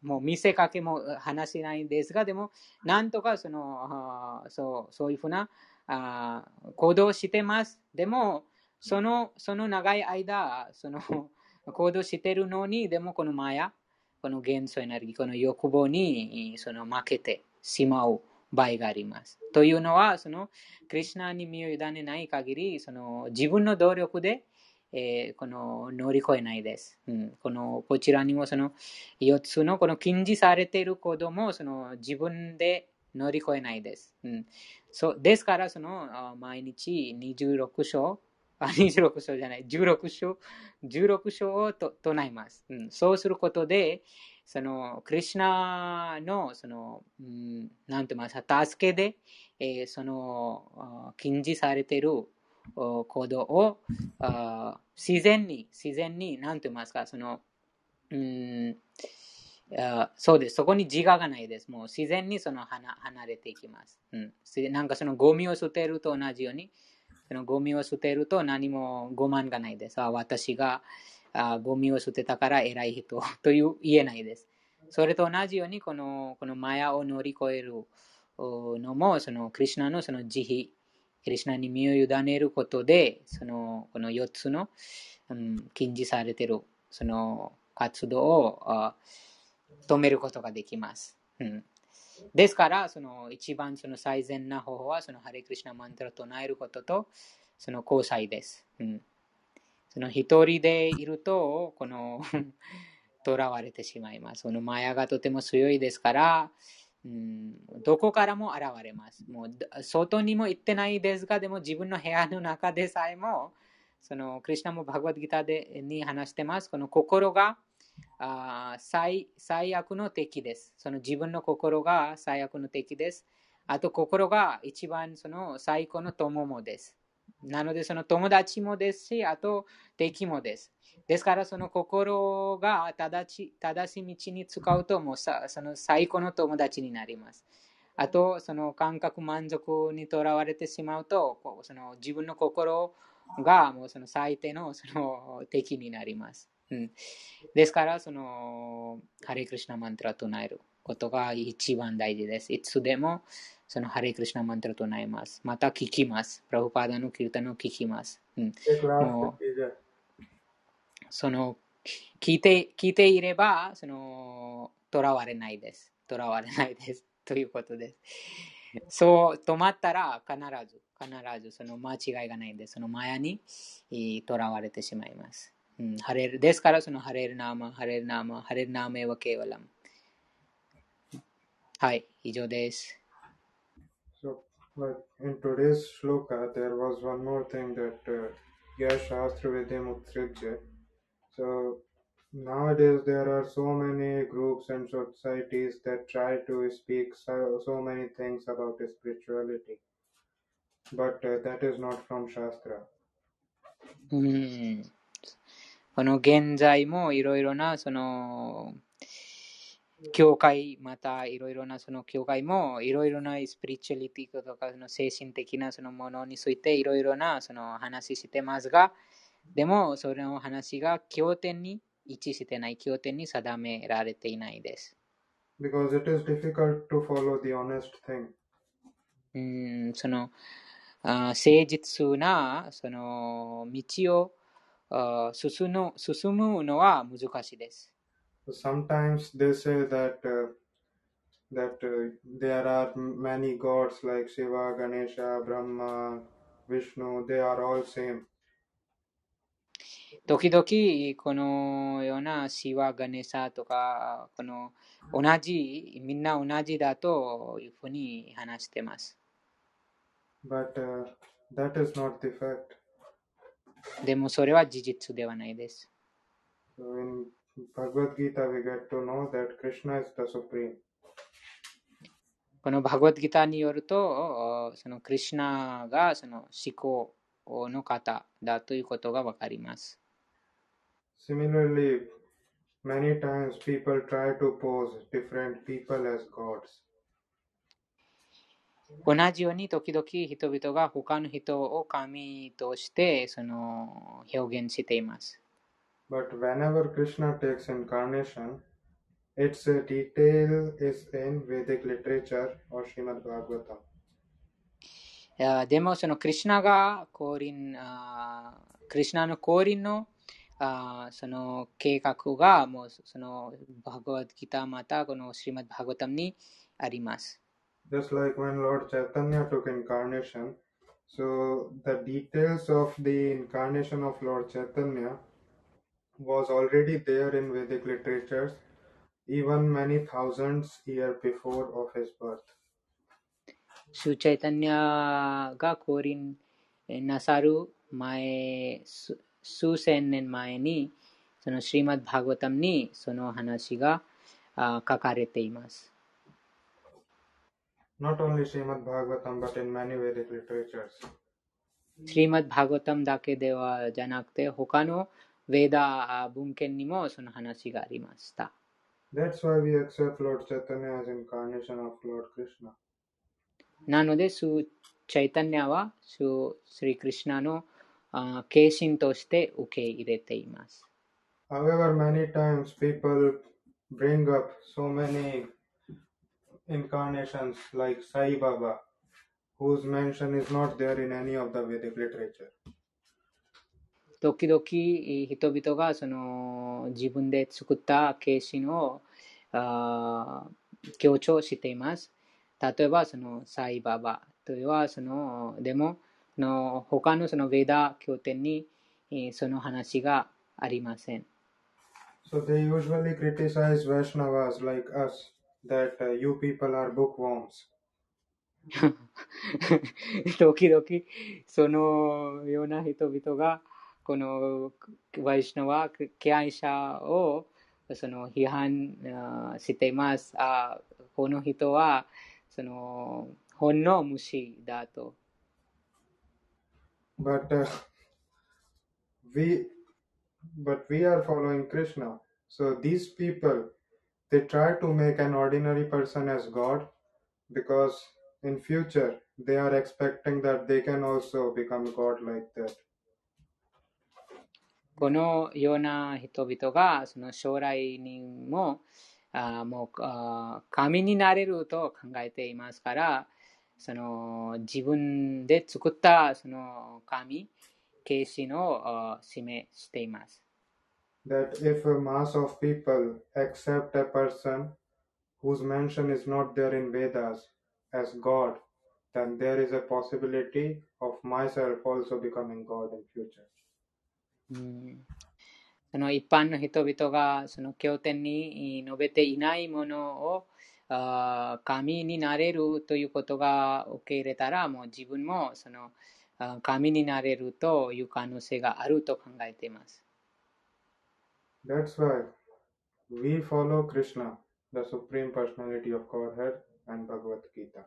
もう見せかけも話せないんですが、でもなんとかそのそうそういうふうなあ行動してます。でも、そのその長い間、その [LAUGHS] 行動してるのに、でもこのマヤ、この元素エネルギー、この欲望にその負けてしまう場合があります。というのは、そのクリュナに身を委ねない限り、その自分の努力で、えー、この乗り越えないです。うん、このこちらにもその4つのこの禁じされていることもその自分で乗り越えないです。うん、そですから、その毎日26章、あ、26章じゃない、16章、16章をと唱えます、うん。そうすることで、その、クリュナの、その、うん、なんて言いますか、助けで、えー、その、禁じされている行動を自然に、自然に、なんて言いますか、その、うんあそうです。そこに自我がないです。もう自然にその離離れていきます。うん。なんかそのゴミを捨てると同じように、そのゴミを捨てると何も傲慢がないです。あ私があゴミを捨てたから偉い人 [LAUGHS] という言えないです。それと同じようにこのこのマヤを乗り越えるのもそのクリュナのその慈悲、クリュナに身を委ねることで、そのこの4つの、うん、禁じされているその活動を止めることができます。うん、ですから、その一番その最善な方法は、そのハレクリシナマントラを唱えることと、その交際です。うん、その一人でいると、この [LAUGHS] 囚われてしまいます。そのマヤがとても強いですから、うん、どこからも現れます。もう外にも行ってないですが、でも自分の部屋の中でさえも、そのクリュナもバグワッドギターでに話してます。この心があ最最悪の敵です。その自分の心が最悪の敵です。あと心が一番その最高の友もです。なのでその友達もですし、あと敵もです。ですからその心が正し正しい道に使うともうさその最高の友達になります。あとその感覚満足にとらわれてしまうとその自分の心がもうその最低のその敵になります。うん、ですから、その、ハレクリシナマントラ唱えることが一番大事です。いつでも、そのハレクリシナマントラ唱えます。また聞きます。プラフパーダのキルタの聞きます。うん、もうその、聞いて、聞いていれば、その、とらわれないです。とらわれないです。[LAUGHS] ということです。そう、止まったら必ず、必ずその間違いがないんです。そのマヤにとらわれてしまいます。うん、ハレルですからそのハレルナーマ、ハレルナーマ、ハレルナーメはケーワラム。はい、以上です。So, like in today's shloka, there was one more thing that uh, Yashastra Vidya Mutsrijya. So, nowadays there are so many groups and societies that try to speak so, so many things about spirituality. But uh, that is not from Shastra. うん。この現在もいろいろなその教会、またいろいろなその教会もいろいろなスピリチュアリティとかその精神的なそのものについていろいろなその話してますが、でもその話が経典に一致してない、経典に定められていないです。Because it is difficult to follow the honest thing. うんその誠実なその道を進む進むのは難しいです。Sometimes they say that, uh, that uh, there are many gods like Shiva, Ganesha, Brahma, Vishnu, they are all same. 時々このようなシワ、ガネサとか、この同じ、みんな同じだというふうに話しています。But、uh, that is not the fact. でもそれは事実ではないです。このバグワッドギターによると、そのクリュナがその思考の方だということがわかります。Similarly, many times people try to pose different people as gods. 同じように時々人々が他の人を神としてその表現しています。But whenever Krishna takes incarnation, its detail is in Vedic literature or Srimad Bhagavatam. あでもそのクリュナが降臨、あクリュナの降臨のあその計画がもうそのバガワッドギターまたこのシリマッバガタムにあります。Just like when Lord Chaitanya took incarnation, so the details of the incarnation of Lord Chaitanya was already there in Vedic literatures even many thousands year before of his birth. シューチャイタニアが降臨なさる前、す数千年前に、そのシリマッド・バーガワタムにその話があ書かれています。Not only Srimad Bhagavatam but in many Vedic literatures. シリマッド・バーガワタムだけではじゃなくて、他のヴェーダあ文献にもその話がありました。That's why we accept Lord Chaitanya as incarnation of Lord Krishna. なので、スーチャイタニアはスースリクリシナのあ化身として受け入れています。However, many times people bring up so many incarnations like Sai Baba, whose mention is not there in any of the Vedic literature. 時々人々がその自分で作った形身をあー強調しています。例えばそのサイババというのはそのでもその他のそのヴェダ経典にえーその話がありません。So they usually criticize Vaishnavas like us that uh, you people are bookworms. 時々そのような人々がこのワイシュナワ敬愛者をその批判あーしています。あーこの人はその本の虫だと。 But uh, [LAUGHS] we but we are following Krishna. So these people they try to make an ordinary person as God because in future they are expecting that they can also become God like that. このような人々がその将来にもあもうあ神になれると考えていますからその自分で作ったその神形身をあー示しています。That if a mass of people accept a person whose mention is not there in Vedas as God, then there is a possibility of myself also becoming God in future. うんその一般の人々がその経典に述べていないものをあ神になれるということが受け入れたらもう自分もそのあー神になれるという可能性があると考えています。That's why we follow Krishna, the Supreme Personality of Godhead, and Bhagavad Gita.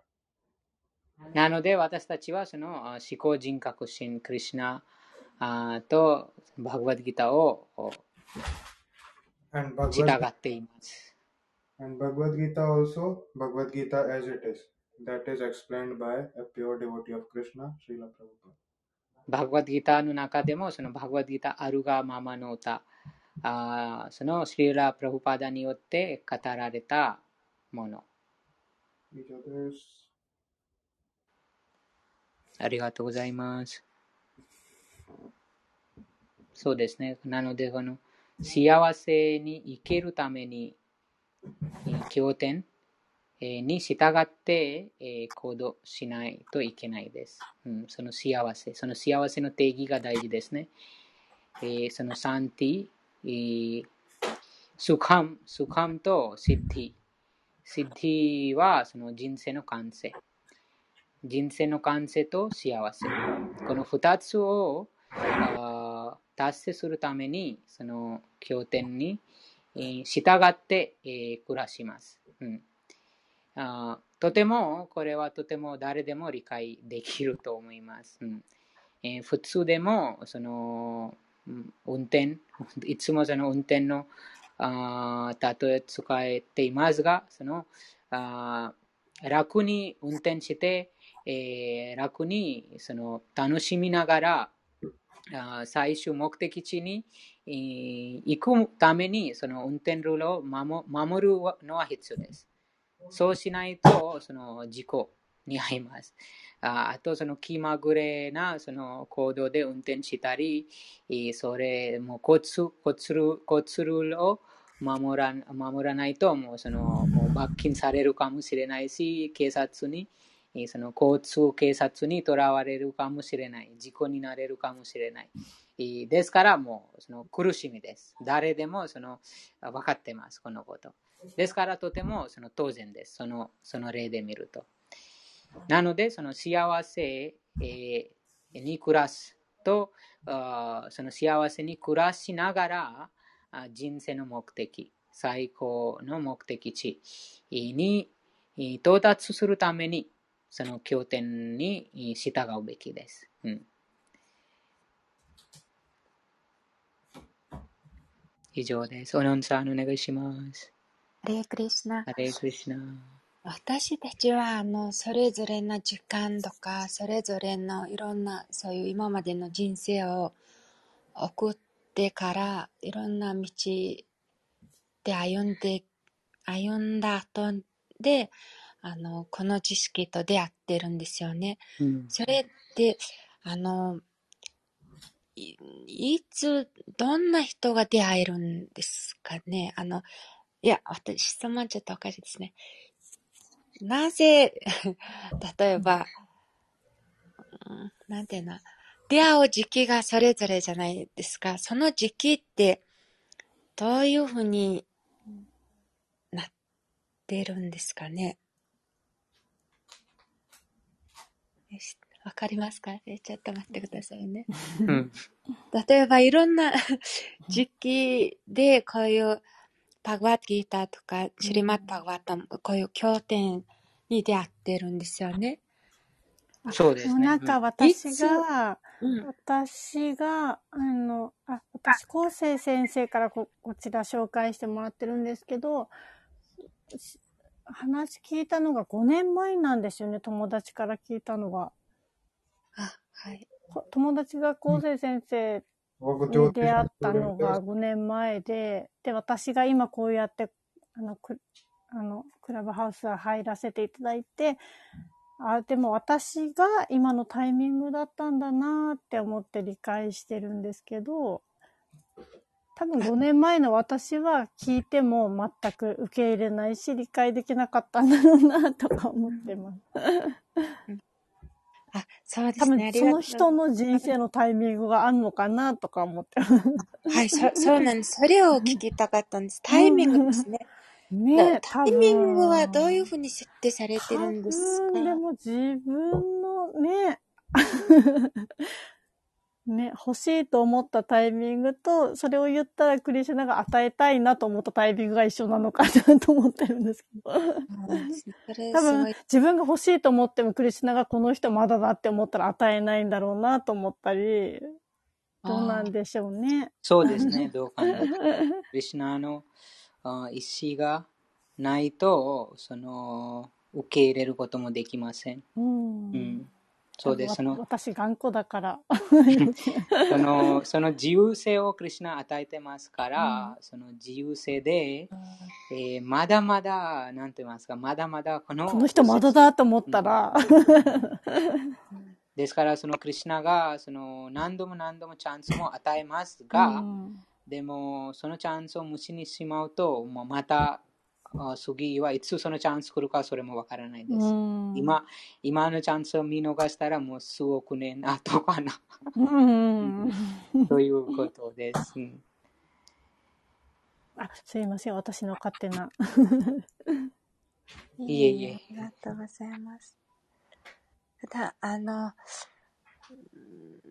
なので私たちはその思考人格心クリシナとバグワッドギターを従っています。And Bhagavad Gita also, Bhagavad Gita as it is, that is explained by a pure devotee of Krishna, Srila Prabhupada. Bhagavad Gita の中でもそのバグワッドギターあるがままの歌あーそのシリーラ・プラフパダによって語られたもの。以上です。ありがとうございます。そうですね。なのでこの幸せに生きるためにえー経典えーに従ってえー行動しないといけないです、うん、その幸せ。その幸せの定義が大事ですね。えーそのサンティ、えースカム、スカムとシッディ。シッディはその人生の完成。人生の完成と幸せ。この二つを達成するために、その経典に、えー従って、えー暮らします。うんあとても、これはとても誰でも理解できると思います。うんえー普通でも、その、運転、[LAUGHS] いつもその運転のあ例え使えていますが、そのあ楽に運転して、えー楽にその楽しみながら、あ最終目的地に、えー行くためにその運転ルールを守守るのは必要です。そうしないとその事故に遭います。あと、その気まぐれなその行動で運転したり、それも交通交通交通ルを守ら守らないともうそのもう罰金されるかもしれないし、警察にその交通警察にとらわれるかもしれない。事故になれるかもしれない。ですから、もうその苦しみです。誰でもその分かってます、このこと。ですから、とてもその当然です。そのその例で見ると。なので、その幸せに暮らすと、その幸せに暮らしながら、人生の目的、最高の目的地に到達するために、その経典に従うべきです。うん、以上です。おのんさん、お願いします。ハレークリシナ。ハレークリシナ。私たちは、あの、それぞれの時間とか、それぞれのいろんな、そういう今までの人生を送ってから、いろんな道で歩んで、歩んだ後で、あの、この知識と出会ってるんですよね。うん、それって、あの、いいつ、どんな人が出会えるんですかね？あの、いや、私、質問ちょっとおかしいですね。なぜ、[LAUGHS] 例えば、なんていうの、出会う時期がそれぞれじゃないですか。その時期って、どういうふうになってるんですかね。わかりますか？えちょっと待ってくださいね。例えばいろんな [LAUGHS] 時期でこういうパグワッギーターとかシリマッパグワッタもこういう経典に出会ってるんですよね。そうですね。なんか私が、うん、私が、あの、あ、私、昴生先生からここちら紹介してもらってるんですけど、話聞いたのが5年前なんですよね、友達から聞いたのが。あ、はい。友達が昴生先生に出会ったのが5年前で、で、私が今こうやって、あの、くあのクラブハウス入らせていただいて、あ、でも私が今のタイミングだったんだなって思って理解してるんですけど、多分 [LAUGHS] 5年前の私は聞いても全く受け入れないし理解できなかったんだろうなとか思ってます。[LAUGHS] あ、そうですね。多分その人の人生のタイミングがあるのかなとか思って。はい、そそうなんです。それを聞きたかったんです。タイミングですね。ねタイミングはどういうふうに設定されてるんですか？でも自分のね、[LAUGHS] ね、欲しいと思ったタイミングと、それを言ったらクリシュナが与えたいなと思ったタイミングが一緒なのかなと思ってるんですけど。多分、自分が欲しいと思ってもクリシュナがこの人まだだって思ったら与えないんだろうなと思ったり、どうなんでしょうね。そうですね、[LAUGHS] どうかな。クリシュナの意思がないと、その、受け入れることもできません。うん、うんそうです。その私、頑固だから。[LAUGHS] そのその自由性をクリュナ与えてますから、うん、その自由性で、えー、まだまだ、なんて言いますか、まだまだこの。この人まだだと思ったら。ですから、そのクリュナがその何度も何度もチャンスも与えますが、うん、でも、そのチャンスを無視にしまうと、もうまた次はいつそのチャンス来るかそれもわからないです。今、今のチャンスを見逃したらもう数億年後かな。ということです。あ、すいません。私の勝手な。いえいえ。ありがとうございます。ただ、あの、[LAUGHS]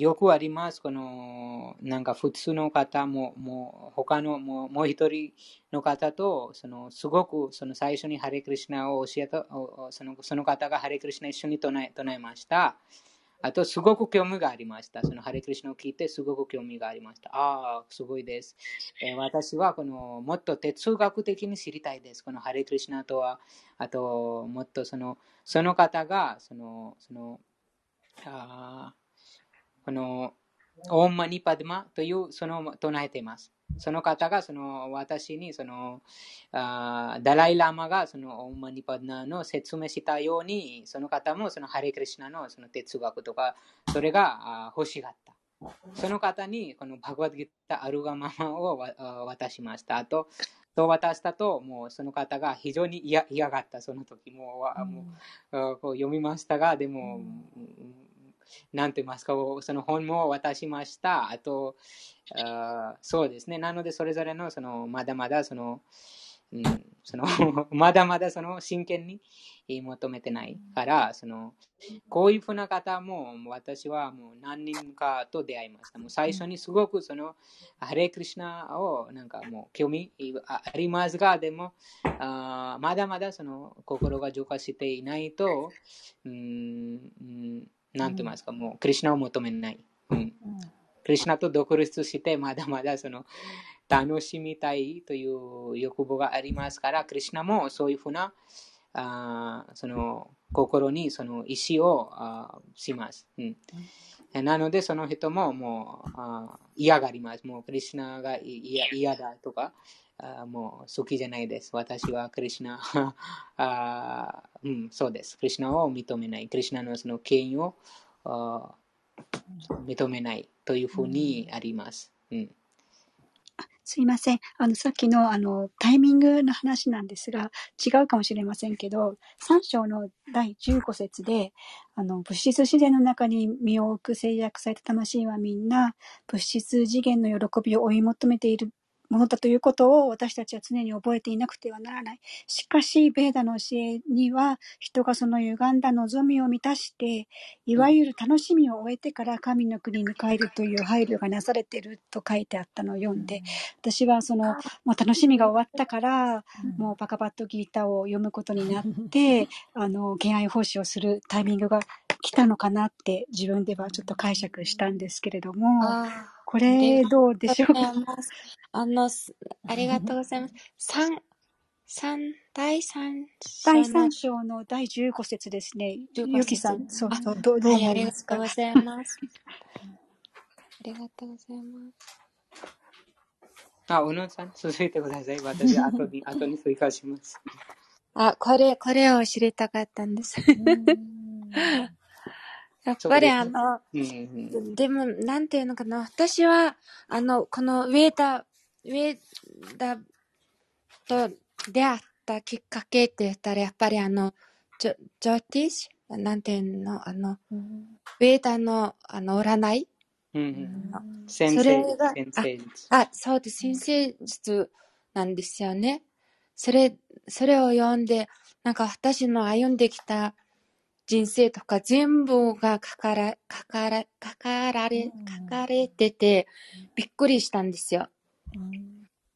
よくあります。この、なんか普通の方も、もう他のもうもう一人の方と、そのすごくその最初にハレクリシナを教えた、そのその方がハレクリシナ一緒に唱え唱えました。あと、すごく興味がありました。そのハレクリシナを聞いて、すごく興味がありました。ああ、すごいです。えー、私はこのもっと哲学的に知りたいです。このハレクリシナとは、あと、もっとそのその方が、その、その、あこの、オーマニパドマという、その唱えています。その方がその私にそのあダライ・ラマがそのオーマニパドナの説明したように、その方もそのハレクリシナのその哲学とか、それがあ欲しがった。その方にこのバグワッドギターアルガママを渡しました。あと、そう渡したと、もうその方が非常に嫌嫌がった、その時もう、もうこう読みましたが、でも、なんて言いますか、その本も渡しました。あと、あそうですね。なので、それぞれの、その、まだまだ、その、うん、その [LAUGHS] まだまだその真剣に求めてないから、そのこういうふうな方も私はもう何人かと出会いました。もう最初にすごくそのハレクリシナをなんかもう興味ありますが、でもあまだまだその心が浄化していないと、うん、なんて言いますか、もうクリシナを求めない。うんクリシナと独立してまだまだその楽しみたいという欲望がありますから、クリュナもそういうふうなあその心にその意思をあします、うん。なので、その人ももうあ嫌がります。もうクリュナが嫌だとかあ、もう好きじゃないです。私はクリュナ [LAUGHS] あ、うん、そうです。クリュナを認めない。クリュナのその権威をあ認めないというふうにあります。うんすいません。あの、さっきの、あの、タイミングの話なんですが、違うかもしれませんけど、三章の第15節で、あの、物質自然の中に身を置く制約された魂はみんな、物質次元の喜びを追い求めているものだということを私たちは常に覚えていなくてはならない。しかし、ベーダの教えには、人がその歪んだ望みを満たして、いわゆる楽しみを終えてから神の国に帰るという配慮がなされていると書いてあったのを読んで、私はその、もう楽しみが終わったから、もうパカパッドギータを読むことになって、[LAUGHS] あの、敬愛奉仕をするタイミングが来たのかなって自分ではちょっと解釈したんですけれども、これどうでしょうか？あの、ありがとうございます。三、三、第三第三章の第15節ですね。ゆきさん、そうそう、どどう思いますか、はい、ありがとうございます。ありがとうございます。あ、うのさん、続いてください。私、後に、後に追加します。あ、これ、これを知りたかったんです。やっぱりあの、でも、なんていうのかな、私は、あの、このウェーダ、ウェーダと出会ったきっかけって言ったら、やっぱりあの、ジョジョティッシュ？なんていうの、あの、ウェーダの、あの、占い、うん、先生先生ああ、そうです。先生術なんですよね。それ、それを読んで、なんか私の歩んできた人生とか全部が書から書かかられ書かれててびっくりしたんですよ。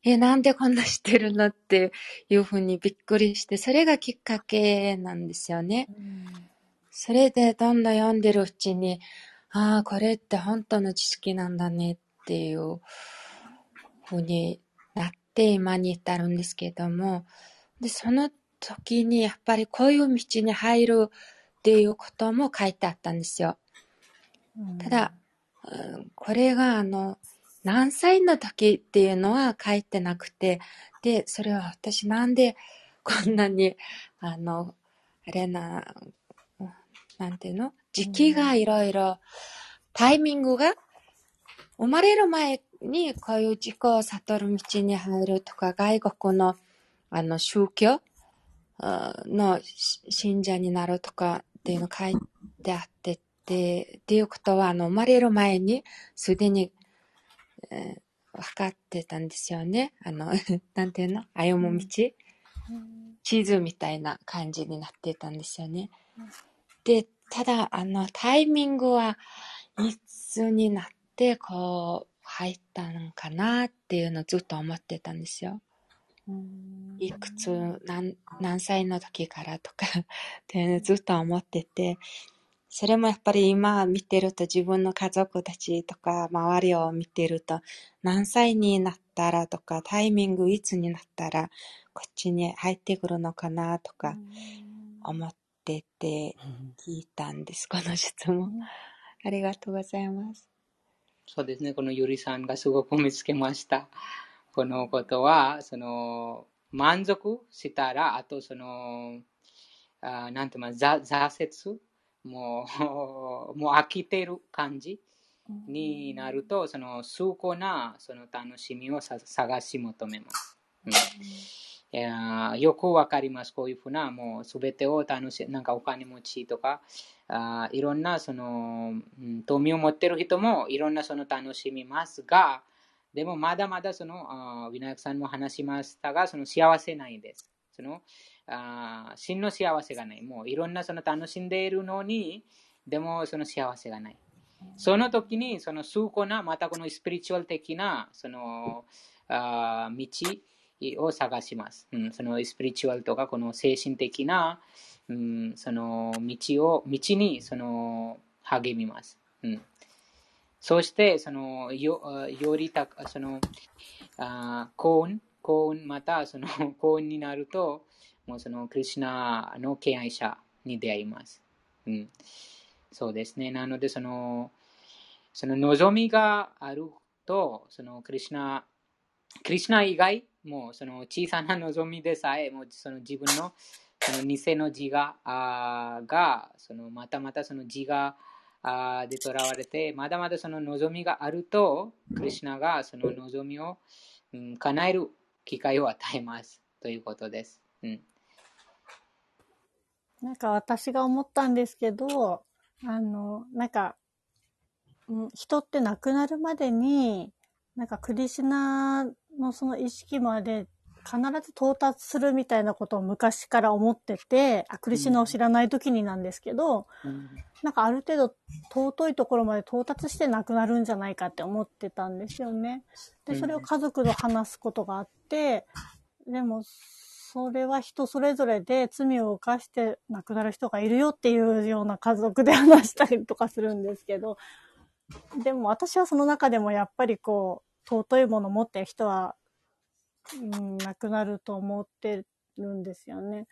え、なんでこんな知ってるのっていうふうにびっくりして、それがきっかけなんですよね。それでどんどん読んでるうちに、ああ、これって本当の知識なんだねっていうふうになって今に至るんですけども、で、その時にやっぱりこういう道に入るっていうことも書いてあったんですよ。ただ、これがあの、何歳の時っていうのは書いてなくて、で、それは私なんでこんなに、あの、あれな、なんていうの？時期がいろいろ、タイミングが、生まれる前にこういう自己を悟る道に入るとか、外国のあの宗教の信者になるとか、っていうの書いてあってって、っていうことは、あの、生まれる前に、すでに、えー、分かってたんですよね。あの、[LAUGHS] なんていうの？歩む道、地図みたいな感じになってたんですよね。で、ただ、あの、タイミングはいつになって、こう、入ったのかなっていうのをずっと思ってたんですよ。いくつ何、何歳の時からとか [LAUGHS] ってずっと思ってて、それもやっぱり今見てると自分の家族たちとか周りを見てると何歳になったらとかタイミングいつになったらこっちに入ってくるのかなとか思ってて聞いたんです、この質問。ありがとうございます。そうですね、このゆりさんがすごく見つけました。このことは、その、満足したら、あとその、あなんていうの、挫折、もう、[LAUGHS] もう飽きてる感じになると、その、崇高なその楽しみを探し求めます。うんいやよくわかります。こういうふうな、もうすべてを楽しなんかお金持ちとか、あいろんなその、うん、富を持ってる人もいろんなその楽しみますが、でもまだまだその、あウィナヤクさんも話しましたが、その幸せないです。そのあ真の幸せがない。もういろんなその楽しんでいるのに、でもその幸せがない。その時に、その崇高な、またこのスピリチュアル的な、その、あ道、を探します。うん、そのスピリチュアルとか、この精神的な、うん、その道を、道にその励みます。うん、そして、そのよよりたそのあ幸運、幸運、またその [LAUGHS] 幸運になると、もうそのクリュナの敬愛者に出会います。うん、そうですね。なので、その、その望みがあると、そのクリュナ、クリュナ以外もうその小さな望みでさえ、もうその自分のその偽の自我あが、そのまたまたその自我あでとらわれて、まだまだその望みがあると、クリュナがその望みを、うん、叶える機会を与えます。ということです。うん、なんか私が思ったんですけど、あの、なんか、うん、人って亡くなるまでに、なんかクリシュナのその意識まで必ず到達するみたいなことを昔から思ってて、あクリシュナを知らない時になんですけど、うん、なんかある程度尊いところまで到達して亡くなるんじゃないかって思ってたんですよね。で、それを家族と話すことがあって、でも、それは人それぞれで罪を犯して亡くなる人がいるよっていうような家族で話したりとかするんですけど、でも私はその中でもやっぱりこう、尊いものを持ってる人は、うん、亡くなると思ってるんですよね。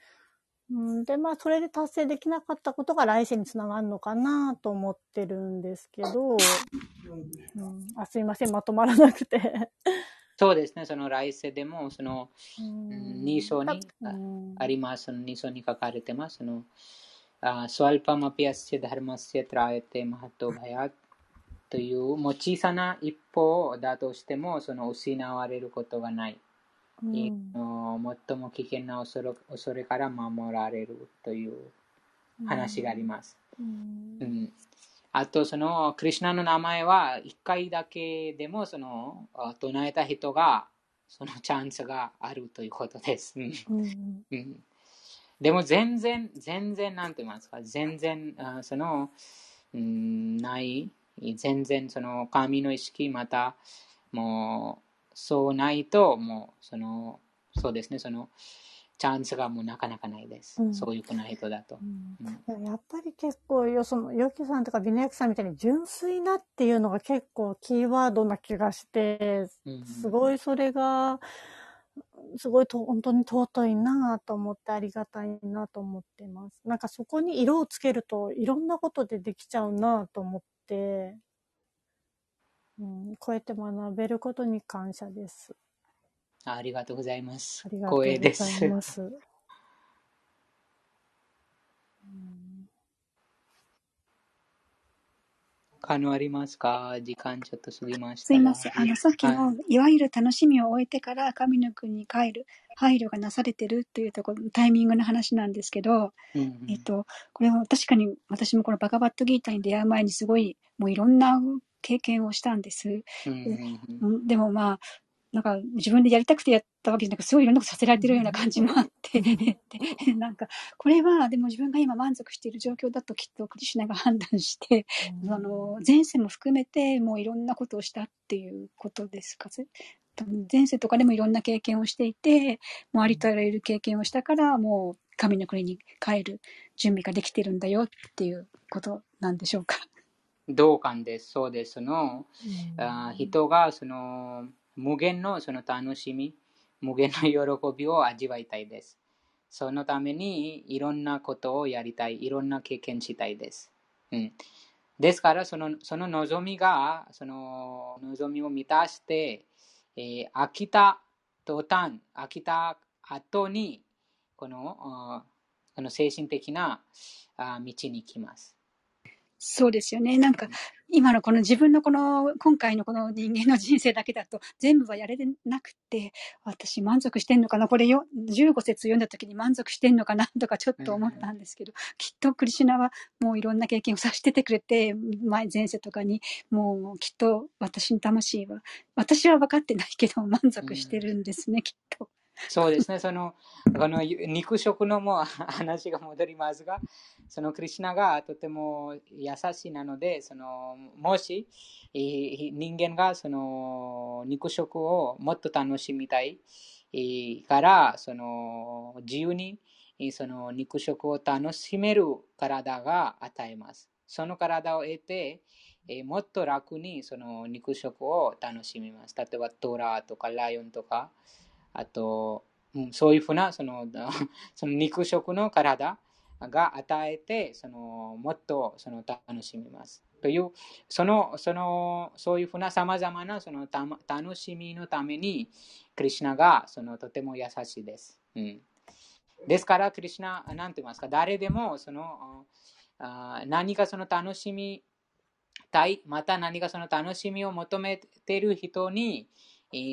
うん、で、まあ、それで達成できなかったことが来世につながるのかなと思ってるんですけど、うん、あすいません、まとまらなくてそうですね、その来世でも、その、2章にあります、その2章に書かれてます。その、スワルパマピアスチダルマスチトラエテマハトバヤというもう小さな一歩だとしてもその失われることがない、うん、最も危険な恐れ恐れから守られるという話があります、うん、うん、あとそのクリュナの名前は1回だけでもその唱えた人がそのチャンスがあるということです、うん、でも全然全然なんて言いますか。全然その、うん、ない。全然その神の意識またもうそうないともうそのそうですねそのチャンスがもうなかなかないです。うん、そういうふうな人だと。うん、やっぱり結構、よその、ヨキさんとかビネヤクさんみたいに純粋なっていうのが結構キーワードな気がして、すごいそれが、すごいと本当に尊いなと思ってありがたいなと思ってます。なんかそこに色をつけるといろんなことでできちゃうなと思って、うん、こうやって学べることに感謝です。ありがとうございます。ありがとうございます。他のありますか？時間ちょっと過ぎました。すいません。あの、さっきの、はい、いわゆる楽しみを終えてから神の国に帰る配慮がなされてるっていうところ、タイミングの話なんですけど、うんうん、えっと、これは確かに私もこのバカバットギーターに出会う前にすごい、もういろんな経験をしたんです。うん、でもまあ、なんか自分でやりたくてやったわけじゃなくすごいいろんなことさせられてるような感じもあって [LAUGHS] なんか、これはでも自分が今満足している状況だときっとクリシュナが判断して、うん、あの、前世も含めてもういろんなことをしたっていうことですか？前世とかでもいろんな経験をしていて、もうありとあらゆる経験をしたから、もう神の国に帰る準備ができてるんだよっていうことなんでしょうか？同感です。そうです。その、うん、あ人がその無限のその楽しみ、無限の喜びを味わいたいです。そのためにいろんなことをやりたい、いろんな経験したいです。うん、ですからその、その望みが、その望みを満たして、えー、飽きた途端、飽きた後に、このこの精神的な道に行きます。そうですよね。なんか、今のこの自分のこの、今回のこの人間の人生だけだと、全部はやれてなくて、私満足してんのかな？これよ、15節読んだ時に満足してんのかな？とかちょっと思ったんですけど、きっとクリシュナはもういろんな経験をさせててくれて、前、前世とかに、もうきっと私の魂は、私は分かってないけど満足してるんですね、きっと。そうですね、その、この肉食のも話が戻りますが、そのクリュナがとても優しいなので、そのもし人間がその肉食をもっと楽しみたいから、その自由にその肉食を楽しめる体が与えます。その体を得て、もっと楽にその肉食を楽しみます。例えばトラとかライオンとか、あと、うん、そういうふうなその [LAUGHS] その肉食の体が与えてそのもっとその楽しみます。というそのそのそういうふうなさまざまなその楽しみのためにクリュナがそのとても優しいです。うん、ですからクリュナ何て言いますか誰でもそのあ何かその楽しみたいまた何かその楽しみを求めている人に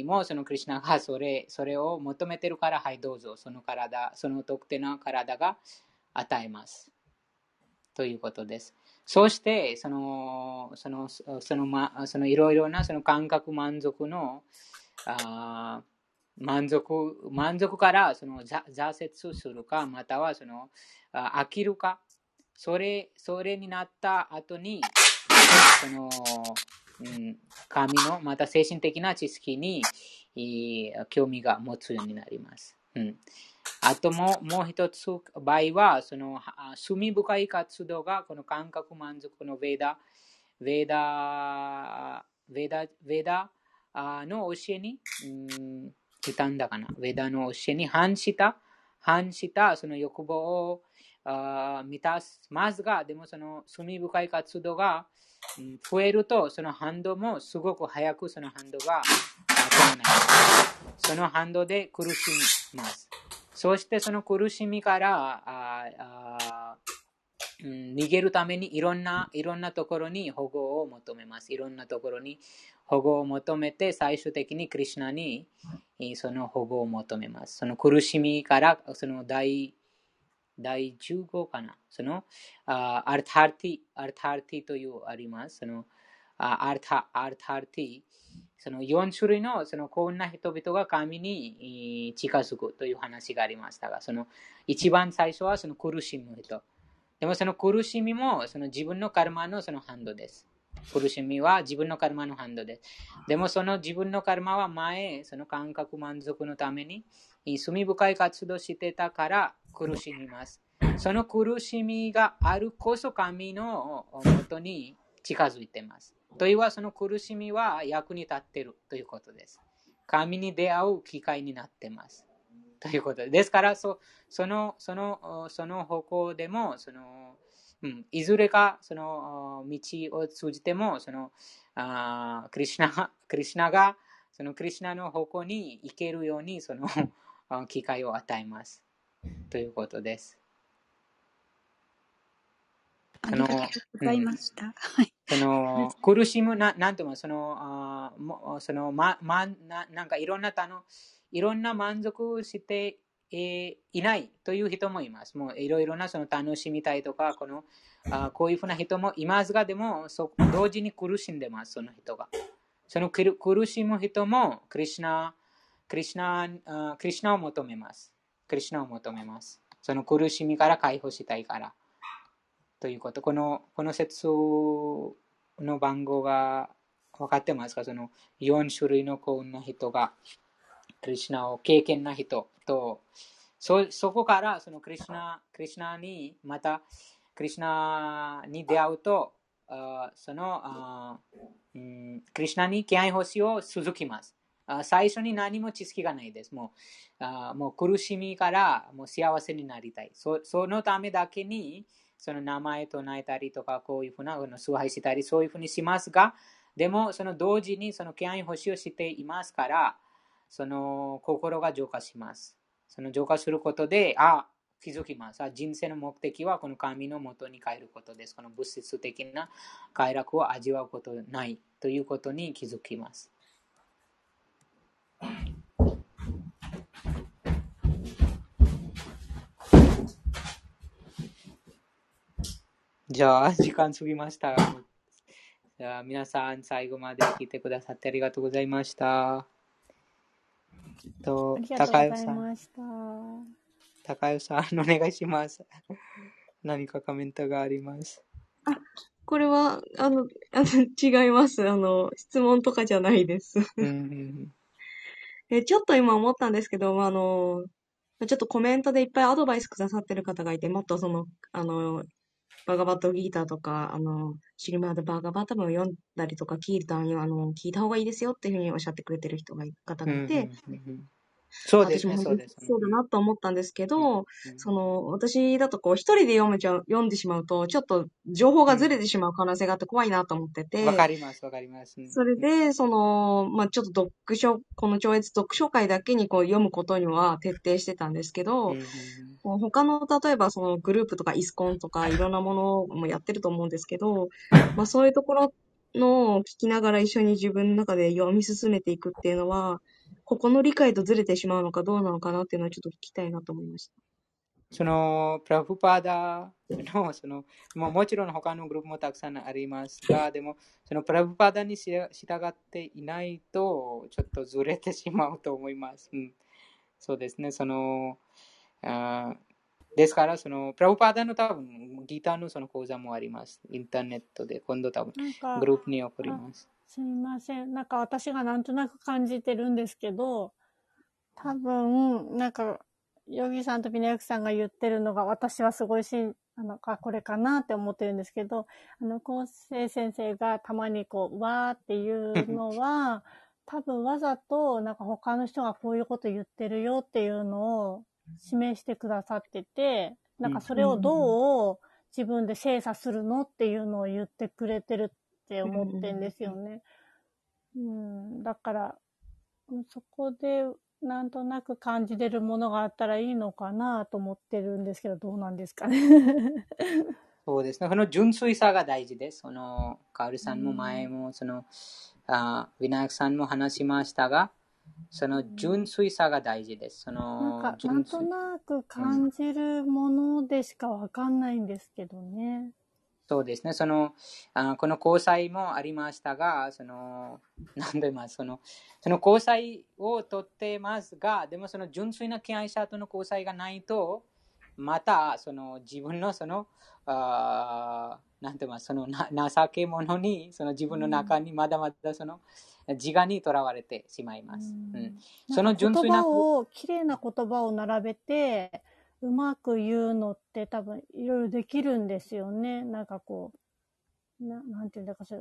もうそのクリュナがそれそれを求めているから、はい、どうぞ、その体、その特定の体が与えます。ということです。そして、その、その、その、ま、そのいろいろなその感覚満足の、あ満足、満足からその挫折するか、またはその飽きるか、それ、それになった後に、その、うん、神のまた精神的な知識に興味が持つようになります。うん、あとももう一つ場合は、その罪深い活動がこの感覚満足のヴェダ、ヴェダ、ヴェダ、ヴェダの教えに、うん、たんだかな。ヴェダの教えに反した、反したその欲望をあ満たすますが、でもその罪深い活動が増えると、その反動もすごく早くその反動が止まない。その反動で苦しみます。そしてその苦しみからああ、うん、逃げるためにいろんないろんなところに保護を求めます。いろんなところに保護を求めて最終的にクリュナにその保護を求めます。その苦しみからその大第15かな。その、あアルターティ、アルターティというあります。その、アルタ、アルターティ。その4種類のその幸運な人々が神に近づくという話がありましたが、その一番最初はその苦しむ人。でもその苦しみもその自分のカルマのそのハンドです。苦しみは自分のカルマのハンドです。でもその自分のカルマは前、その感覚満足のために罪深い活動してたから苦しみます。その苦しみがあるこそ神のもとに近づいています。というはその苦しみは役に立っているということです。神に出会う機会になっています。ということです。ですからそ、そのそのその方向でもその、うん、いずれかその道を通じてもそのあクリシナクリシナがそのクリシナの方向に行けるようにその [LAUGHS] 機会を与えます。ということです。ありがとうございました。その苦しむな、なんともその、あもそのままな、なんかいろんなたの、いろんな満足して、えー、いないという人もいます。もういろいろなその楽しみたいとか、このあこういうふうな人もいますが、でもそ同時に苦しんでます、その人が。その苦しむ人もクリュナ、クリュナ、クリュナを求めます。クリュナを求めます。その苦しみから解放したいから。ということ。この、この説の番号が分かってますか？その4種類の幸運な人が、クリュナを経験な人と、そそこからそのクリュナ、クリュナに、また、クリュナに出会うと、あそのあ、うん、クリュナに気配星を続きます。最初に何も知識がないです。もうあもう苦しみからもう幸せになりたいそ。そのためだけにその名前と唱えたりとか、こういうふうな崇拝したり、そういうふうにしますが、でも、その同時にその敬愛星をしていますから、その心が浄化します。その浄化することで、あ、気づきます。あ人生の目的はこの神のもとに帰ることです。この物質的な快楽を味わうことないということに気づきます。じゃあ、時間過ぎました。じゃあ、皆さん、最後まで聞いてくださってありがとうございました。と、高代さん。高代さん、お願いします。[LAUGHS] 何かコメントがあります？あ、これは、あの、あの違います。あの、質問とかじゃないです。[LAUGHS] えちょっと今思ったんですけど、あの、ちょっとコメントでいっぱいアドバイスくださってる方がいて、もっとその、あの、バガバットギーターとか、あの、シリマードバガバタムを読んだりとか、キーターには、あの、聞いた方がいいですよっていうふうにおっしゃってくれてる人が、方がいて、そうですね、そうです、そうだなと思ったんですけど、うん、その、私だとこう、一人で読めちゃう、読んでしまうと、ちょっと情報がずれてしまう可能性があって怖いなと思ってて。わ、うん、かります、わかります。それで、その、まあちょっと読書、この超越読書会だけにこう読むことには徹底してたんですけど、うん他の、例えばそのグループとかイスコンとかいろんなものもやってると思うんですけど、まあそういうところのを聞きながら一緒に自分の中で読み進めていくっていうのは、ここの理解とずれてしまうのかどうなのかなっていうのはちょっと聞きたいなと思いました。その、プラフパーダの、その、ももちろん他のグループもたくさんありますが、でも、そのプラフパーダに従っていないと、ちょっとずれてしまうと思います。うん、そうですね、その、ですから、その、プラフパーダの多分、ギターのその講座もあります。インターネットで、今度多分、グループに送ります。すみません。なんか私がなんとなく感じてるんですけど、多分、なんか、ヨギさんとビナヤクさんが言ってるのが、私はすごいしん、あの、か、これかなって思ってるんですけど、あの、昴生先生がたまにこう、わーっていうのは、[LAUGHS] 多分わざと、なんか他の人がこういうこと言ってるよっていうのを示してくださってて、なんかそれをどう自分で精査するのっていうのを言ってくれてるって思ってんですよね。うん、だから、そこでなんとなく感じれるものがあったらいいのかなと思ってるんですけど、どうなんですかね。そうですね。この純粋さが大事です。その、カオルさんも前も、その、あヴィナヤクさんも話しましたが、その純粋さが大事です。そのなんか、なんとなく感じるものでしかわかんないんですけどね。そうですね。その、あこの交際もありましたが、その、なんでまあ、その、その交際をとってますが、でもその純粋な敬愛者との交際がないと、また、その自分のその、あなんてます、そのな情け者に、その自分の中にまだまだその自我にとらわれてしまいます。うん、その純粋な。言葉を、綺麗な言葉を並べて、うまく言うのって多分いろいろできるんですよね。なんかこう、ななんていうんだかしら、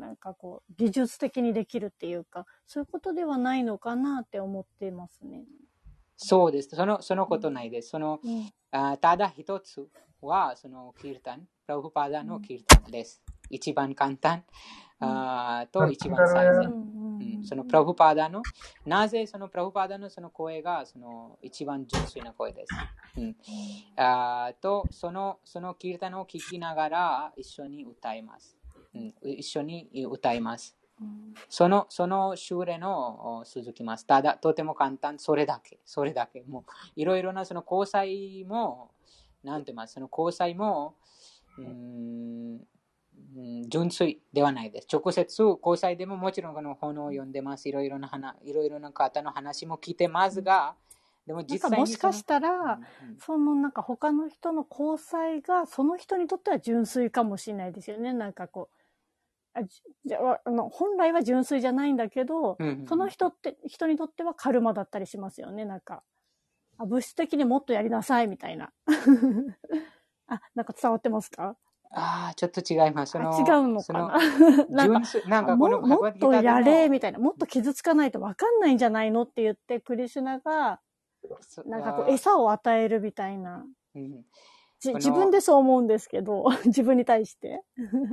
なんかこう、技術的にできるっていうか、そういうことではないのかなって思ってますね。そうです。その、そのことないです。その、うん、あただ一つは、その、キルタン、プラフパーダのキルタンです。一番簡単。あと一番最善、うん、そのプラフパーダのなぜそのプラフパーダのその声がその一番純粋な声です、うん、あとそのそのキルタンを聞きながら一緒に歌います、うん、一緒に歌います。その、その修練の続きます。ただ、とても簡単、それだけ、それだけ。もう、いろいろなその交際も、なんて言います、その交際も、うん、うん、純粋ではないです。直接、交際でももちろんこの本を読んでます。いろいろな話、いろいろな方の話も聞いてますが、でも実際もしかしたら、そのなんか他の人の交際がその人にとっては純粋かもしれないですよね。なんかこう、あじゃあの本来は純粋じゃないんだけど、うんうん、その人って、人にとってはカルマだったりしますよね。なんか、あ物質的にもっとやりなさいみたいな。[LAUGHS] あ、なんか伝わってますか？ああ、ちょっと違います。その違うのかな？[LAUGHS] なんか、なんかももっとやれ、みたいな、もっと傷つかないと分かんないんじゃないのって言って、クリシュナが、なんかこう、餌を与えるみたいな。うん、じこの自分でそう思うんですけど、[LAUGHS] 自分に対して。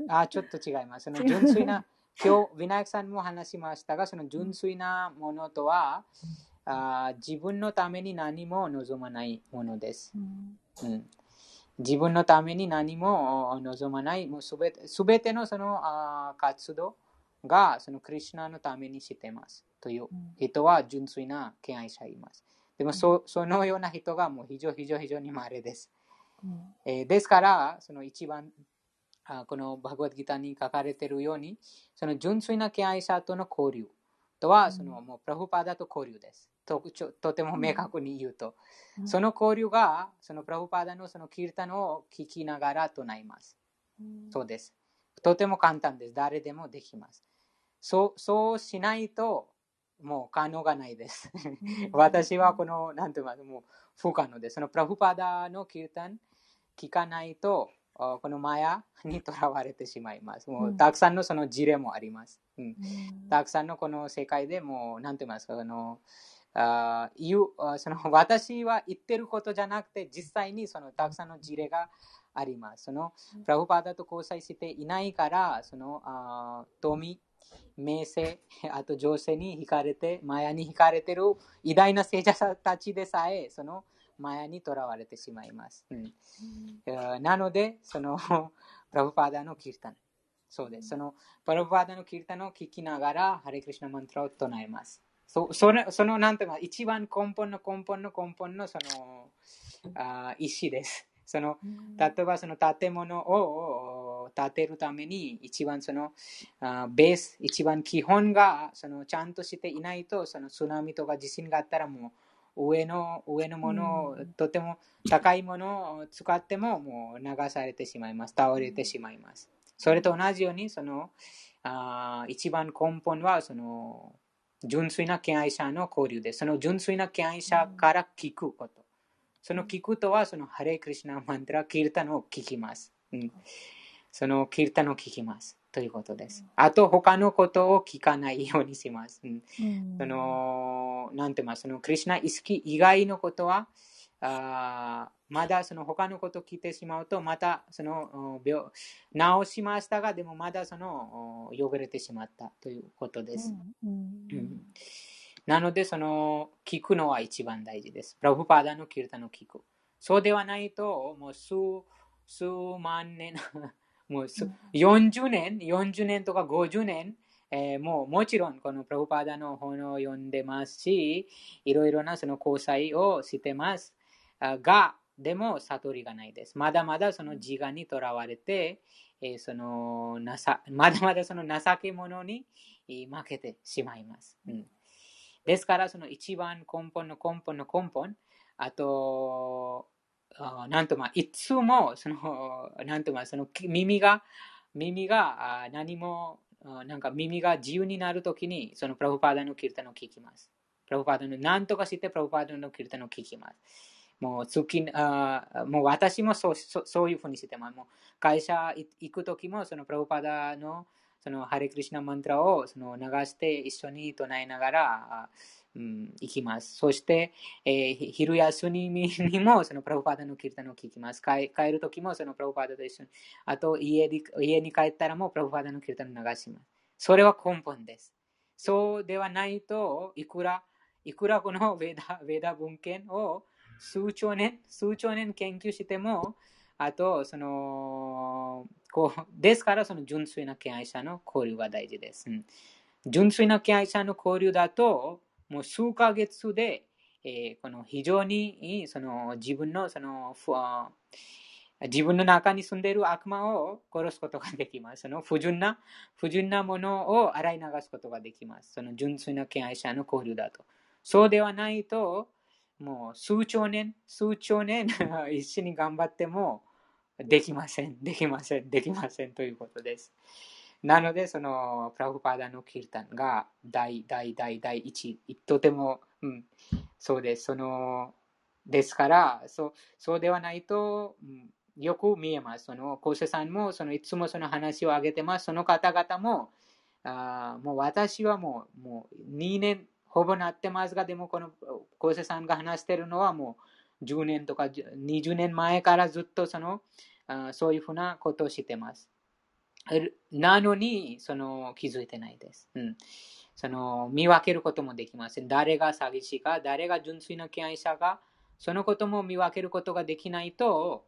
あ、ちょっと違います。その純粋な、[LAUGHS] 今日、ヴィナヤクさんも話しましたが、その純粋なものとは、あ自分のために何も望まないものです。うん、自分のために何も望まない、もうすべてすべてのそのあ活動がそのクリュナのためにしています。という人は純粋な敬愛者います。でもそそのような人がもう非常非常非常に稀です。えーですから、その一番あこのバグワッドギターに書かれているように、その純粋な敬愛者との交流とは、そのもうプラフパダと交流です。とちょとても明確に言うと、その交流が、そのプラフパダのそのキルタンを聞きながら唱えます。そうです。とても簡単です。誰でもできます。そうそうしないと、もう可能がないです。私はこの、なんて言いますもう不可能です。そのプラフパダのキルタン聞かないと、あこのマヤにとらわれてしまいます。もうたくさんのその事例もあります。うんたくさんのこの世界でもう、なんて言いますか、あのあ言うあその [LAUGHS] 私は言ってることじゃなくて、実際にそのたくさんの事例があります。そのプラフパダと交際していないから、そのあ富、名声、[LAUGHS] あと女性に惹かれて、マヤに惹かれてる偉大な聖者たちでさえ、そのマヤにとらわれてしまいます。うんえーなので、その [LAUGHS] プラフパーダのキルタン。そうです。そのプラフパーダのキルタンを聞きながら、ハレクリシナマントラを唱えます。そそれその、なんていうか、一番根本の根本の根本のそのあ意思です。その例えばその建物を建てるために一番そのあベース、一番基本がそのちゃんとしていないとその津波とか地震があったらもう上の上のものを、とても高いものを使ってももう流されてしまいます。倒れてしまいます。それと同じようにそのあ一番根本はその純粋な敬愛者の交流です。その純粋な敬愛者から聞くこと。その聞くとは、そのハレイクリシナマントラ、キルタンを聞きます。うん、そのキルタンを聞きます。ということです。あと、他のことを聞かないようにします。うんその、なんて言います？そのクリシナ意識以外のことは、あまだその他のことを聞いてしまうと、またその病治しましたが、でもまだその汚れてしまったということです。うんなので、その聞くのは一番大事です。プラブパーダのキルタの聞く。そうではないと、もう数数万年、もう数40年、40年とか50年、えーもうもちろんこのプラブパーダの本を読んでますし、いろいろなその交際をしてます。あが、でも悟りがないです。まだまだその自我にとらわれて、えーそのなさまだまだその情け者にえー負けてしまいます。うんですから、その一番根本の根本の根本、あと、あなんとまあ、いつも、その、[LAUGHS] なんとまあ、その耳が、耳があ何も、なんか耳が自由になるときに、そのプラブパーダのキルタンを聞きます。プラブパーダの何とかしてプラブパーダのキルタンを聞きます。もう通勤あもう私もそうそうそういうふうにしてます。もう会社行くときも、そのプラブパーダのそのハレクリシナマントラをその流して一緒に唱えながら、あうん、行きます。そして、えー昼休みにもそのプラブパーダのキルタンを聞きます。帰帰るときもそのプラブパーダと一緒に、あと家に家に帰ったらもプラブパーダのキルタンを流します。それは根本です。そうではないと、いくら、いくらこのベダベダ文献を数兆年、数兆年研究しても、あと、その、こう、ですから、その純粋な敬愛者の交流が大事です。うん純粋な敬愛者の交流だと、もう数ヶ月で、えーこの非常にその自分のその自分の中に住んでいる悪魔を殺すことができます。その不純な、不純なものを洗い流すことができます。その純粋な敬愛者の交流だと。そうではないと、もう数兆年、数兆年 [LAUGHS] 一緒に頑張ってもできません、できません、できませんということです。なので、そのプラフパーダのキルタンが大大大大一、とても、うん、そうです。そのですから、そうそうではないと、うんよく見えます。その、コーセさんも、その、いつもその話を挙げてます。その方々も、あもう私はもう、もう2年ほぼなってますが、でもこのコーセさんが話してるのはもう10年とか20年前からずっとそのあそういうふうなことをしてます。なのに、その気づいてないです。うん、その見分けることもできません。誰が詐欺師か、誰が純粋な敬愛者か、そのことも見分けることができないと、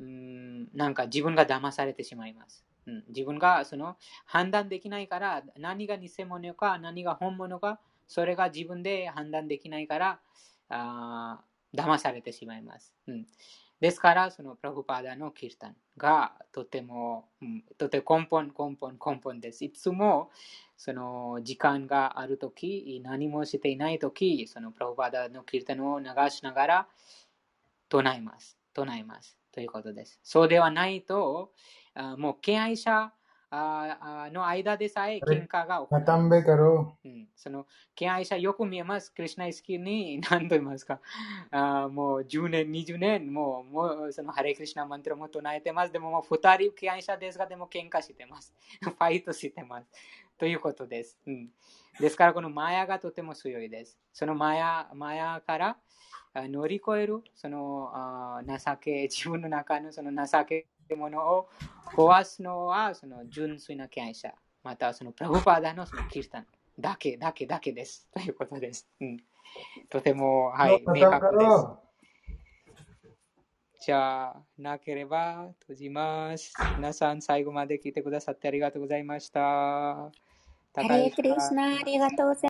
うん、なんか自分が騙されてしまいます。うん、自分がその判断できないから何が偽物か何が本物かそれが自分で判断できないからあ騙されてしまいます。うん、ですから、そのプラグパーダのキルタンがとても、うん、とても根本、根本、根本です。いつもその時間があるとき、何もしていないとき、そのプラグパーダのキルタンを流しながら唱えます。唱えます。ということです。そうではないと、もう敬愛者の間でさえ喧嘩が起こる。うん、その敬愛者よく見えます。クリュナイスキーに何と言いますか。あもう10年、20年、もうもうそのハレクリシナマントラも唱えてます。でももう2人敬愛者ですが、でも喧嘩してます。ファイトしてます。ということです。うん、ですから、このマヤがとても強いです。そのマヤマヤから乗り越える、そのあ情け、自分の中のその情けものを壊すのはその純粋な敬愛者、またはそのプラブパーダのそのキリスタンだけだけだけです。ということです。うん、とても、はい、明確です。じゃあ、なければ閉じます。皆さん、最後まで聞いてくださってありがとうございました。ハレークリスナありがとうございます。